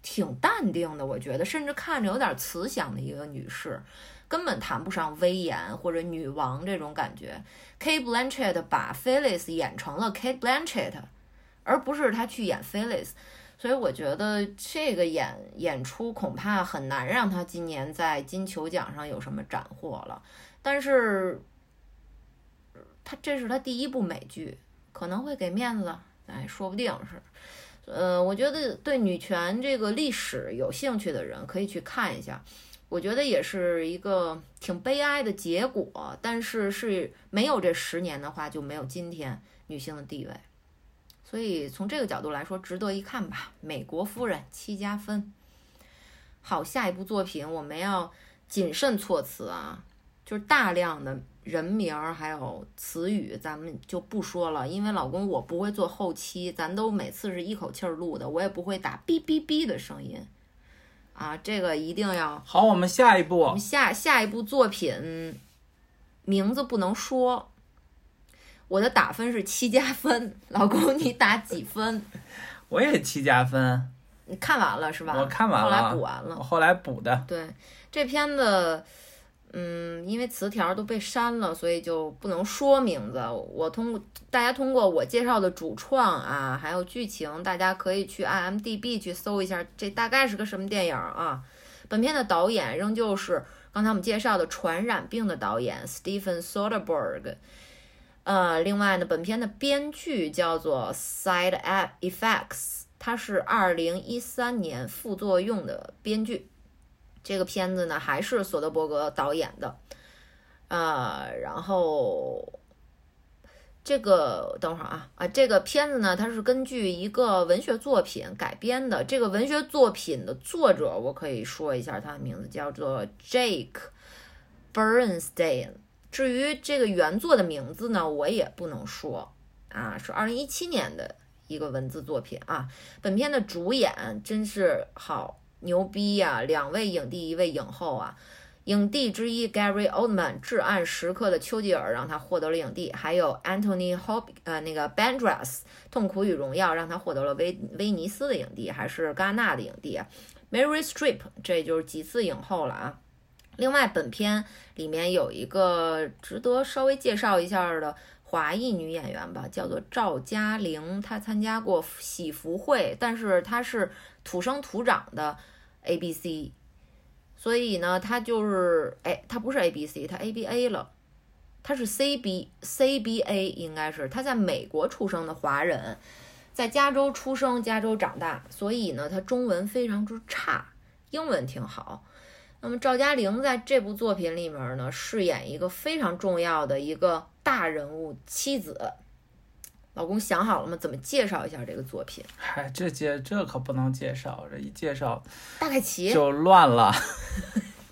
S1: 挺淡定的，我觉得，甚至看着有点慈祥的一个女士，根本谈不上威严或者女王这种感觉。Kate Blanchett 把 Phyllis 演成了 Kate Blanchett，而不是她去演 Phyllis，所以我觉得这个演演出恐怕很难让她今年在金球奖上有什么斩获了。但是，她这是她第一部美剧，可能会给面子。哎，说不定是，呃，我觉得对女权这个历史有兴趣的人可以去看一下。我觉得也是一个挺悲哀的结果，但是是没有这十年的话，就没有今天女性的地位。所以从这个角度来说，值得一看吧。美国夫人七加分。好，下一部作品我们要谨慎措辞啊，就是大量的。人名儿还有词语，咱们就不说了，因为老公我不会做后期，咱都每次是一口气儿录的，我也不会打哔哔哔的声音，啊，这个一定要
S2: 好，我们下一
S1: 我
S2: 步
S1: 们下下一部作品名字不能说，我的打分是七加分，老公你打几分？[LAUGHS]
S2: 我也七加分，
S1: 你看完了是吧？
S2: 我看完了
S1: 后来补完了
S2: 我。后来补的。
S1: 对，这片子，嗯，因为词条都被删了，所以就不能说名字。我通过大家通过我介绍的主创啊，还有剧情，大家可以去 IMDB 去搜一下，这大概是个什么电影啊？本片的导演仍旧是刚才我们介绍的《传染病》的导演 Stephen Soderbergh。呃，另外呢，本片的编剧叫做 Side Effects，他是二零一三年副作用的编剧。这个片子呢，还是索德伯格导演的，呃，然后这个等会儿啊啊，这个片子呢，它是根据一个文学作品改编的。这个文学作品的作者，我可以说一下，他的名字叫做 Jake Bernstein。至于这个原作的名字呢，我也不能说啊，是二零一七年的一个文字作品啊。本片的主演真是好。牛逼呀！两位影帝，一位影后啊！影帝之一 Gary Oldman，《至暗时刻》的丘吉尔让他获得了影帝，还有 Anthony Hop 呃那个 Bandras《痛苦与荣耀》让他获得了威威尼斯的影帝，还是戛纳的影帝。Mary Streep 这就是几次影后了啊！另外，本片里面有一个值得稍微介绍一下的华裔女演员吧，叫做赵嘉玲，她参加过喜福会，但是她是土生土长的。A B C，所以呢，他就是哎，他不是 A B C，他 A B A 了，他是 C B C B A，应该是他在美国出生的华人，在加州出生，加州长大，所以呢，他中文非常之差，英文挺好。那么赵嘉玲在这部作品里面呢，饰演一个非常重要的一个大人物妻子。老公想好了吗？怎么介绍一下这个作品？
S2: 嗨，这介这可不能介绍，这一介绍
S1: 大概齐
S2: 就乱了。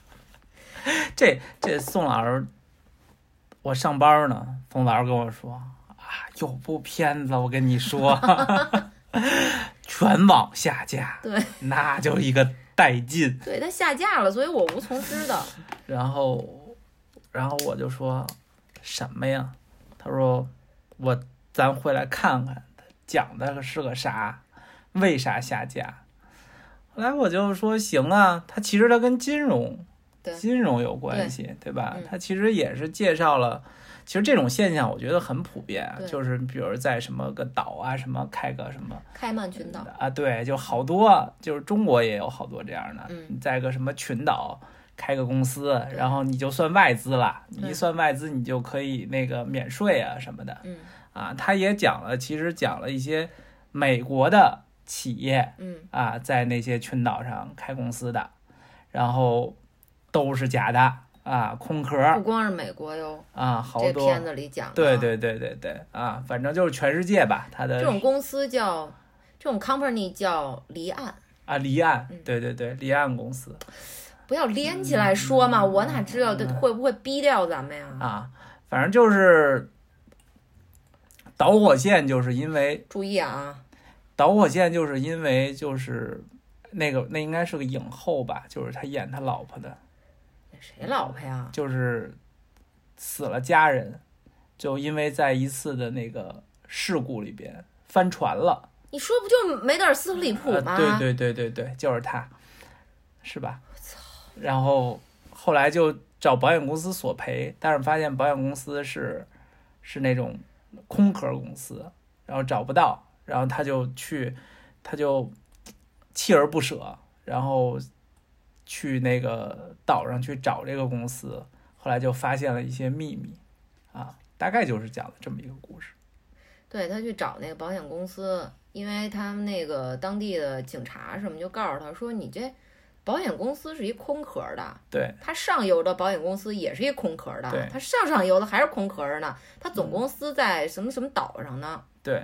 S2: [LAUGHS] 这这宋老师，我上班呢，宋老师跟我说啊，有部片子我跟你说，[LAUGHS] 全网下架，
S1: 对，
S2: 那就一个带劲。
S1: 对，它下架了，所以我无从知道。
S2: 然后，然后我就说什么呀？他说我。咱回来看看，讲的是个啥？为啥下架？后来我就说行啊，它其实它跟金融，金融有关系，对吧？它其实也是介绍了，其实这种现象我觉得很普遍，就是比如在什么个岛啊，什么开个什么
S1: 开曼群岛
S2: 啊，对，就好多，就是中国也有好多这样的，在个什么群岛开个公司，然后你就算外资了，你一算外资，你就可以那个免税啊什么的，
S1: 嗯。
S2: 啊，他也讲了，其实讲了一些美国的企业，
S1: 嗯，
S2: 啊，在那些群岛上开公司的，然后都是假的啊，空壳。
S1: 不光是美国哟，
S2: 啊，好多
S1: 片子里讲。
S2: 对对对对对，啊，反正就是全世界吧，他的
S1: 这种公司叫这种 company 叫离岸
S2: 啊，离岸，对对对，离岸公司。
S1: 不要连起来说嘛，我哪知道这会不会逼掉咱们呀？
S2: 啊，反正就是。导火线就是因为
S1: 注意啊，
S2: 导火线就是因为就是那个那应该是个影后吧，就是他演他老婆的，
S1: 谁老婆呀？
S2: 就是死了家人，就因为在一次的那个事故里边翻船了。
S1: 你说不就梅德尔斯特里普吗？
S2: 对对对对对，就是他，是吧？我操！然后后来就找保险公司索赔，但是发现保险公司是是那种。空壳公司，然后找不到，然后他就去，他就锲而不舍，然后去那个岛上去找这个公司，后来就发现了一些秘密，啊，大概就是讲了这么一个故事。
S1: 对他去找那个保险公司，因为他们那个当地的警察什么就告诉他说：“你这。”保险公司是一空壳的，
S2: 对，
S1: 它上游的保险公司也是一空壳的，它上上游的还是空壳呢。它总公司在什么什么岛上呢？
S2: 对，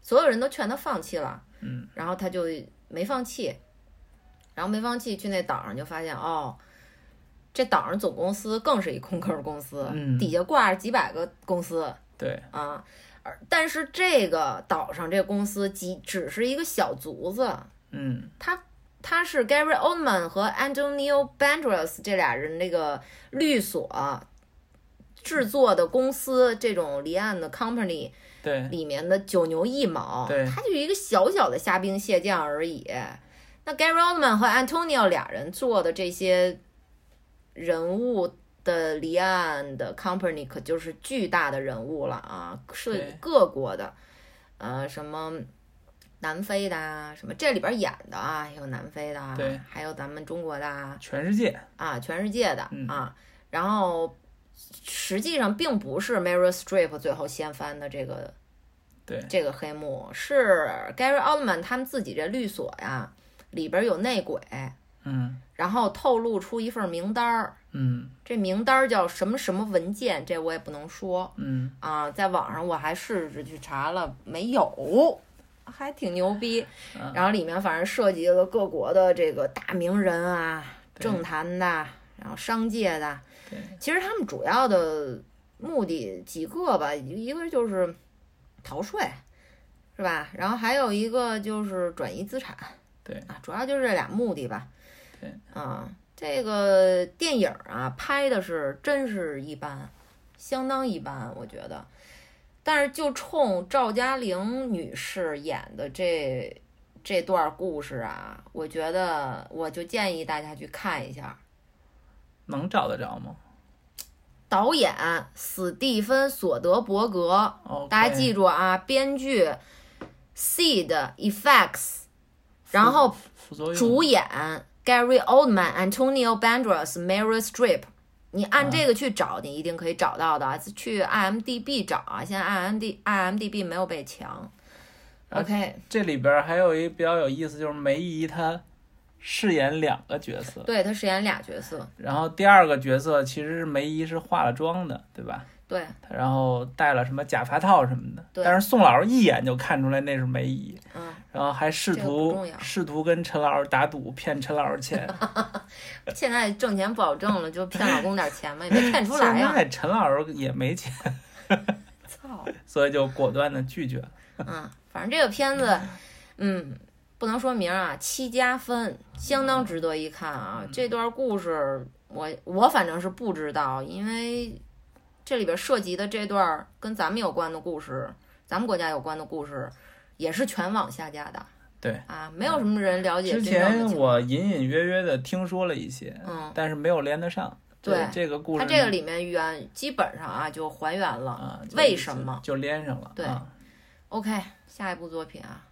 S1: 所有人都劝他放弃了，
S2: 嗯，
S1: 然后他就没放弃，然后没放弃，去那岛上就发现哦，这岛上总公司更是一空壳公司，嗯底下挂着几百个公司，
S2: 对，
S1: 啊，而但是这个岛上这个公司几只是一个小卒子，
S2: 嗯，
S1: 他。他是 Gary Oldman 和 Antonio Banderas 这俩人那个律所制作的公司，这种离岸的 company
S2: 对
S1: 里面的九牛一毛，
S2: 对，
S1: 他就一个小小的虾兵蟹将而已。那 Gary Oldman 和 Antonio 俩人做的这些人物的离岸的 company 可就是巨大的人物了啊，是各国的，呃，什么。南非的啊，什么这里边演的啊，有南非的，
S2: 对，
S1: 还有咱们中国的，
S2: 全世界
S1: 啊，全世界的啊。然后实际上并不是 Meryl Streep 最后掀翻的这个
S2: 对，
S1: 这个黑幕是 Gary Oldman 他们自己这律所呀，里边有内鬼，
S2: 嗯
S1: 然后透露出一份名单儿，
S2: 嗯
S1: 这名单儿叫什么什么文件，这我也不能说
S2: 嗯
S1: 啊，在网上我还试着去查了，没有。还挺牛逼，
S2: 嗯
S1: 然后里面反正涉及了各国的这个大名人啊，政坛的，然后商界的，
S2: 对，
S1: 其实他们主要的目的几个吧，一个就是逃税，是吧？然后还有一个就是转移资产，
S2: 对
S1: 啊，主要就是这俩目的吧。
S2: 对，
S1: 啊，这个电影啊拍的是真是一般，相当一般，我觉得。但是就冲赵嘉玲女士演的这这段故事啊，我觉得我就建议大家去看一下。
S2: 能找得着吗？
S1: 导演史蒂芬·索德伯格，
S2: 哦，
S1: 大家记住啊，编剧 Seed Effects，然后主演 Gary Oldman、Antonio Banderas、Meryl Streep。你按这个去找，你一定可以找到的。去 IMDB 找啊，现在 IMD IMDB 没有被抢。OK，
S2: 这里边还有一比较有意思，就是梅姨她饰演两个角色，
S1: 对她饰演俩角色，
S2: 然后第二个角色其实是梅姨是化了妆的，对吧？
S1: 对。
S2: 然后戴了什么假发套什么的，但是宋老师一眼就看出来那是梅姨，
S1: 嗯，
S2: 然后还试
S1: 这个不
S2: 图试图跟陈老师打赌骗陈老师钱，[LAUGHS]
S1: 现在挣钱不好挣了，就骗老公点钱嘛，也没 [LAUGHS] 骗出来
S2: 现
S1: 呀。
S2: 在陈老师也没钱，
S1: 操，[LAUGHS]
S2: 所以就果断的拒绝了。
S1: 嗯，反正这个片子，嗯，不能说名啊，七加分，相当值得一看啊。这段故事，我我反正是不知道，因为这里边涉及的这段跟咱们有关的故事，咱们国家有关的故事，也是全网下架的。
S2: 对
S1: 啊，没有什么人了解
S2: 之前。我隐隐约约的听说了一些，
S1: 嗯，
S2: 但是没有连得上。
S1: 对
S2: 这这个故事，
S1: 它这个里面原基本上啊就还原了。
S2: 啊，
S1: 为什么
S2: 就连上了？
S1: 对
S2: 啊
S1: OK，下一部作品啊，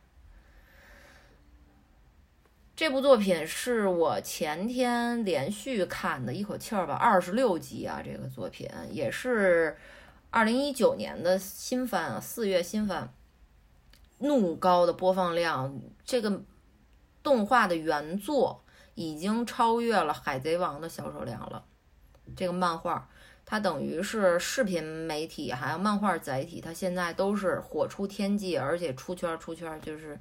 S1: 这部作品是我前天连续看的，一口气儿吧，二十六集啊，这个作品也是二零一九年的新番啊，四月新番，怒高的播放量，这个动画的原作已经超越了《海贼王》的销售量了，这个漫画。它等于是视频媒体还有漫画载体，它现在都是火出天际，而且出圈儿出圈儿，就是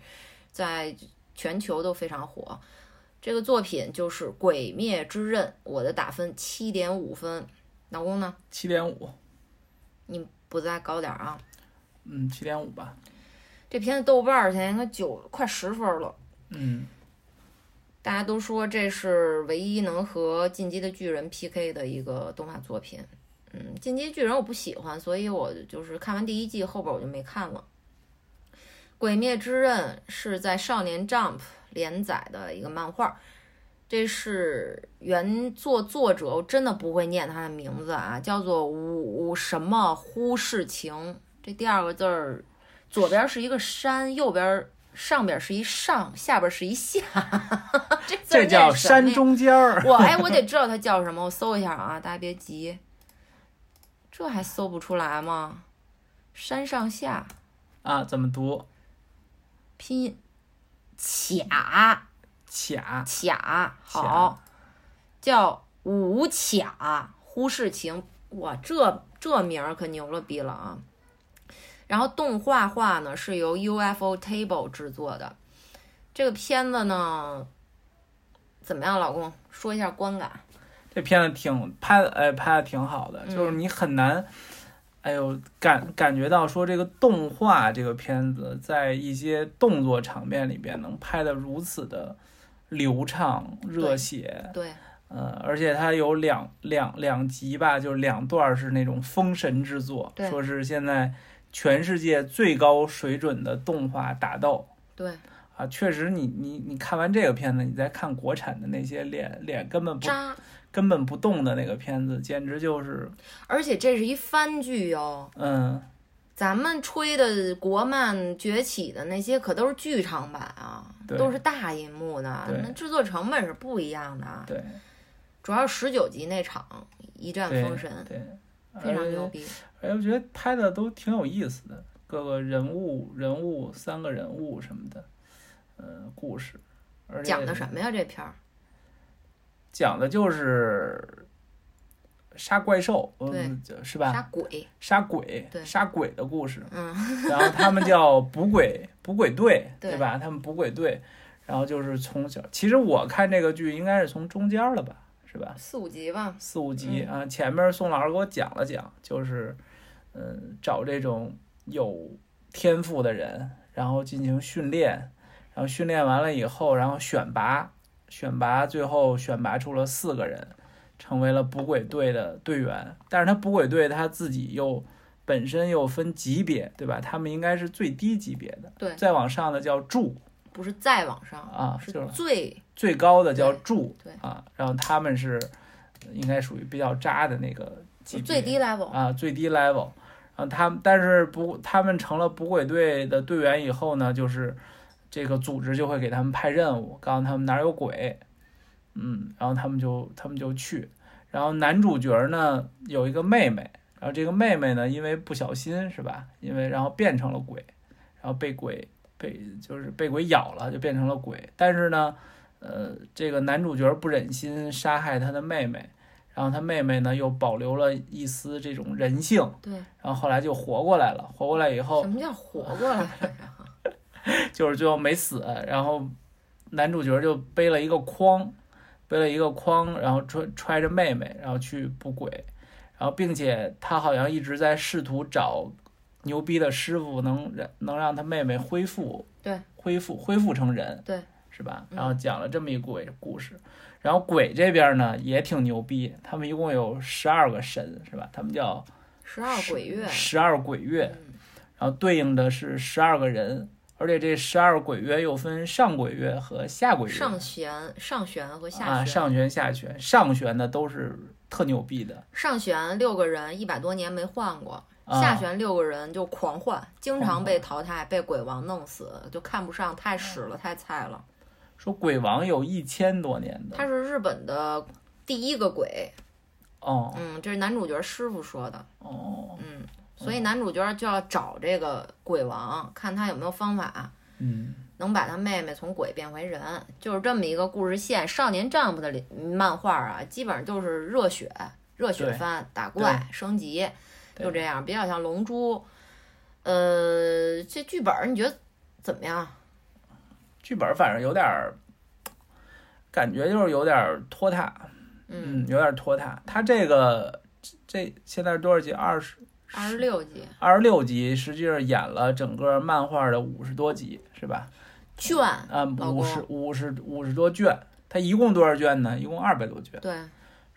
S1: 在全球都非常火。这个作品就是《鬼灭之刃》，我的打分七点五分。老公呢？
S2: 七点五，
S1: 你不再高点儿啊？
S2: 嗯，七点五吧。
S1: 这片子豆瓣儿现在应该九快十分了。
S2: 嗯，
S1: 大家都说这是唯一能和《进击的巨人》PK 的一个动画作品。嗯，《进击的巨人》我不喜欢，所以我就是看完第一季后边我就没看了。《鬼灭之刃》是在少年 Jump 连载的一个漫画，这是原作作者，我真的不会念他的名字啊，叫做武什么忽视情。这第二个字儿，左边是一个山，右边上边是一上，下边是一下，[LAUGHS] 这
S2: 这叫山中间儿。
S1: 我哎，我得知道它叫什么，我搜一下啊，大家别急，这还搜不出来吗？山上下
S2: 啊，怎么读？
S1: 拼音卡
S2: 卡
S1: 卡好，叫吴卡忽视情，哇，这这名儿可牛了逼了啊！然后动画化呢是由 UFO Table 制作的，这个片子呢怎么样，老公？说一下观感。
S2: 这片子挺拍的，哎，拍的挺好的，
S1: 嗯
S2: 就是你很难，哎呦，感感觉到说这个动画这个片子在一些动作场面里边能拍的如此的流畅热血，
S1: 对，
S2: 呃，而且它有两两两集吧，就是两段儿是那种封神之作，
S1: 对
S2: 说是现在全世界最高水准的动画打斗。
S1: 对，
S2: 啊，确实你，你你看完这个片子，你再看国产的那些脸脸根本不
S1: 渣。
S2: 根本不动的那个片子，简直就是，
S1: 而且这是一番剧哟、
S2: 嗯，
S1: 咱们吹的国漫崛起的那些可都是剧场版啊，都是大银幕的，那制作成本是不一样的啊。
S2: 对
S1: 主要十九集那场一战封神，
S2: 对，
S1: 非常牛逼。
S2: 哎，我觉得拍的都挺有意思的，各个人物人物三个人物什么的，呃，故事。而且
S1: 讲的什么呀？这片儿
S2: 讲的就是杀怪兽，嗯，是吧？
S1: 杀鬼，
S2: 杀鬼，
S1: 对
S2: 杀鬼的故事。
S1: 嗯，
S2: 然后他们叫捕鬼捕鬼队，
S1: 对
S2: 吧？他们捕鬼队，然后就是从小，其实我看这个剧应该是从中间了吧，是吧？
S1: 四五集吧。
S2: 四五集
S1: 嗯
S2: 啊，前面宋老师给我讲了讲，就是嗯，找这种有天赋的人，然后进行训练，然后训练完了以后，然后选拔，选拔最后选拔出了四个人，成为了捕鬼队的队员。但是他捕鬼队他自己又本身又分级别，对吧？他们应该是最低级别的，
S1: 对
S2: 再往上的叫助
S1: 不是再往上
S2: 啊就是
S1: 最
S2: 最高的叫
S1: 对
S2: 助
S1: 对
S2: 啊，然后他们是应该属于比较渣的那个级别，
S1: 最低 level。
S2: 啊，最低 level。然后他们，但是不，他们成了捕鬼队的队员以后呢，就是这个组织就会给他们派任务，告诉他们哪儿有鬼，嗯，然后他们就他们就去。然后男主角呢有一个妹妹，然后这个妹妹呢因为不小心是吧，因为然后变成了鬼，然后被鬼被就是被鬼咬了，就变成了鬼。但是呢，呃，这个男主角不忍心杀害他的妹妹。然后他妹妹呢，又保留了一丝这种人性，
S1: 对，
S2: 然后后来就活过来了。活过来以后
S1: 什，么叫活过来？
S2: 就是最后没死。然后男主角就背了一个筐，背了一个筐，然后揣揣着妹妹，然后去捕鬼。然后并且他好像一直在试图找牛逼的师傅，能让能让他妹妹恢复，
S1: 对，
S2: 恢复恢复成人，
S1: 对，
S2: 是吧？
S1: 嗯
S2: 然后讲了这么一个鬼故事。然后鬼这边呢也挺牛逼，他们一共有十二个神，是吧？他们叫
S1: 十二鬼月。
S2: 十二鬼月，
S1: 嗯
S2: 然后对应的是十二个人，而且这十二鬼月又分上鬼月和下鬼月，
S1: 上弦、上弦和下
S2: 啊，
S1: 弦。
S2: 上弦下弦，上弦的都是特牛逼的，
S1: 上弦六个人一百多年没换过，
S2: 啊
S1: 下弦六个人就狂换，经常被淘汰，被鬼王弄死，就看不上，太屎
S2: 嗯
S1: 了，太菜了。
S2: 说鬼王有一千多年的，
S1: 他是日本的第一个鬼，
S2: 哦。
S1: 嗯，这是男主角师傅说的，
S2: 哦，
S1: 嗯，所以男主角就要找这个鬼王，看他有没有方法
S2: 嗯
S1: 能把他妹妹从鬼变回人，就是这么一个故事线。少年 Jump 的里漫画啊，基本上就是热血、热血番、打怪、升级，就这样，比较像龙珠。呃，这剧本儿你觉得怎么样？
S2: 剧本反正有点儿，感觉就是有点儿拖沓，
S1: 嗯，
S2: 嗯，有点儿拖沓。他这个这现在是多少集？二十
S1: 二十六集
S2: 二十六集，实际上演了整个漫画的五十多集，是吧？
S1: 卷，
S2: 啊，五十五十五十多卷，它一共多少卷呢？一共二百多卷。
S1: 对，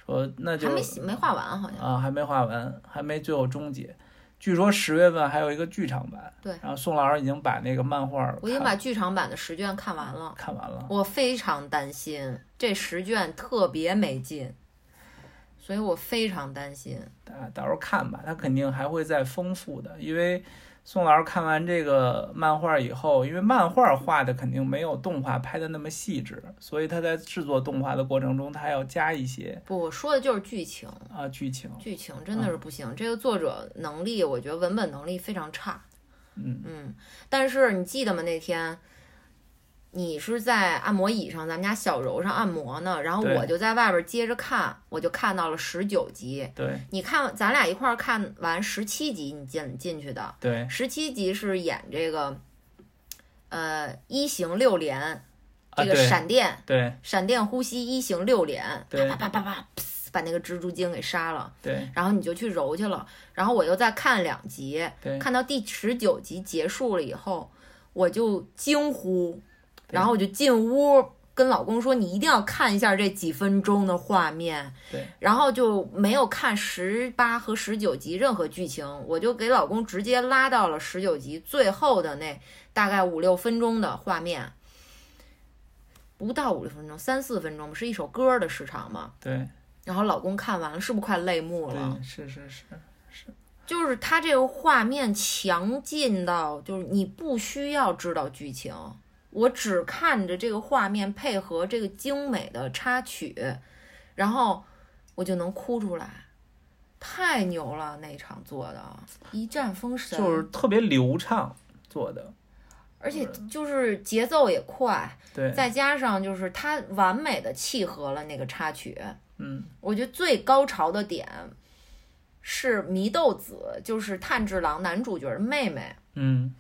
S2: 说那就
S1: 还没没画完好像。
S2: 啊，还没画完，还没最后终结。据说十月份还有一个剧场版。
S1: 对
S2: 然后宋老师已经把那个漫画看
S1: 我已经把剧场版的十卷看完了，
S2: 看完了。
S1: 我非常担心这十卷特别没劲，所以我非常担心。
S2: 大家到时候看吧，它肯定还会再丰富的，因为宋老师看完这个漫画以后，因为漫画画的肯定没有动画拍的那么细致，所以他在制作动画的过程中，他要加一些
S1: 不，我说的就是剧情，
S2: 啊剧情。
S1: 剧情真的是不行。这个作者能力，我觉得文本能力非常差。
S2: 嗯
S1: 嗯，但是你记得吗？那天你是在按摩椅上，咱们家小柔上按摩呢，然后我就在外边接着看，我就看到了十九集。
S2: 对
S1: 你看，咱俩一块儿看完十七集，你进进去的。
S2: 对
S1: 十七集是演这个，呃，一行六连，
S2: 啊
S1: 这个闪电、
S2: 对
S1: 闪电呼吸一行六连，啪啪啪啪啪，把那个蜘蛛精给杀了，
S2: 对
S1: 然后你就去揉去了，然后我又再看两集，看到第十九集结束了以后，我就惊呼，
S2: 对
S1: 然后我就进屋跟老公说：“你一定要看一下这几分钟的画面。”
S2: 对，
S1: 然后就没有看十八和十九集任何剧情，我就给老公直接拉到了十九集最后的那大概五六分钟的画面。不到五六分钟，三四分钟，是一首歌的时长嘛。
S2: 对
S1: 然后老公看完了，是不是快泪目了？
S2: 是，是是是，
S1: 就是他这个画面强劲到，就是你不需要知道剧情，我只看着这个画面配合这个精美的插曲，然后我就能哭出来。太牛了，那场做的一战封神，
S2: 就是特别流畅做的，
S1: 而且就是节奏也快，
S2: 对，
S1: 再加上就是它完美的契合了那个插曲。
S2: 嗯
S1: 我觉得最高潮的点是祢豆子，就是炭治郎男主角的妹妹。
S2: 嗯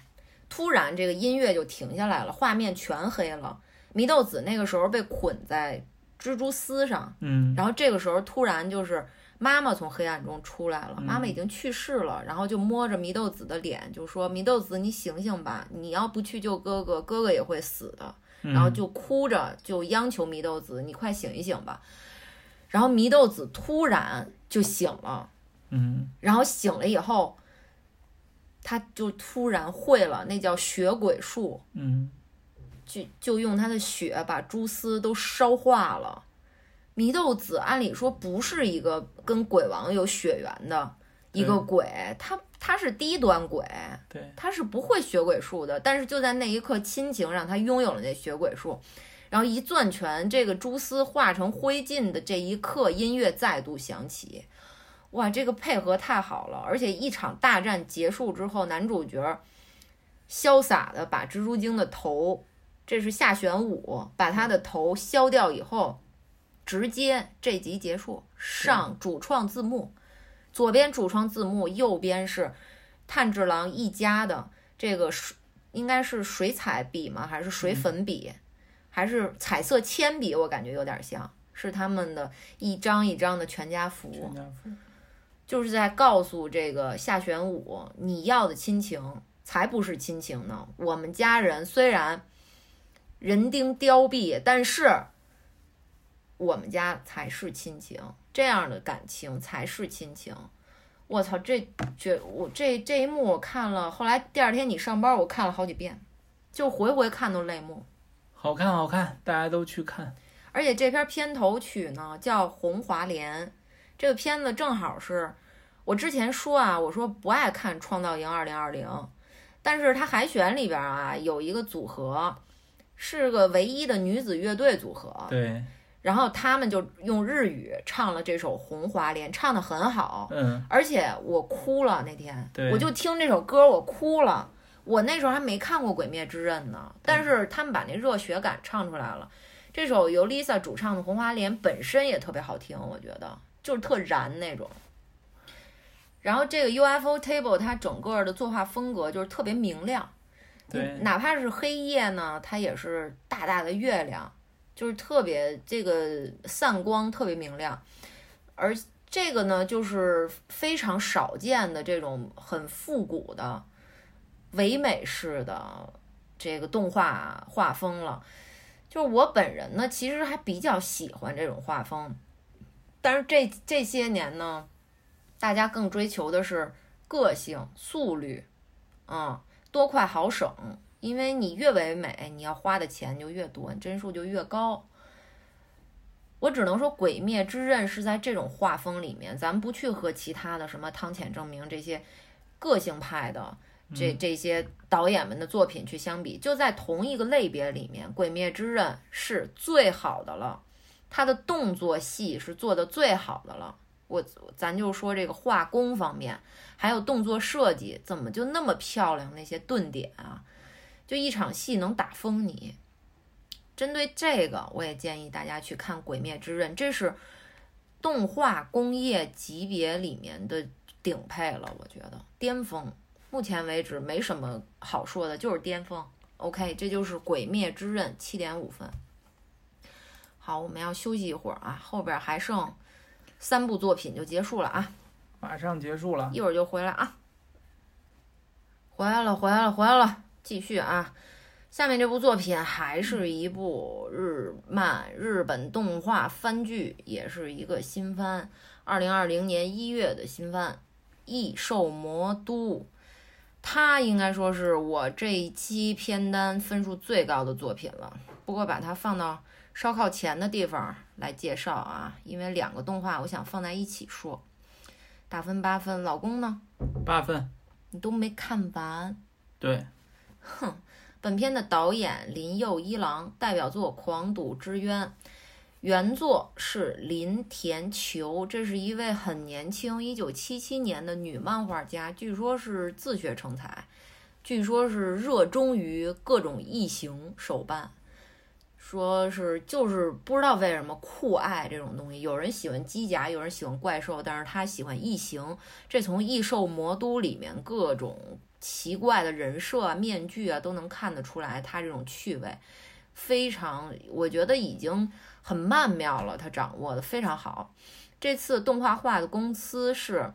S1: 突然这个音乐就停下来了，画面全黑了。祢豆子那个时候被捆在蜘蛛丝上，
S2: 嗯
S1: 然后这个时候突然就是妈妈从黑暗中出来了，
S2: 嗯
S1: 妈妈已经去世了，然后就摸着祢豆子的脸，就说：“祢豆子，你醒醒吧，你要不去救哥哥，哥哥也会死的。”
S2: 嗯，
S1: 然后就哭着就央求祢豆子：“你快醒一醒吧。”然后祢豆子突然就醒了，
S2: 嗯
S1: 然后醒了以后，他就突然会了，那叫血鬼术。
S2: 嗯
S1: 就就用他的血把蛛丝都烧化了。祢豆子按理说不是一个跟鬼王有血缘的一个鬼，他他是低端鬼，
S2: 对，
S1: 他是不会血鬼术的。但是就在那一刻，亲情让他拥有了那血鬼术，然后一攥拳，这个蛛丝化成灰烬的这一刻，音乐再度响起。哇，这个配合太好了！而且一场大战结束之后，男主角潇洒的把蜘蛛精的头，这是下玄武，把他的头削掉以后，直接这集结束，上主创字幕，左边主创字幕，右边是炭治郎一家的这个水，应该是水彩笔吗？还是水粉笔？还是彩色铅笔？我感觉有点像是他们的一张一张的全家福。
S2: 全家福，
S1: 就是在告诉这个夏玄武，你要的亲情才不是亲情呢。我们家人虽然人丁凋敝，但是我们家才是亲情，这样的感情才是亲情。我操，这觉我这这一幕我看了，后来第二天你上班，我看了好几遍，就回回看都泪目。
S2: 好看好看，大家都去看。
S1: 而且这篇片头曲呢叫《红华莲》，这个片子正好是我之前说啊，我说不爱看《创造营二零二零》，但是它海选里边啊有一个组合，是个唯一的女子乐队组合，
S2: 对，
S1: 然后他们就用日语唱了这首《红花莲》，唱的很好，
S2: 嗯
S1: 而且我哭了那天
S2: 对，
S1: 我就听这首歌我哭了。我那时候还没看过《鬼灭之刃》呢，但是他们把那热血感唱出来了。这首由 Lisa 主唱的《红花莲》本身也特别好听，我觉得就是特燃那种。然后这个 UFO Table 它整个的作画风格就是特别明亮，
S2: 对，
S1: 哪怕是黑夜呢，它也是大大的月亮，就是特别这个散光特别明亮，而这个呢，就是非常少见的这种很复古的唯美式的这个动画画风了。就是我本人呢，其实还比较喜欢这种画风，但是这这些年呢，大家更追求的是个性、速率，嗯。多快好省，因为你越唯美，你要花的钱就越多，你帧数就越高。我只能说，《鬼灭之刃》是在这种画风里面，咱们不去和其他的什么汤浅证明这些个性派的这这些导演们的作品去相比，就在同一个类别里面，《鬼灭之刃》是最好的了，它的动作戏是做的最好的了。我咱就说这个画工方面，还有动作设计，怎么就那么漂亮？那些顿点啊，就一场戏能打疯你。针对这个，我也建议大家去看《鬼灭之刃》，这是动画工业级别里面的顶配了，我觉得巅峰。目前为止没什么好说的，就是巅峰。OK，这就是《鬼灭之刃》七点五分。好，我们要休息一会儿啊，后边还剩。三部作品就结束了啊，
S2: 马上结束了，
S1: 一会儿就回来啊。回来了，回来了，回来了，继续啊。下面这部作品还是一部日漫日本动画番剧，也是一个新番，二零二零年一月的新番《异兽魔都》。它应该说是我这一期片单分数最高的作品了，不过把它放到。稍靠前的地方来介绍啊，因为两个动画我想放在一起说。打分八分，老公呢？
S2: 八分，
S1: 你都没看完。
S2: 对，
S1: 哼，本片的导演林佑一郎，代表作《狂赌之渊》，原作是林田球，这是一位很年轻，一九七七年的女漫画家，据说是自学成才，据说是热衷于各种异形手办，说是就是不知道为什么酷爱这种东西。有人喜欢机甲，有人喜欢怪兽，但是他喜欢异形。这从《异兽魔都》里面各种奇怪的人设啊、面具啊都能看得出来，他这种趣味非常，我觉得已经。很曼妙了，他掌握的非常好。这次动画化的公司是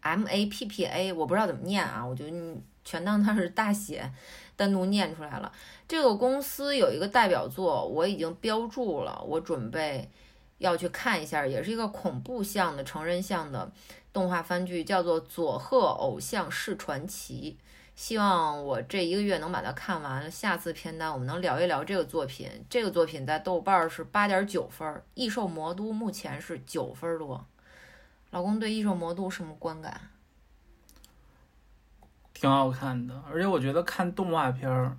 S1: M A P P A，我不知道怎么念啊，我就全当它是大写，单独念出来了。这个公司有一个代表作，我已经标注了，我准备要去看一下，也是一个恐怖向的成人向的动画番剧，叫做《佐贺偶像是传奇》。希望我这一个月能把它看完。下次片单我们能聊一聊这个作品。这个作品在豆瓣是八点九分，《异兽魔都》目前是九分多。老公对《异兽魔都》什么观感？
S2: 挺好看的，而且我觉得看动画片儿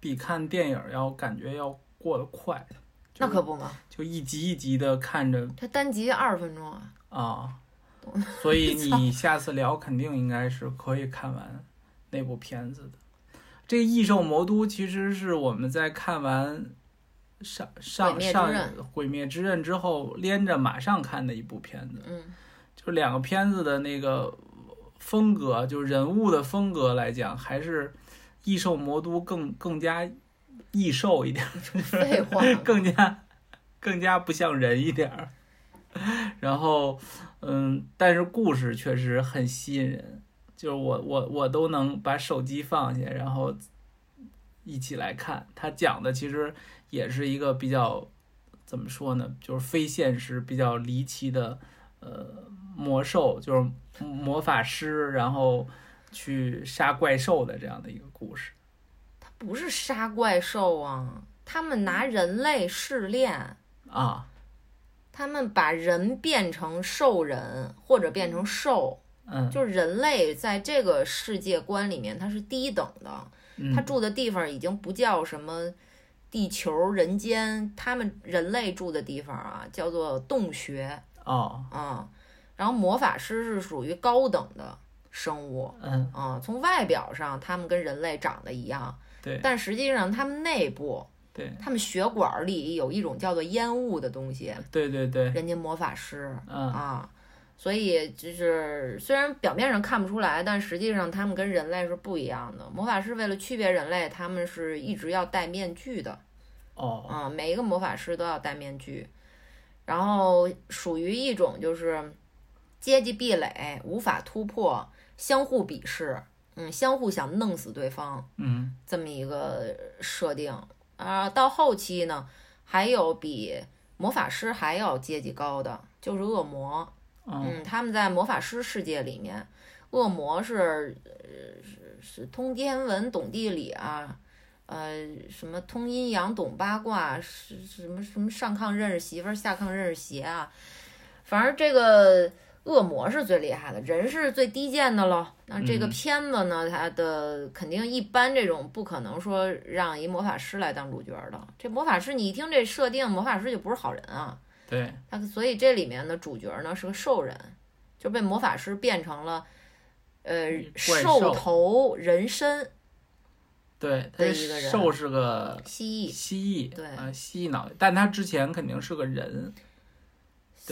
S2: 比看电影要感觉要过得快。
S1: 那可不嘛，
S2: 就一集一集的看着。
S1: 它单集二十分钟啊。
S2: 啊。所以你 [LAUGHS] 下次聊肯定应该是可以看完。那部片子的这个《异兽魔都》其实是我们在看完上上上《毁灭之刃》之后连着马上看的一部片子。
S1: 嗯，
S2: 就两个片子的那个风格，就是人物的风格来讲，还是《异兽魔都》更更加异兽一点，[LAUGHS]
S1: 废话，[LAUGHS]
S2: 更加更加不像人一点儿。然后，嗯，但是故事确实很吸引人。就是我我我都能把手机放下，然后一起来看。他讲的其实也是一个比较怎么说呢，就是非现实、比较离奇的呃魔兽，就是魔法师，然后去杀怪兽的这样的一个故事。
S1: 他不是杀怪兽啊，他们拿人类试炼。
S2: 啊，
S1: 他们把人变成兽人或者变成兽。嗯。就是人类在这个世界观里面，他是低等的，他住的地方已经不叫什么地球人间，他们人类住的地方啊，叫做洞穴。
S2: 哦，
S1: 啊，然后魔法师是属于高等的生物，
S2: 嗯
S1: 啊，从外表上他们跟人类长得一样，
S2: 对，
S1: 但实际上他们内部，
S2: 对，
S1: 他们血管里有一种叫做烟雾的东西，
S2: 对对对，
S1: 人家魔法师，
S2: 嗯
S1: 啊。所以就是，虽然表面上看不出来，但实际上他们跟人类是不一样的。魔法师为了区别人类，他们是一直要戴面具的。
S2: 哦，
S1: 啊，每一个魔法师都要戴面具，然后属于一种就是阶级壁垒，无法突破，相互鄙视，嗯，相互想弄死对方，
S2: 嗯，
S1: 这么一个设定啊。到后期呢，还有比魔法师还要阶级高的，就是恶魔。嗯，他们在魔法师世界里面，恶魔是是是通天文懂地理啊，呃，什么通阴阳懂八卦，是什么什么上炕认识媳妇儿，下炕认识鞋啊，反正这个恶魔是最厉害的，人是最低贱的喽。那这个片子呢，它的肯定一般这种不可能说让一魔法师来当主角的。这魔法师，你一听这设定，魔法师就不是好人啊。
S2: 对，
S1: 他所以这里面的主角呢是个兽人，就被魔法师变成了，呃，兽头人身。
S2: 对，
S1: 他一个人。
S2: 兽是个
S1: 蜥蜴，
S2: 蜥蜴，
S1: 对，
S2: 啊，蜥蜴脑袋，但他之前肯定是个人。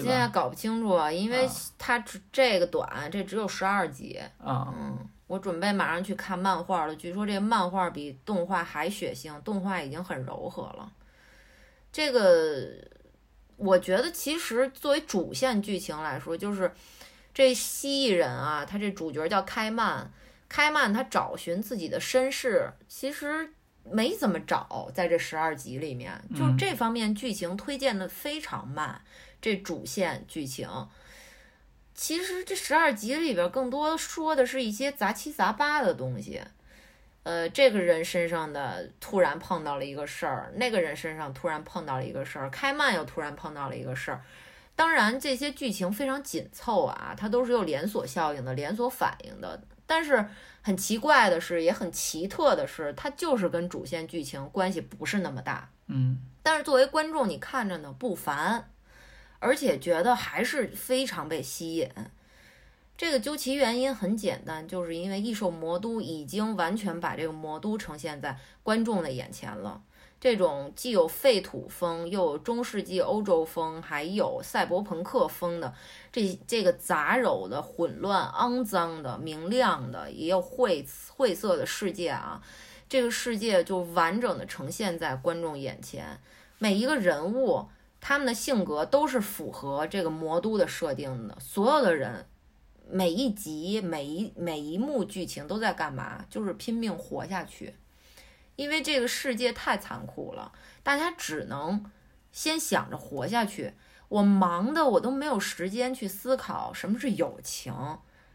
S1: 现在搞不清楚啊，因为它只这个短，这只有十二集
S2: 啊。
S1: 嗯，我准备马上去看漫画了，据说这漫画比动画还血腥，动画已经很柔和了。这个。我觉得其实作为主线剧情来说，就是这蜥蜴人啊，他这主角叫开曼，开曼他找寻自己的身世，其实没怎么找，在这十二集里面，就这方面剧情推荐的非常慢。这主线剧情，其实这十二集里边更多说的是一些杂七杂八的东西。呃，这个人身上的突然碰到了一个事儿，那个人身上突然碰到了一个事儿，开曼又突然碰到了一个事儿。当然，这些剧情非常紧凑啊，它都是有连锁效应的，连锁反应的。但是很奇怪的是，也很奇特的是，它就是跟主线剧情关系不是那么大。
S2: 嗯
S1: 但是作为观众，你看着呢不烦，而且觉得还是非常被吸引。这个究其原因很简单，就是因为异兽魔都已经完全把这个魔都呈现在观众的眼前了。这种既有废土风，又有中世纪欧洲风，还有赛博朋克风的这这个杂糅的、混乱、肮脏的、明亮的，也有晦晦涩的世界啊。这个世界就完整的呈现在观众眼前，每一个人物他们的性格都是符合这个魔都的设定的，所有的人。每一集、每一每一幕剧情都在干嘛？就是拼命活下去，因为这个世界太残酷了，大家只能先想着活下去。我忙的我都没有时间去思考什么是友情，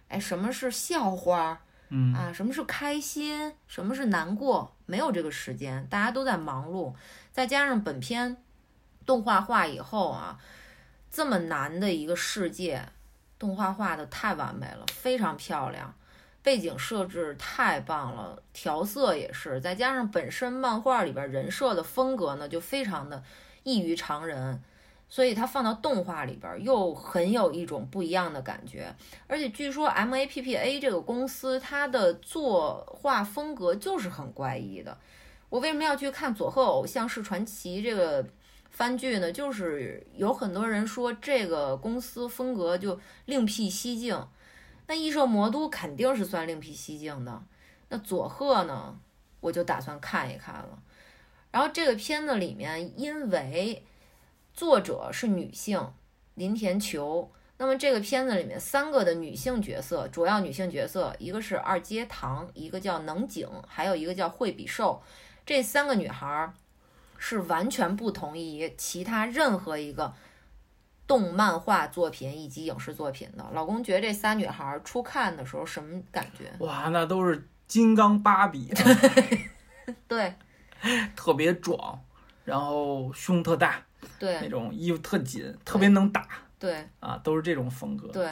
S1: 哎，什么是笑话
S2: 嗯
S1: 啊，什么是开心，什么是难过，没有这个时间，大家都在忙碌。再加上本片动画化以后啊，这么难的一个世界。动画画的太完美了，非常漂亮，背景设置太棒了，调色也是，再加上本身漫画里边人设的风格呢，就非常的异于常人，所以它放到动画里边又很有一种不一样的感觉。而且据说 MAPPA 这个公司它的作画风格就是很怪异的。我为什么要去看佐贺偶像式传奇这个？番剧呢，就是有很多人说这个公司风格就另辟蹊径，那异兽魔都肯定是算另辟蹊径的。那佐贺呢，我就打算看一看了。然后这个片子里面，因为作者是女性林田球，那么这个片子里面三个的女性角色，主要女性角色，一个是二阶堂，一个叫能井，还有一个叫惠比寿，这三个女孩。是完全不同于其他任何一个动漫画作品以及影视作品的。老公觉得这仨女孩初看的时候什么感觉？
S2: 哇，那都是金刚芭比，[LAUGHS]
S1: 对，
S2: 特别壮，然后胸特大，
S1: 对那
S2: 种衣服特紧，特别能打
S1: 对
S2: 啊，都是这种风格。
S1: 对。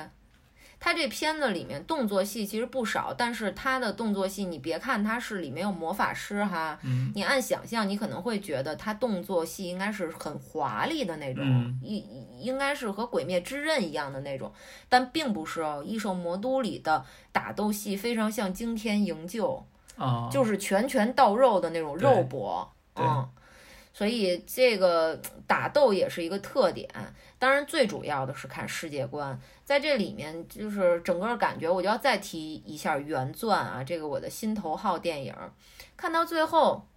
S1: 他这片子里面动作戏其实不少，但是他的动作戏，你别看他是里面有魔法师哈，
S2: 嗯
S1: 你按想象，你可能会觉得他动作戏应该是很华丽的那种，
S2: 嗯
S1: 应、应该是和《鬼灭之刃》一样的那种，但并不是哦。异兽魔都里的打斗戏非常像惊天营救，
S2: 啊，
S1: 就是拳拳到肉的那种肉搏，嗯，所以这个打斗也是一个特点。当然，最主要的是看世界观，在这里面就是整个感觉，我就要再提一下原钻啊，这个我的心头好电影，看到最后。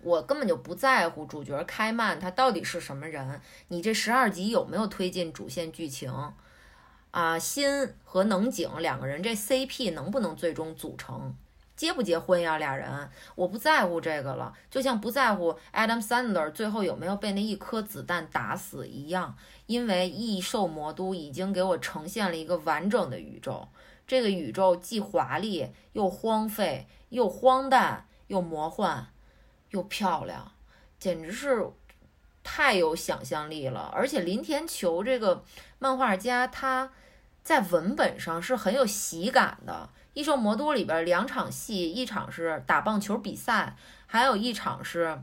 S1: 我根本就不在乎主角开曼他到底是什么人，你这十二集有没有推进主线剧情？啊，新和能井两个人这 CP 能不能最终组成？结不结婚呀？俩人，我不在乎这个了，就像不在乎 Adam Sandler 最后有没有被那一颗子弹打死一样，因为异兽魔都已经给我呈现了一个完整的宇宙，这个宇宙既华丽又荒废，又荒诞又魔幻，又漂亮，简直是太有想象力了。而且林田球这个漫画家，他在文本上是很有喜感的。《异兽魔都》里边两场戏，一场是打棒球比赛，还有一场是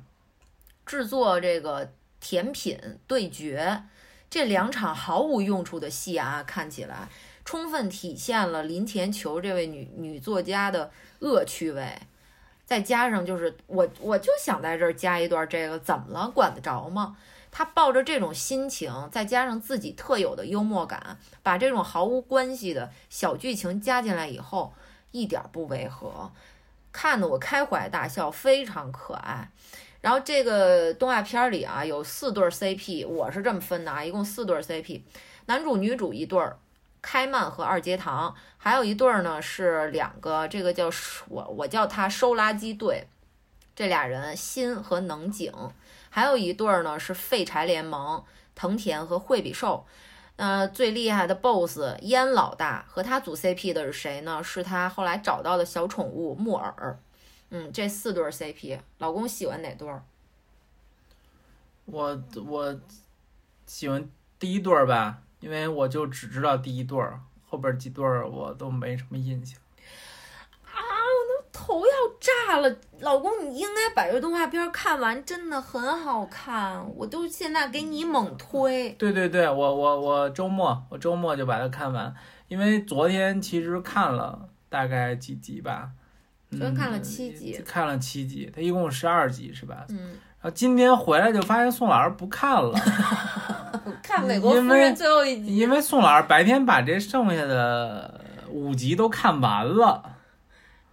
S1: 制作这个甜品对决。这两场毫无用处的戏啊，看起来充分体现了林田球这位女女作家的恶趣味。再加上就是我，我就想在这儿加一段这个，怎么了？管得着吗？他抱着这种心情，再加上自己特有的幽默感，把这种毫无关系的小剧情加进来以后，一点不违和，看得我开怀大笑，非常可爱。然后这个动画片里啊，有四对 CP，我是这么分的啊，一共四对 CP，男主女主一对儿，开曼和二阶堂，还有一对儿呢是两个，这个叫我我叫他收垃圾队，这俩人新和能井。还有一对儿呢是废柴联盟，藤田和惠比寿。那，最厉害的 BOSS 烟老大和他组 CP 的是谁呢？是他后来找到的小宠物木耳。嗯，这四对 CP，老公喜欢哪对儿？
S2: 我我喜欢第一对儿吧，因为我就只知道第一对儿，后边几对儿我都没什么印象。
S1: 头头要炸了。老公，你应该把这动画片看完，真的很好看。我都现在给你猛推。
S2: 对对对，我我我周末我周末就把它看完，因为昨天其实看了大概几集吧。
S1: 昨天看了七集，
S2: 看了七集，它一共十二集是吧？
S1: 嗯。
S2: 然后今天回来就发现宋老师不看了，[LAUGHS]
S1: 看美国夫人最后一集。
S2: 因为宋老师白天把这剩下的五集都看完了。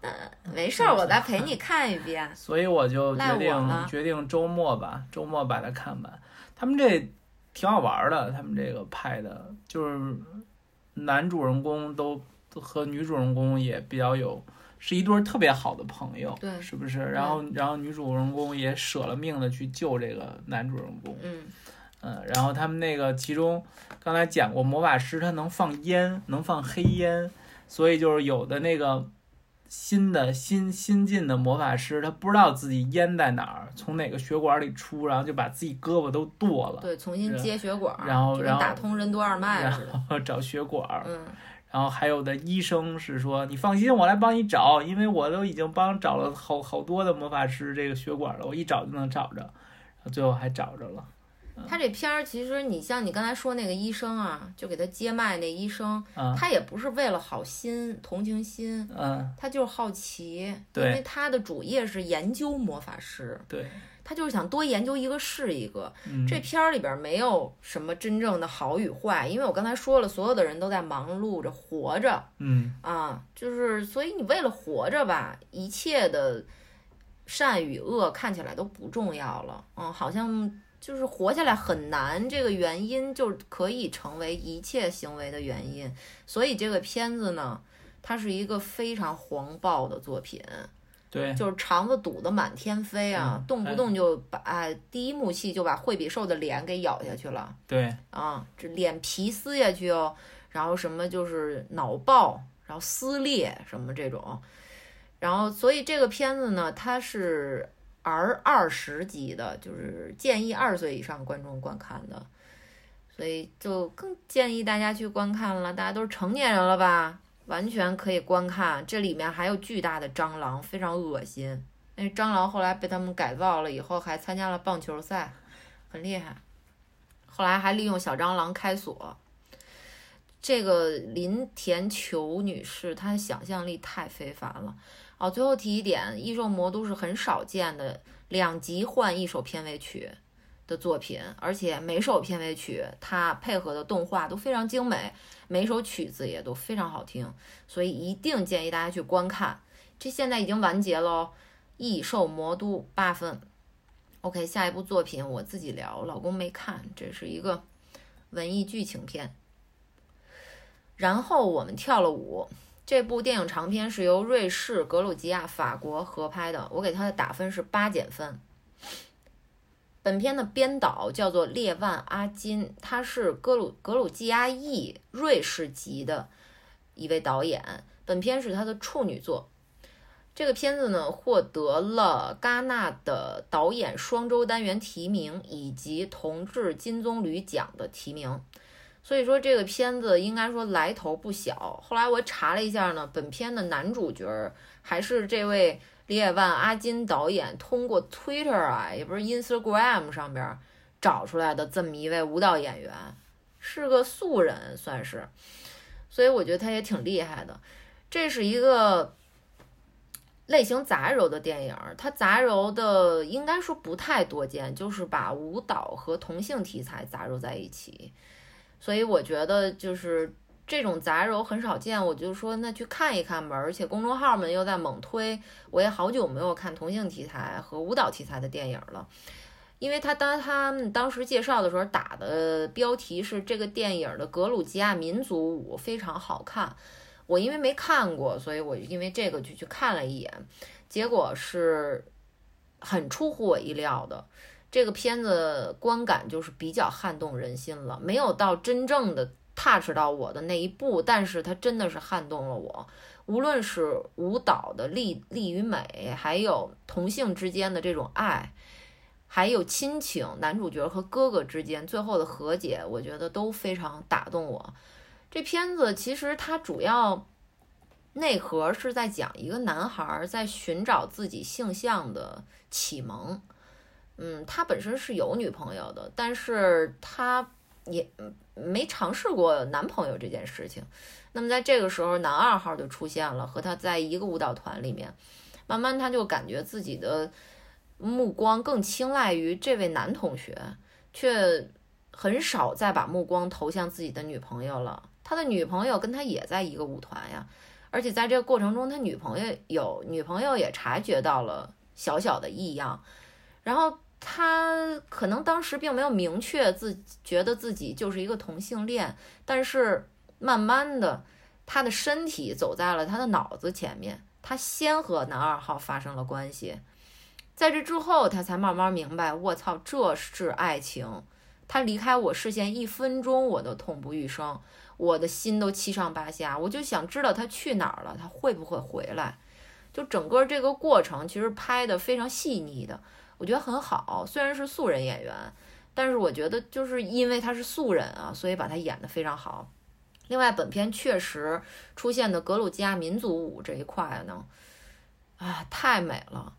S1: 嗯，没事儿，我再陪你看一遍。[LAUGHS]
S2: 所以我就决定决定周末吧，周末把它看完。他们这挺好玩的，他们这个拍的，就是男主人公都和女主人公也比较有。是一对特别好的朋友，
S1: 对，
S2: 是不是？然后，然后女主人公也舍了命的去救这个男主人公，
S1: 嗯，
S2: 嗯，然后他们那个其中刚才讲过，魔法师他能放烟，能放黑烟，所以就是有的那个新的新新进的魔法师，他不知道自己淹在哪儿，从哪个血管里出，然后就把自己胳膊都剁了，
S1: 对，重新接血管，
S2: 然后然后
S1: 打通任督二脉似
S2: 的，找血管，
S1: 嗯。
S2: 然后还有的医生是说：“你放心，我来帮你找，因为我都已经帮找了好好多的魔法师这个血管了，我一找就能找着。”最后还找着了。
S1: 他这片儿其实，你像你刚才说那个医生啊，就给他接脉那医生，他也不是为了好心、同情心，
S2: 嗯，
S1: 他就是好奇，因为他的主业是研究魔法师，
S2: 对。
S1: 他就是想多研究一个是一个。这片儿里边没有什么真正的好与坏，因为我刚才说了，所有的人都在忙碌着活着。
S2: 嗯
S1: 啊，就是所以你为了活着吧，一切的善与恶看起来都不重要了。嗯，好像就是活下来很难，这个原因就可以成为一切行为的原因。所以这个片子呢，它是一个非常黄暴的作品。
S2: 对，
S1: 就是肠子堵得满天飞啊，动不动就把第一幕戏就把惠比寿的脸给咬下去了。
S2: 对，
S1: 啊，这脸皮撕下去哦，然后什么就是脑爆，然后撕裂什么这种，然后所以这个片子呢，它是 R 二十级的，就是建议二岁以上观众观看的，所以就更建议大家去观看了。大家都是成年人了吧？完全可以观看，这里面还有巨大的蟑螂，非常恶心。那蟑螂后来被他们改造了以后，还参加了棒球赛，很厉害。后来还利用小蟑螂开锁。这个林田球女士，她的想象力太非凡了。哦，最后提一点，《异兽魔都》是很少见的两集换一首片尾曲的作品，而且每首片尾曲它配合的动画都非常精美。每首曲子也都非常好听，所以一定建议大家去观看。这现在已经完结了，《异兽魔都》八分。OK，下一部作品我自己聊，老公没看，这是一个文艺剧情片。然后我们跳了舞，这部电影长片是由瑞士、格鲁吉亚、法国合拍的，我给它的打分是八减分。本片的编导叫做列万阿金，他是格鲁格鲁吉亚裔瑞士籍的一位导演。本片是他的处女作。这个片子呢，获得了戛纳的导演双周单元提名以及同志金棕榈奖的提名。所以说这个片子应该说来头不小。后来我查了一下呢，本片的男主角还是这位。列万阿金导演通过 Twitter 啊，也不是 Instagram 上边找出来的这么一位舞蹈演员，是个素人算是，所以我觉得他也挺厉害的。这是一个类型杂糅的电影，它杂糅的应该说不太多见，就是把舞蹈和同性题材杂糅在一起，所以我觉得就是。这种杂糅很少见，我就说那去看一看吧。而且公众号们又在猛推，我也好久没有看同性题材和舞蹈题材的电影了。因为他当他们当时介绍的时候打的标题是这个电影的格鲁吉亚民族舞非常好看。我因为没看过，所以我因为这个就去看了一眼，结果是很出乎我意料的。这个片子观感就是比较撼动人心了，没有到真正的。touch 到我的那一步，但是它真的是撼动了我。无论是舞蹈的力力与美，还有同性之间的这种爱，还有亲情，男主角和哥哥之间最后的和解，我觉得都非常打动我。这片子其实它主要内核是在讲一个男孩在寻找自己性向的启蒙。嗯，他本身是有女朋友的，但是他也没尝试过男朋友这件事情。那么在这个时候，男二号就出现了，和他在一个舞蹈团里面，慢慢他就感觉自己的目光更青睐于这位男同学，却很少再把目光投向自己的女朋友了。他的女朋友跟他也在一个舞团呀，而且在这个过程中，他女朋友有女朋友也察觉到了小小的异样，然后他可能当时并没有明确自觉得自己就是一个同性恋，但是。慢慢的，他的身体走在了他的脑子前面，他先和男二号发生了关系，在这之后，他才慢慢明白，我操，这是爱情。他离开我视线一分钟，我都痛不欲生，我的心都七上八下，我就想知道他去哪儿了，他会不会回来？就整个这个过程，其实拍的非常细腻的，我觉得很好。虽然是素人演员，但是我觉得就是因为他是素人啊，所以把他演得非常好。另外，本片确实出现的格鲁吉亚民族舞这一块呢，啊，太美了。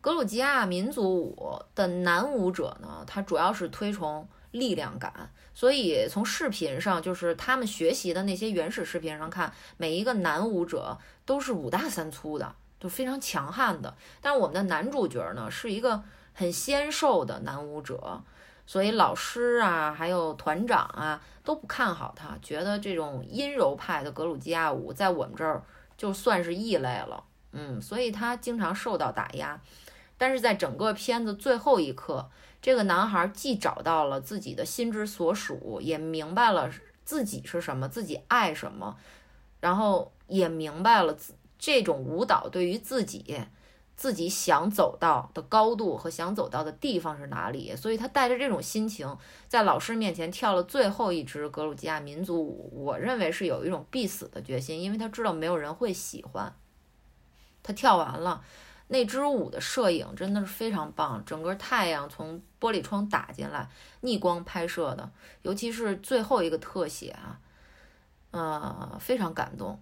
S1: 格鲁吉亚民族舞的男舞者呢，他主要是推崇力量感，所以从视频上，就是他们学习的那些原始视频上看，每一个男舞者都是五大三粗的，都非常强悍的。但是我们的男主角呢，是一个很纤瘦的男舞者。所以老师啊，还有团长啊，都不看好他，觉得这种阴柔派的格鲁吉亚舞在我们这儿就算是异类了。嗯，所以他经常受到打压。但是在整个片子最后一刻，这个男孩既找到了自己的心之所属，也明白了自己是什么，自己爱什么，然后也明白了这种舞蹈对于自己。自己想走到的高度和想走到的地方是哪里？所以他带着这种心情，在老师面前跳了最后一支格鲁吉亚民族舞。我认为是有一种必死的决心，因为他知道没有人会喜欢。他跳完了那支舞的摄影真的是非常棒，整个太阳从玻璃窗打进来，逆光拍摄的，尤其是最后一个特写啊，呃，非常感动。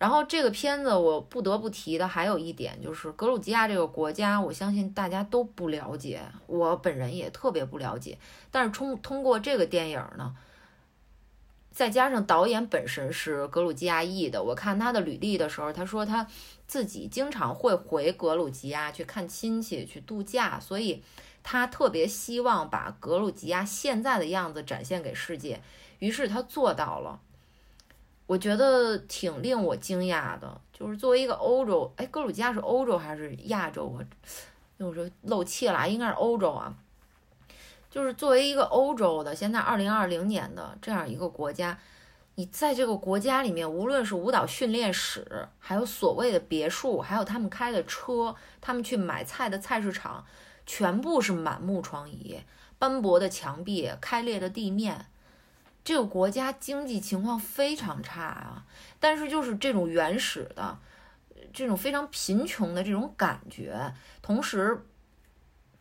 S1: 然后这个片子我不得不提的还有一点就是格鲁吉亚这个国家，我相信大家都不了解，我本人也特别不了解。但是通通过这个电影呢，再加上导演本身是格鲁吉亚裔的，我看他的履历的时候，他说他自己经常会回格鲁吉亚去看亲戚、去度假，所以他特别希望把格鲁吉亚现在的样子展现给世界，于是他做到了。我觉得挺令我惊讶的，就是作为一个欧洲，哎，格鲁吉亚是欧洲还是亚洲啊？我说漏气了，应该是欧洲啊。就是作为一个欧洲的，现在二零二零年的这样一个国家，你在这个国家里面，无论是舞蹈训练室，还有所谓的别墅，还有他们开的车，他们去买菜的菜市场，全部是满目疮痍、斑驳的墙壁、开裂的地面。这个国家经济情况非常差啊，但是就是这种原始的、这种非常贫穷的这种感觉，同时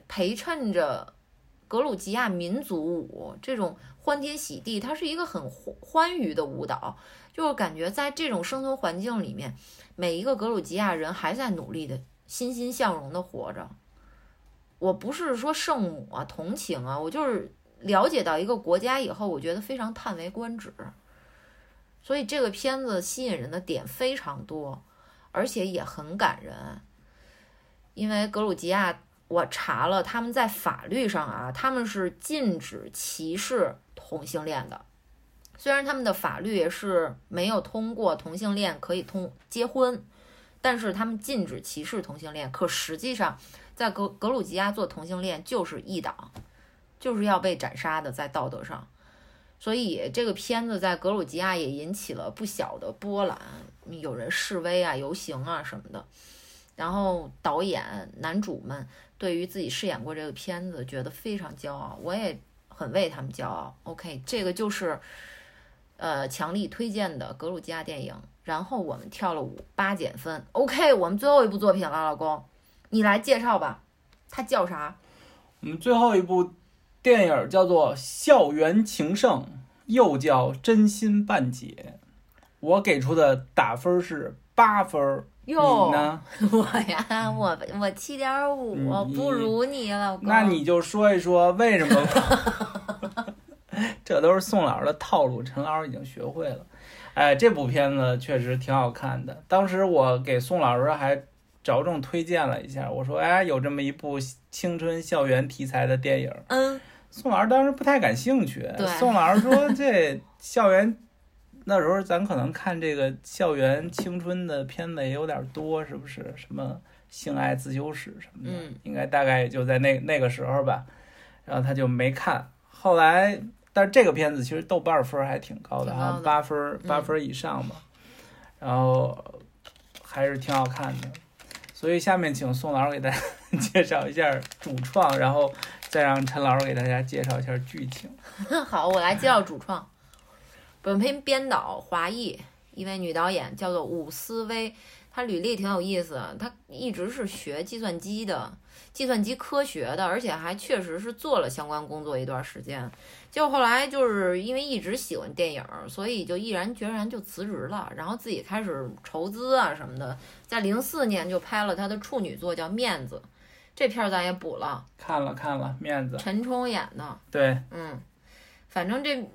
S1: 陪衬着格鲁吉亚民族舞这种欢天喜地，它是一个很欢欢愉的舞蹈，就是感觉在这种生存环境里面，每一个格鲁吉亚人还在努力的欣欣向荣的活着。我不是说圣母啊、同情啊，我就是。了解到一个国家以后，我觉得非常叹为观止。所以这个片子吸引人的点非常多，而且也很感人。因为格鲁吉亚，我查了，他们在法律上啊，他们是禁止歧视同性恋的。虽然他们的法律是没有通过同性恋可以通结婚，但是他们禁止歧视同性恋。可实际上，在格格鲁吉亚做同性恋就是异党。就是要被斩杀的，在道德上，所以这个片子在格鲁吉亚也引起了不小的波澜，有人示威啊、游行啊什么的。然后导演、男主们对于自己饰演过这个片子觉得非常骄傲，我也很为他们骄傲。OK，这个就是呃强力推荐的格鲁吉亚电影。然后我们跳了舞，八减分。OK，我们最后一部作品了，老公，你来介绍吧，它叫啥？
S2: 我们最后一部。电影叫做《校园情圣》，又叫《真心半解》，我给出的打分是八分儿，
S1: 哟
S2: 你，呢？
S1: 我呀，我我七点五，
S2: 嗯
S1: 不如你老公。
S2: 那你就说一说为什么吧？[LAUGHS] 这都是宋老师的套路，陈老师已经学会了。哎，这部片子确实挺好看的。当时我给宋老师还着重推荐了一下，我说：“哎，有这么一部青春校园题材的电影。
S1: 嗯，”
S2: 宋老师当时不太感兴趣
S1: 对。
S2: 宋老师说：“这校园那时候咱可能看这个校园青春的片子也有点多，是不是？什么性爱自修室什么的，
S1: 嗯
S2: 应该大概也就在那那个时候吧。然后他就没看。后来，但是这个片子其实豆瓣分还挺高的，
S1: 挺高的
S2: 好像八分八
S1: 嗯
S2: 分以上吧。然后还是挺好看的。所以下面请宋老师给大家 [LAUGHS] 介绍一下主创，然后再让陈老师给大家介绍一下剧情。[LAUGHS]
S1: 好，我来介绍主创。本片编导华裔，一位女导演叫做伍思薇，她履历挺有意思他，一直是学计算机的，计算机科学的，而且还确实是做了相关工作一段时间。结果后来就是因为一直喜欢电影，所以就毅然决然就辞职了，然后自己开始筹资啊什么的，在零四年就拍了他的处女作叫《面子》，这片儿咱也补了，
S2: 看了看了，面子，
S1: 陈冲演的。
S2: 对，
S1: 嗯，反正这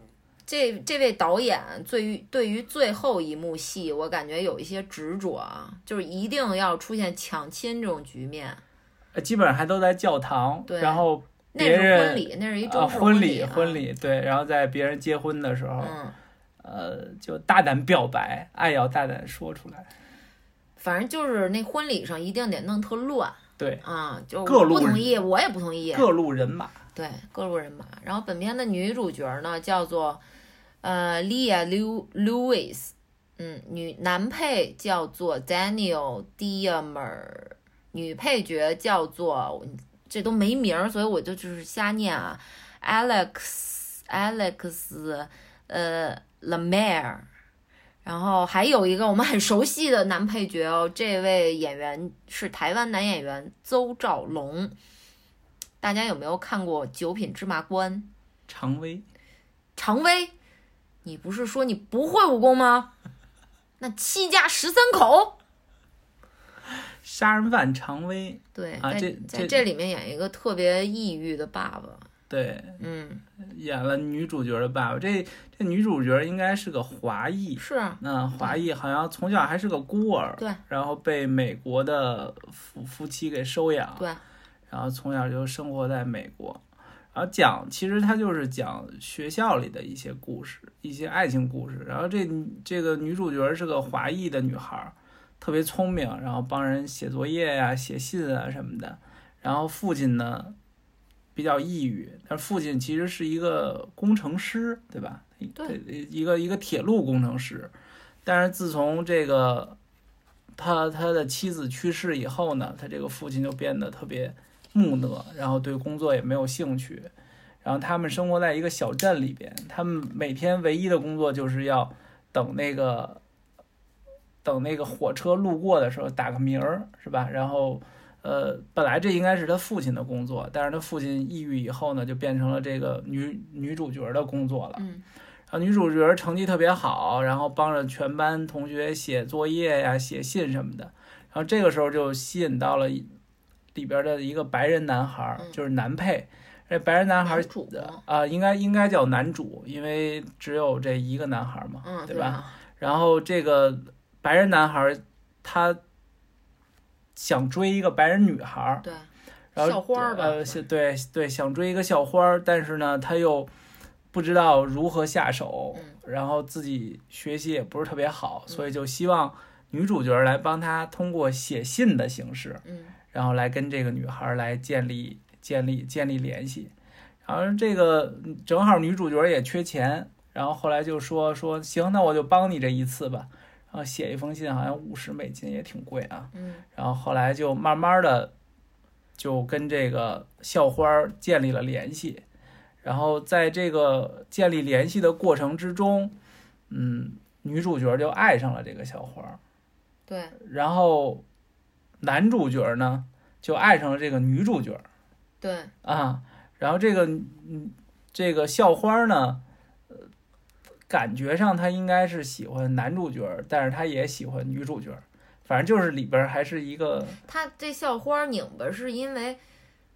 S1: 这这位导演对于对于最后一幕戏，我感觉有一些执着啊，就是一定要出现抢亲这种局面。
S2: 呃基本上还都在教堂，
S1: 对
S2: 然后
S1: 那是婚礼，那是一种
S2: 婚
S1: 礼啊，
S2: 婚礼对，然后在别人结婚的时候，
S1: 嗯，
S2: 呃，就大胆表白，爱要大胆说出来，
S1: 反正就是那婚礼上一定得弄特乱
S2: 对，
S1: 啊，就
S2: 各路
S1: 我不同意，我也不同意，
S2: 各路人马，
S1: 对，各路人马。然后本片的女主角呢叫做呃 Lia Lew Lewis，嗯，女男配叫做 Daniel Diemer，女配角叫做这都没名儿，所以我就就是瞎念啊，Alex Alex 呃 Lamere。然后还有一个我们很熟悉的男配角哦，这位演员是台湾男演员邹兆龙。大家有没有看过《九品芝麻官》？
S2: 常威，
S1: 常威，你不是说你不会武功吗？那七家十三口，
S2: 杀人犯常威，
S1: 对，在
S2: 啊这这
S1: 在这里面演一个特别抑郁的爸爸，
S2: 对，
S1: 嗯，
S2: 演了女主角的爸爸，这这女主角应该是个华裔。
S1: 是啊，
S2: 那华裔好像从小还是个孤儿，
S1: 对，
S2: 然后被美国的夫夫妻给收养，
S1: 对，
S2: 然后从小就生活在美国，然后讲其实他就是讲学校里的一些故事，一些爱情故事。然后这这个女主角是个华裔的女孩儿，特别聪明，然后帮人写作业呀、写信啊什么的。然后父亲呢比较抑郁，但父亲其实是一个工程师，对吧？
S1: 对，
S2: 一个一个铁路工程师。但是自从这个他他的妻子去世以后呢，他这个父亲就变得特别木讷，然后对工作也没有兴趣。然后他们生活在一个小镇里边，他们每天唯一的工作就是要等那个等那个火车路过的时候打个鸣儿，是吧？然后呃，本来这应该是他父亲的工作，但是他父亲抑郁以后呢，就变成了这个女女主角的工作了。
S1: 嗯，
S2: 然后女主角成绩特别好，然后帮着全班同学写作业呀、写信什么的。然后这个时候就吸引到了一里边的一个白人男孩就是男配。这白人男孩啊、应该应该叫男主，因为只有这一个男孩儿嘛，
S1: 嗯，
S2: 对吧？
S1: 啊？
S2: 然后这个白人男孩儿他想追一个白人女孩儿，
S1: 对，
S2: 然后
S1: 校花儿吧
S2: 呃，对对，想追一个校花儿，但是呢，他又不知道如何下手，
S1: 嗯。
S2: 然后自己学习也不是特别好，所以就希望女主角来帮他通过写信的形式，
S1: 嗯
S2: 然后来跟这个女孩儿来建立建立建立联系。然后这个正好女主角也缺钱，然后后来就说说行，那我就帮你这一次吧。然后写一封信好像五十美金也挺贵啊。
S1: 嗯
S2: 然后后来就慢慢的就跟这个校花建立了联系，然后在这个建立联系的过程之中，嗯，女主角就爱上了这个校花儿，
S1: 对，
S2: 然后男主角呢就爱上了这个女主角
S1: 对，
S2: 啊，然后这个嗯这个校花儿呢。呃感觉上她应该是喜欢男主角，但是她也喜欢女主角，反正就是里边儿还是一个
S1: 她这校花拧巴是因为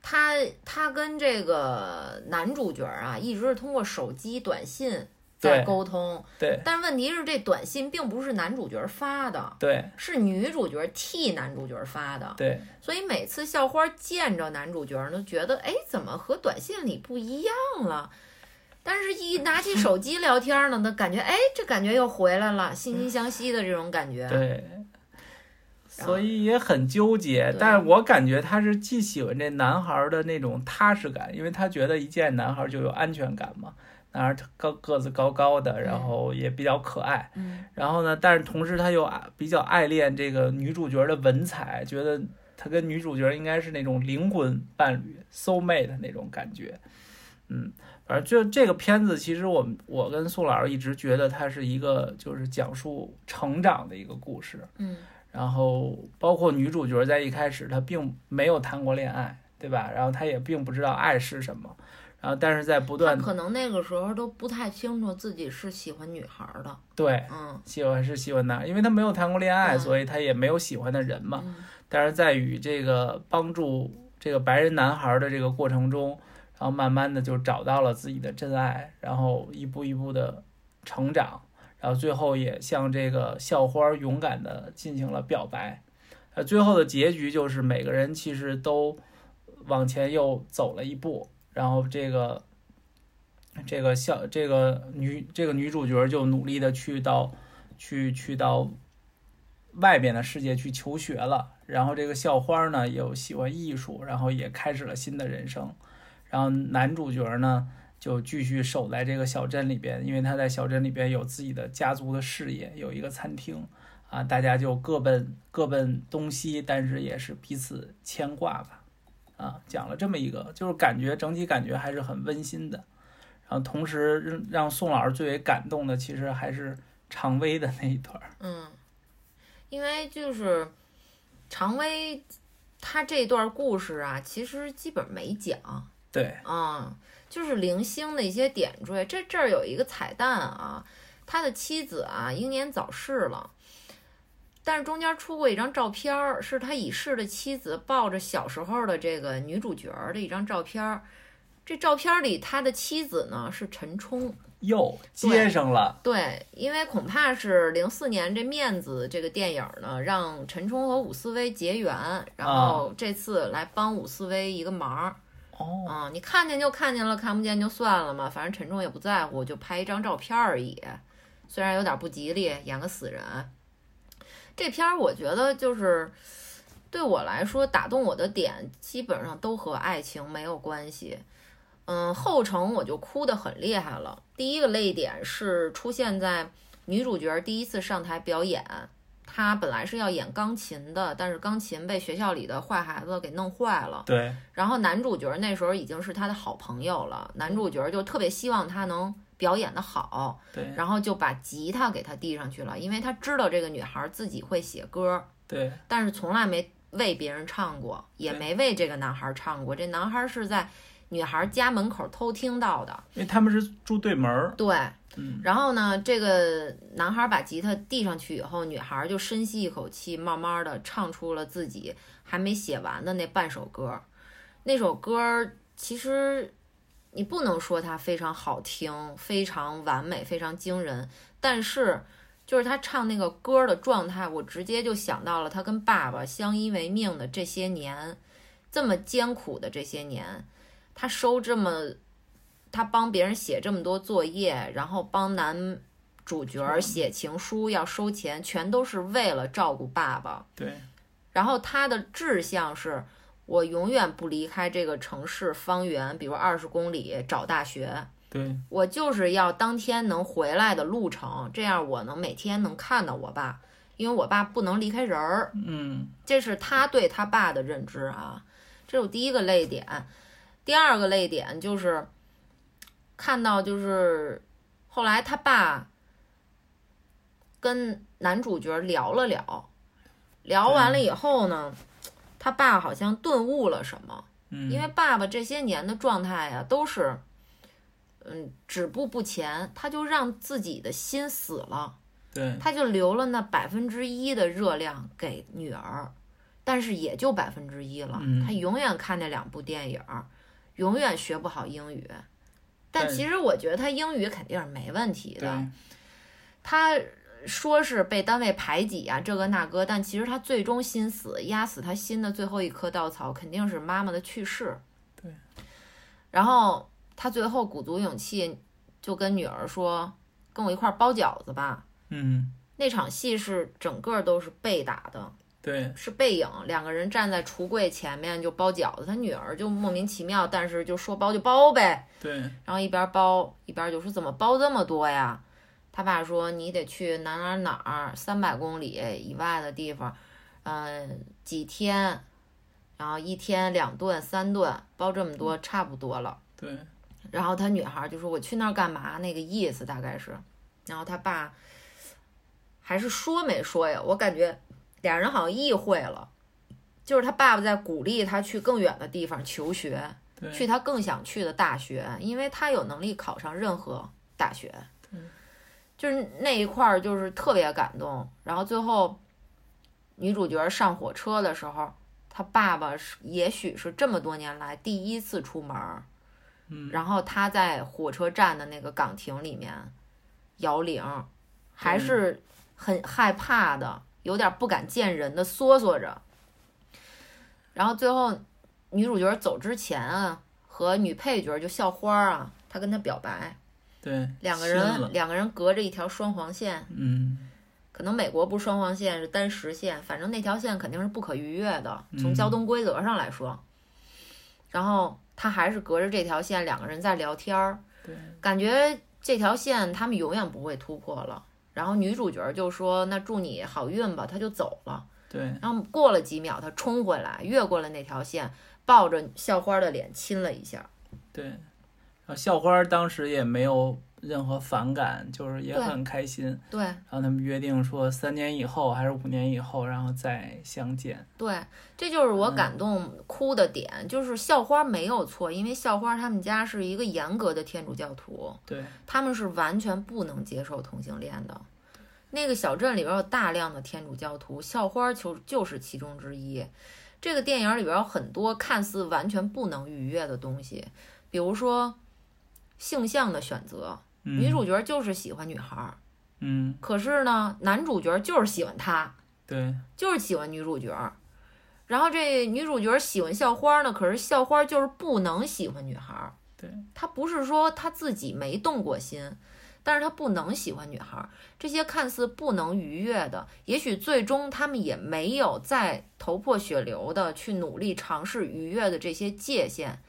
S1: 她她跟这个男主角啊一直是通过手机短信在沟通，
S2: 对
S1: 但问题是这短信并不是男主角发的，
S2: 对
S1: 是女主角替男主角发的，
S2: 对
S1: 所以每次校花见着男主角都觉得，哎，怎么和短信里不一样了？但是，一拿起手机聊天呢，那感觉，哎，这感觉又回来了，惺惺相惜的这种感觉。
S2: 对，所以也很纠结。但是我感觉他是既喜欢这男孩儿的那种踏实感，因为他觉得一见男孩儿就有安全感嘛。男孩儿高个子高高的，然后也比较可爱。
S1: 嗯
S2: 然后呢，但是同时他又爱比较爱恋这个女主角的文采，觉得他跟女主角应该是那种灵魂伴侣、soul mate 那种感觉。嗯，反正就这个片子，其实我们我跟宋老师一直觉得它是一个就是讲述成长的一个故事。
S1: 嗯
S2: 然后包括女主角在一开始她并没有谈过恋爱，对吧？然后她也并不知道爱是什么。然后但是在不断
S1: 可能那个时候都不太清楚自己是喜欢女孩儿的。
S2: 对
S1: 嗯
S2: 喜欢是喜欢男，因为他没有谈过恋爱，
S1: 嗯
S2: 所以他也没有喜欢的人嘛。
S1: 嗯
S2: 但是在与这个帮助这个白人男孩的这个过程中，然后慢慢的就找到了自己的真爱，然后一步一步的成长，然后最后也向这个校花勇敢的进行了表白。呃，最后的结局就是每个人其实都往前又走了一步，然后这个这个校这个女这个女主角就努力的去到去去到外边的世界去求学了。然后这个校花呢又喜欢艺术，然后也开始了新的人生。然后男主角呢就继续守在这个小镇里边，因为他在小镇里边有自己的家族的事业，有一个餐厅啊，大家就各奔各奔东西，但是也是彼此牵挂吧。啊，讲了这么一个，就是感觉整体感觉还是很温馨的。然后同时让让宋老师最为感动的，其实还是常威的那一段儿。
S1: 嗯，因为就是常威他这段故事啊，其实基本没讲。
S2: 对，
S1: 啊，就是零星的一些点缀。这这儿有一个彩蛋啊，他的妻子啊英年早逝了，但是中间出过一张照片儿，是他已逝的妻子抱着小时候的这个女主角儿的一张照片儿。这照片里他的妻子呢是陈冲，
S2: 又接上了。
S1: 对，因为恐怕是零四年这《面子》这个电影呢，让陈冲和伍思薇结缘，然后这次来帮伍思薇一个忙儿。
S2: 哦，
S1: 啊、你看见就看见了，看不见就算了嘛，反正陈冲也不在乎，就拍一张照片而已。虽然有点不吉利，演个死人。这片儿我觉得就是对我来说打动我的点，基本上都和爱情没有关系。嗯，后程我就哭得很厉害了。第一个泪点是出现在女主角第一次上台表演，她本来是要演钢琴的，但是钢琴被学校里的坏孩子给弄坏了。
S2: 对，
S1: 然后男主角那时候已经是他的好朋友了，男主角就特别希望他能表演的好，
S2: 对，
S1: 然后就把吉他给他递上去了，因为他知道这个女孩自己会写歌，
S2: 对，
S1: 但是从来没为别人唱过，也没为这个男孩唱过。这男孩是在女孩家门口偷听到的，
S2: 因为他们是住对门儿。
S1: 对。
S2: 嗯，
S1: 然后呢，这个男孩把吉他递上去以后，女孩就深吸一口气，慢慢的唱出了自己还没写完的那半首歌。那首歌其实你不能说它非常好听、非常完美、非常惊人，但是就是他唱那个歌的状态，我直接就想到了他跟爸爸相依为命的这些年，这么艰苦的这些年，他收这么。他帮别人写这么多作业，然后帮男主角写情书要收钱，全都是为了照顾爸爸。
S2: 对，
S1: 然后他的志向是，我永远不离开这个城市方圆，比如二十公里找大学。
S2: 对，
S1: 我就是要当天能回来的路程，这样我能每天能看到我爸，因为我爸不能离开人儿。
S2: 嗯，
S1: 这是他对他爸的认知啊，这是我第一个泪点。第二个泪点就是看到就是后来他爸跟男主角聊了聊，聊完了以后呢，他爸好像顿悟了什么，
S2: 嗯，
S1: 因为爸爸这些年的状态呀、都是，嗯，止步不前，他就让自己的心死了。
S2: 对
S1: 他就留了那百分之一的热量给女儿，但是也就百分之一了。
S2: 嗯
S1: 他永远看那两部电影，永远学不好英语。但其实我觉得他英语肯定是没问题的。他说是被单位排挤啊，这个那个，但其实他最终心死，压死他心的最后一棵稻草肯定是妈妈的去世。
S2: 对。
S1: 然后他最后鼓足勇气，就跟女儿说：“跟我一块儿包饺子吧。”
S2: 嗯，
S1: 那场戏是整个都是被打的，
S2: 对
S1: 是背影，两个人站在橱柜前面就包饺子，他女儿就莫名其妙，但是就说包就包呗，
S2: 对
S1: 然后一边包一边就说怎么包这么多呀？他爸说你得去哪哪哪儿三百公里以外的地方，嗯、几天，然后一天两顿三顿包这么多差不多了。
S2: 对
S1: 然后他女孩就说我去那儿干嘛？那个意思大概是，然后他爸还是说没说呀？我感觉俩人好像意会了，就是他爸爸在鼓励他去更远的地方求学，去他更想去的大学，因为他有能力考上任何大学。就是那一块儿就是特别感动。然后最后女主角上火车的时候，她爸爸是也许是这么多年来第一次出门儿，
S2: 嗯
S1: 然后她在火车站的那个岗亭里面摇铃，还是很害怕的，有点不敢见人的缩缩着。然后最后女主角走之前啊，和女配角就校花啊，她跟她表白，
S2: 对
S1: 两个人两个人隔着一条双黄线，
S2: 嗯
S1: 可能美国不是双黄线，是单实线，反正那条线肯定是不可逾越的，从
S2: 嗯
S1: 交通规则上来说。然后他还是隔着这条线，两个人在聊天儿，
S2: 对
S1: 感觉这条线他们永远不会突破了。然后女主角就说：“那祝你好运吧。”他就走了。
S2: 对
S1: 然后过了几秒，他冲回来，越过了那条线，抱着校花的脸亲了一下。
S2: 对，然后校花当时也没有任何反感，就是也很开心。
S1: 对
S2: 然后他们约定说三年以后还是五年以后，然后再相见。
S1: 对，这就是我
S2: 嗯
S1: 感动哭的点，就是校花没有错，因为校花他们家是一个严格的天主教徒，
S2: 对
S1: 他们是完全不能接受同性恋的。那个小镇里边有大量的天主教徒，校花就就是其中之一。这个电影里边有很多看似完全不能逾越的东西，比如说性向的选择，
S2: 嗯
S1: 女主角就是喜欢女孩儿，
S2: 嗯
S1: 可是呢，男主角就是喜欢她，
S2: 对
S1: 就是喜欢女主角儿。然后这女主角喜欢校花呢，可是校花就是不能喜欢女孩儿。
S2: 对，
S1: 她不是说她自己没动过心，但是她不能喜欢女孩儿。这些看似不能逾越的，也许最终他们也没有再头破血流的去努力尝试逾越的这些界限。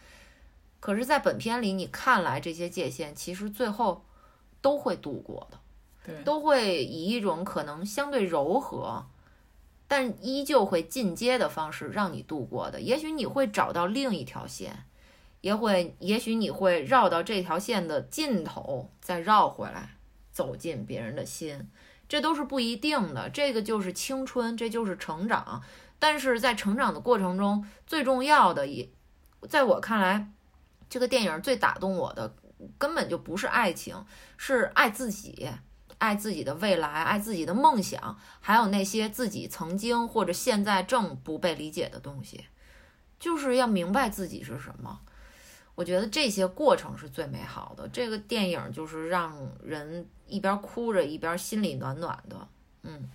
S1: 可是，在本片里，你看来这些界限其实最后都会度过的。
S2: 对
S1: 都会以一种可能相对柔和，但依旧会进阶的方式让你度过的。也许你会找到另一条线，也会，也许你会绕到这条线的尽头，再绕回来，走进别人的心，这都是不一定的。这个就是青春，这就是成长。但是在成长的过程中，最重要的也，在我看来，这个电影最打动我的根本就不是爱情，是爱自己。爱自己的未来，爱自己的梦想，还有那些自己曾经或者现在正不被理解的东西，就是要明白自己是什么。我觉得这些过程是最美好的。这个电影就是让人一边哭着一边心里暖暖的。嗯，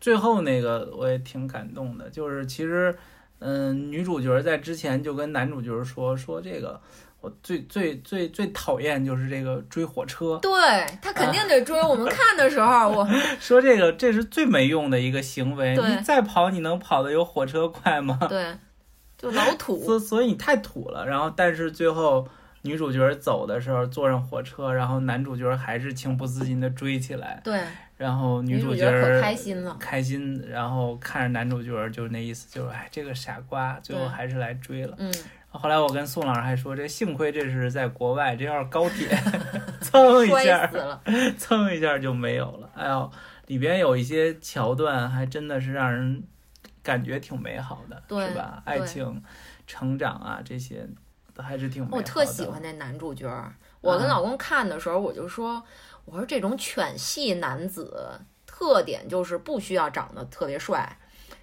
S2: 最后那个我也挺感动的，就是其实，嗯，女主角在之前就跟男主角说说这个，我最最最最讨厌就是这个追火车，
S1: 对他肯定得追。我们 [LAUGHS] 看的时候，我 [LAUGHS]
S2: 说这个这是最没用的一个行为，你再跑你能跑得有火车快吗？[LAUGHS]
S1: 对就老土。
S2: 所所以你太土了。然后但是最后女主角走的时候坐上火车，然后男主角还是情不自禁的追起来，
S1: 对，
S2: 然后
S1: 女
S2: 主
S1: 角可开心了。
S2: 开心，然后看着男主角就那意思，就是哎，这个傻瓜，最后还是来追了。
S1: 嗯，
S2: 后来我跟宋老师还说，这幸亏这是在国外，这要是高铁，[LAUGHS] 蹭一下。蹭一下就没有了。哎呦，里边有一些桥段还真的是让人感觉挺美好的，
S1: 对
S2: 是吧？爱情、成长啊，这些都还是挺美好的。
S1: 我特喜欢那男主角儿。我跟
S2: 啊
S1: 老公看的时候，我就说，我说这种犬系男子特点就是不需要长得特别帅，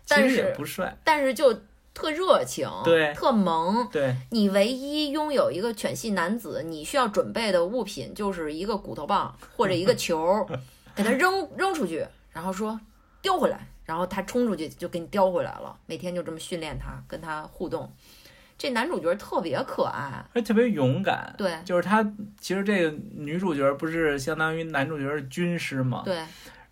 S2: 其实也
S1: 但是
S2: 不帅，
S1: 但是就特热情，
S2: 对
S1: 特萌。
S2: 对，
S1: 你唯一拥有一个犬系男子，你需要准备的物品就是一个骨头棒或者一个球，[LAUGHS] 给他扔扔出去，然后说叼回来，然后他冲出去就给你叼回来了。每天就这么训练他，跟他互动。这男主角特别可爱，
S2: 而且特别勇敢。
S1: 对
S2: 就是他，其实这个女主角不是相当于男主角是军师嘛？
S1: 对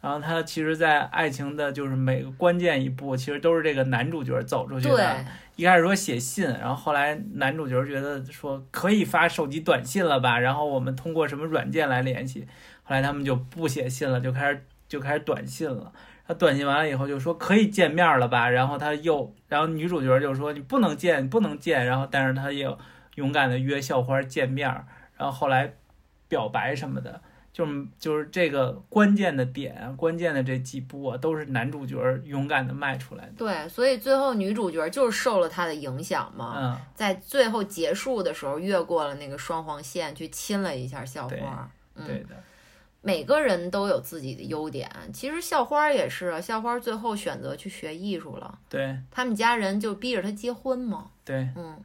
S2: 然后他其实，在爱情的就是每个关键一步，其实都是这个男主角走出去的。一开始说写信，然后后来男主角觉得说可以发手机短信了吧，然后我们通过什么软件来联系。后来他们就不写信了，就开始就开始短信了。他短信完了以后就说可以见面了吧，然后他又，然后女主角就说你不能见，你不能见，然后但是他也勇敢的约校花见面，然后后来表白什么的，就是就是这个关键的点，关键的这几步啊，都是男主角勇敢的迈出来的。
S1: 对，所以最后女主角就是受了他的影响嘛，
S2: 嗯，
S1: 在最后结束的时候越过了那个双黄线，去亲了一下校
S2: 对
S1: 花。嗯，
S2: 对的，
S1: 每个人都有自己的优点，其实校花也是啊，校花最后选择去学艺术了，
S2: 对
S1: 他们家人就逼着他结婚嘛，
S2: 对。
S1: 嗯，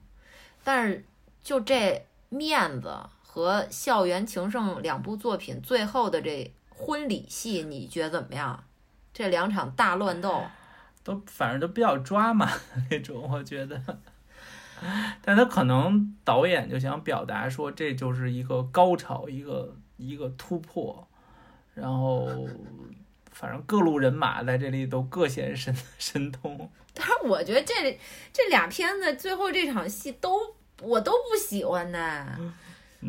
S1: 但是就这面子和《校园情圣》两部作品最后的这婚礼戏，你觉得怎么样？这两场大乱斗，
S2: 都反正都比较抓马那种，我觉得。但他可能导演就想表达说，这就是一个高潮，一个一个突破，然后反正各路人马在这里都各显神 [LAUGHS] 神通。
S1: 但是我觉得这这俩片子最后这场戏都我都不喜欢呢。
S2: 嗯、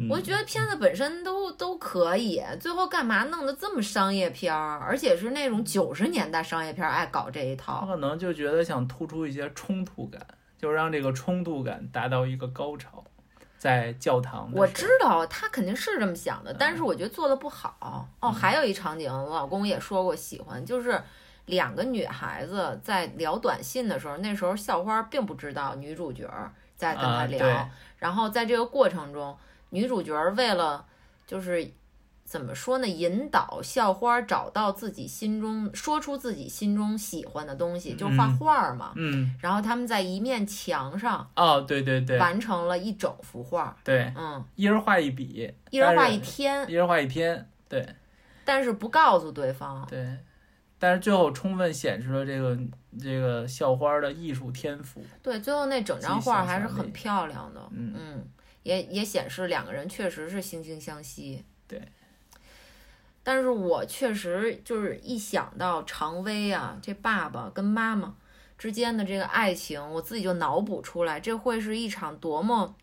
S1: 我觉得片子本身都都可以，最后干嘛弄得这么商业片儿，而且是那种九十年代商业片儿爱搞这一
S2: 他
S1: 套。
S2: 可能就觉得想突出一些冲突感，就让这个冲突感达到一个高潮，在教堂。
S1: 我知道他肯定是这么想的，但是我觉得做的不好。哦，还有一场景，我老公也说过喜欢，就是两个女孩子在聊短信的时候，那时候校花并不知道女主角在跟他聊，
S2: 啊
S1: 然后在这个过程中，女主角为了就是怎么说呢，引导校花找到自己心中说出自己心中喜欢的东西，就是画
S2: 嗯。
S1: 画嘛。
S2: 嗯，
S1: 然后他们在一面墙上
S2: 哦，对对对。
S1: 完成了一整幅画，
S2: 对，
S1: 嗯，
S2: 一人画一笔，
S1: 一人画一天，
S2: 一人画一天，对。
S1: 但是不告诉对方。
S2: 对。但是最后充分显示了这个这个校花的艺术天赋，
S1: 对，最后那整张画还是很漂亮的，
S2: 嗯
S1: 也也显示两个人确实是惺惺相惜。
S2: 对，
S1: 但是我确实就是一想到常威啊，这爸爸跟妈妈之间的这个爱情，我自己就脑补出来，这会是一场多么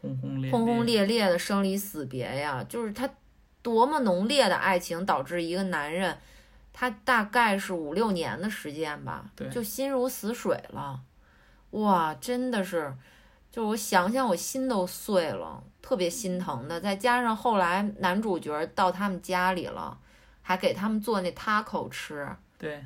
S2: 轰轰烈
S1: 轰轰烈烈的生离死别呀！就是他多么浓烈的爱情，导致一个男人，他大概是五六年的时间吧，
S2: 对
S1: 就心如死水了。哇，真的是，就是我想想，我心都碎了，特别心疼的。再加上后来男主角到他们家里了，还给他们做那 taco 吃。
S2: 对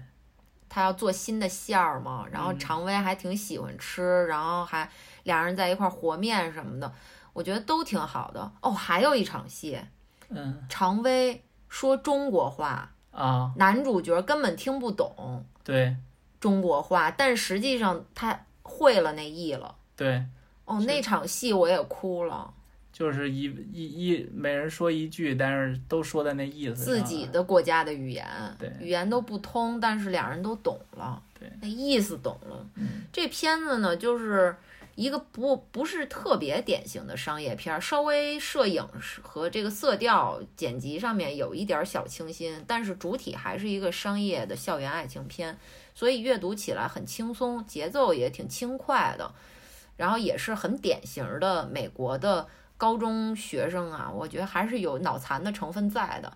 S1: 他要做新的馅儿嘛，然后
S2: 嗯
S1: 常威还挺喜欢吃，然后还俩人在一块儿和面什么的，我觉得都挺好的。哦，还有一场戏，
S2: 嗯
S1: 常威说中国话，
S2: 啊
S1: 男主角根本听不懂
S2: 对
S1: 中国话，但实际上他会了那意了。
S2: 对，
S1: 哦，那场戏我也哭了，
S2: 就是一一一每人说一句，但是都说的那意思
S1: 自，己的国家的语言，
S2: 对
S1: 语言都不通，但是两人都懂了，
S2: 对，
S1: 那意思懂了。
S2: 嗯
S1: 这片子呢，就是一个不不是特别典型的商业片儿，稍微摄影是和这个色调剪辑上面有一点儿小清新，但是主体还是一个商业的校园爱情片，所以阅读起来很轻松，节奏也挺轻快的，然后也是很典型的美国的高中学生啊，我觉得还是有脑残的成分在的，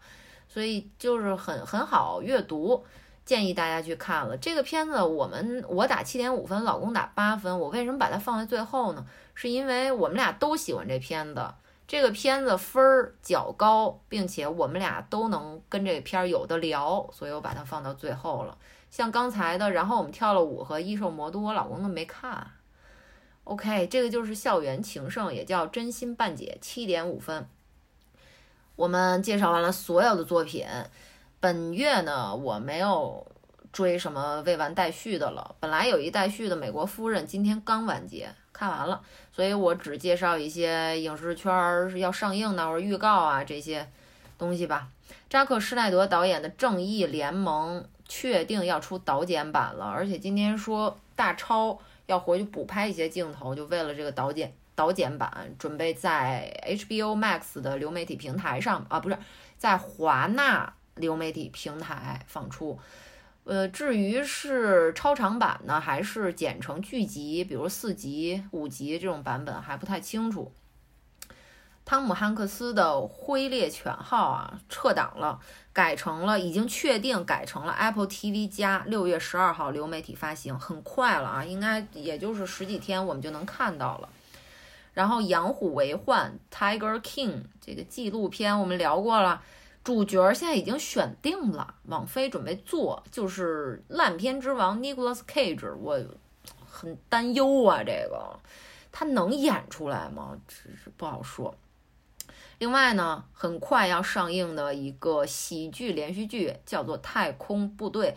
S1: 所以就是很很好阅读。建议大家去看了这个片子，我们我打七点五分，老公打八分。我为什么把它放在最后呢？是因为我们俩都喜欢这片子，这个片子分儿较高，并且我们俩都能跟这片儿有的聊，所以我把它放到最后了。像刚才的，然后我们跳了舞和异兽魔都，我老公都没看。OK，这个就是校园情圣，也叫真心半解，七点五分。我们介绍完了所有的作品，本月呢，我没有追什么未完待续的了。本来有一待续的《美国夫人》，今天刚完结，看完了，所以我只介绍一些影视圈儿要上映的或者预告啊这些东西吧。扎克施耐德导演的《正义联盟》确定要出导剪版了，而且今天说大超要回去补拍一些镜头，就为了这个导剪导剪版，准备在 HBO Max 的流媒体平台上啊，不是在华纳。流媒体平台放出，呃，至于是超长版呢，还是剪成剧集，比如四集、五集这种版本还不太清楚。汤姆汉克斯的《灰猎犬号》啊撤档了，改成了已经确定改成了 Apple TV 加，六月十二号流媒体发行，很快了啊，应该也就是十几天我们就能看到了。然后《养虎为患》Tiger King 这个纪录片我们聊过了。主角现在已经选定了，网飞准备做，就是烂片之王 Nicholas Cage，我很担忧啊，这个他能演出来吗？这是不好说。另外呢，很快要上映的一个喜剧连续剧叫做《太空部队》，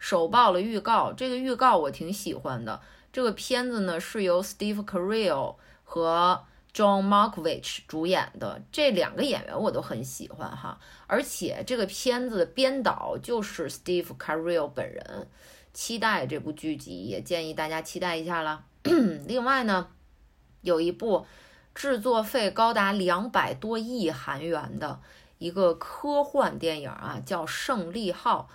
S1: 首曝了预告，这个预告我挺喜欢的。这个片子呢是由 Steve Carell 和 John Malkovich 主演的，这两个演员我都很喜欢哈。而且这个片子的编导就是 Steve Carell 本人，期待这部剧集，也建议大家期待一下啦。另外呢，有一部制作费高达两百多亿韩元的一个科幻电影啊，叫《胜利号》，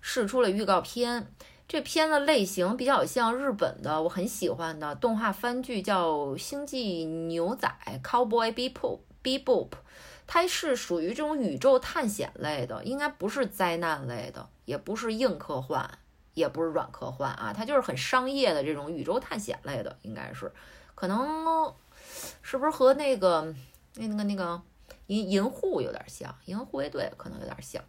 S1: 试出了预告片。这片子类型比较像日本的，我很喜欢的动画番剧，叫《星际牛仔》（Cowboy Bebop）。Bebop。它是属于这种宇宙探险类的，应该不是灾难类的，也不是硬科幻，也不是软科幻啊，它就是很商业的这种宇宙探险类的，应该是，可能是不是和那个那那个那个银银护有点像，银护卫队可能有点像，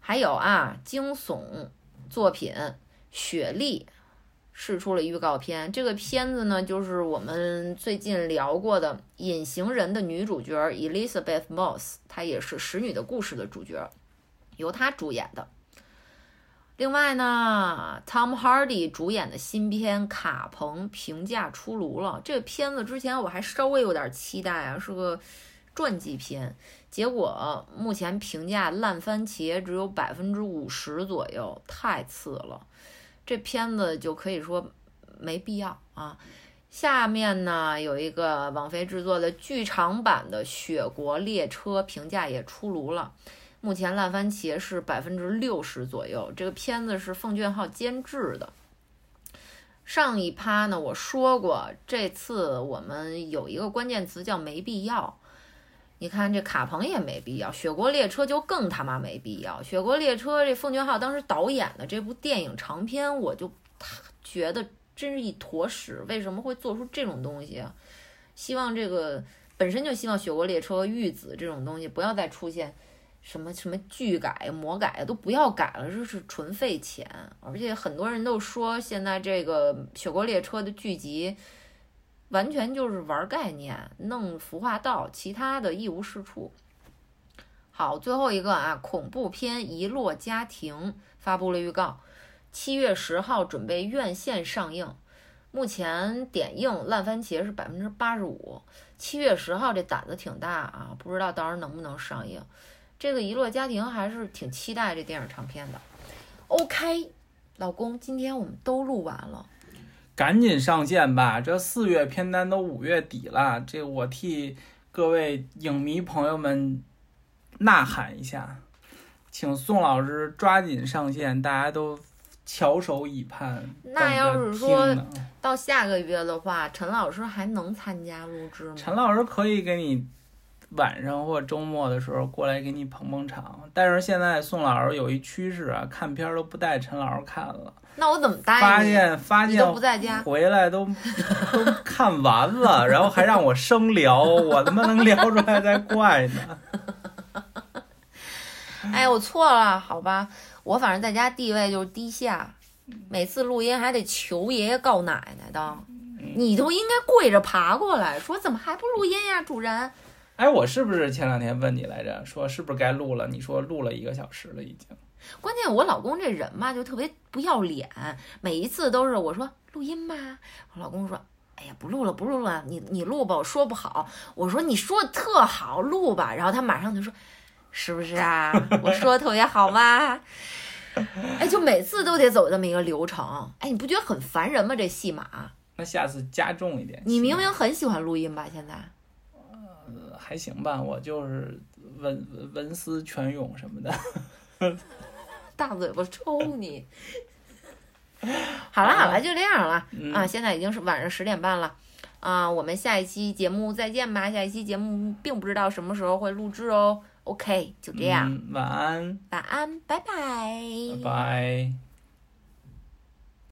S1: 还有啊，惊悚作品《雪莉》。试出了预告片，这个片子呢，就是我们最近聊过的《隐形人》的女主角 Elizabeth Moss，她也是《使女的故事》的主角，由她主演的。另外呢，Tom Hardy 主演的新片《卡彭》评价出炉了。这个片子之前我还稍微有点期待啊，是个传记片，结果目前评价烂番茄只有百分之五十左右，太次了。这片子就可以说没必要啊。下面呢有一个网飞制作的剧场版的《雪国列车》，评价也出炉了。目前烂番茄是百分之六十左右。这个片子是奉俊昊监制的。上一趴呢我说过，这次我们有一个关键词叫没必要。你看这卡彭也没必要，雪国列车就更他妈没必要。雪国列车这奉俊昊当时导演的这部电影长片，我就觉得真是一坨屎。为什么会做出这种东西啊？希望这个本身就希望雪国列车、玉子这种东西不要再出现什么什么剧改、魔改都不要改了，这是纯费钱。而且很多人都说现在这个雪国列车的剧集。完全就是玩概念，弄服化道，其他的一无是处。好，最后一个啊，恐怖片《遗落家庭》发布了预告，七月十号准备院线上映。目前点映烂番茄是百分之八十五，七月十号这胆子挺大啊，不知道到时候能不能上映。这个《遗落家庭》还是挺期待这电影长片的。OK，老公，今天我们都录完了。
S2: 赶紧上线吧！这四月片单都五月底了，这我替各位影迷朋友们呐喊一下，请宋老师抓紧上线，大家都翘首以盼。
S1: 那要是说到下个月的话，陈老师还能参加录制吗？
S2: 陈老师可以给你晚上或周末的时候过来给你捧捧场，但是现在宋老师有一趋势啊，看片都不带陈老师看了。
S1: 那我怎么带？
S2: 发现发现都
S1: 不在家，
S2: 回来都都看完了，然后还让我生聊，我他妈能聊出来才怪呢。[LAUGHS]
S1: 哎，我错了，好吧，我反正在家地位就是低下，每次录音还得求爷爷告奶奶的，你都应该跪着爬过来，说怎么还不录音呀，主人。
S2: 哎，我是不是前两天问你来着，说是不是该录了？你说录了一个小时了，已经。
S1: 关键我老公这人嘛，就特别不要脸，每一次都是我说录音吧，我老公说，哎呀不录了不录了，你你录吧，我说不好。我说你说的特好，录吧。然后他马上就说，是不是啊？我说的特别好吗？哎，就每次都得走这么一个流程。哎，你不觉得很烦人吗？这戏码。
S2: 那下次加重一点。
S1: 你明明很喜欢录音吧？现在。
S2: 呃，还行吧，我就是文文思泉涌什么的。[LAUGHS]
S1: 大嘴巴抽你！[LAUGHS] 好了好了，就这样了啊！现在已经是晚上十点半了啊！我们下一期节目再见吧！下一期节目并不知道什么时候会录制哦。OK，就这样。
S2: 晚安。
S1: 晚安，拜拜。
S2: 拜拜。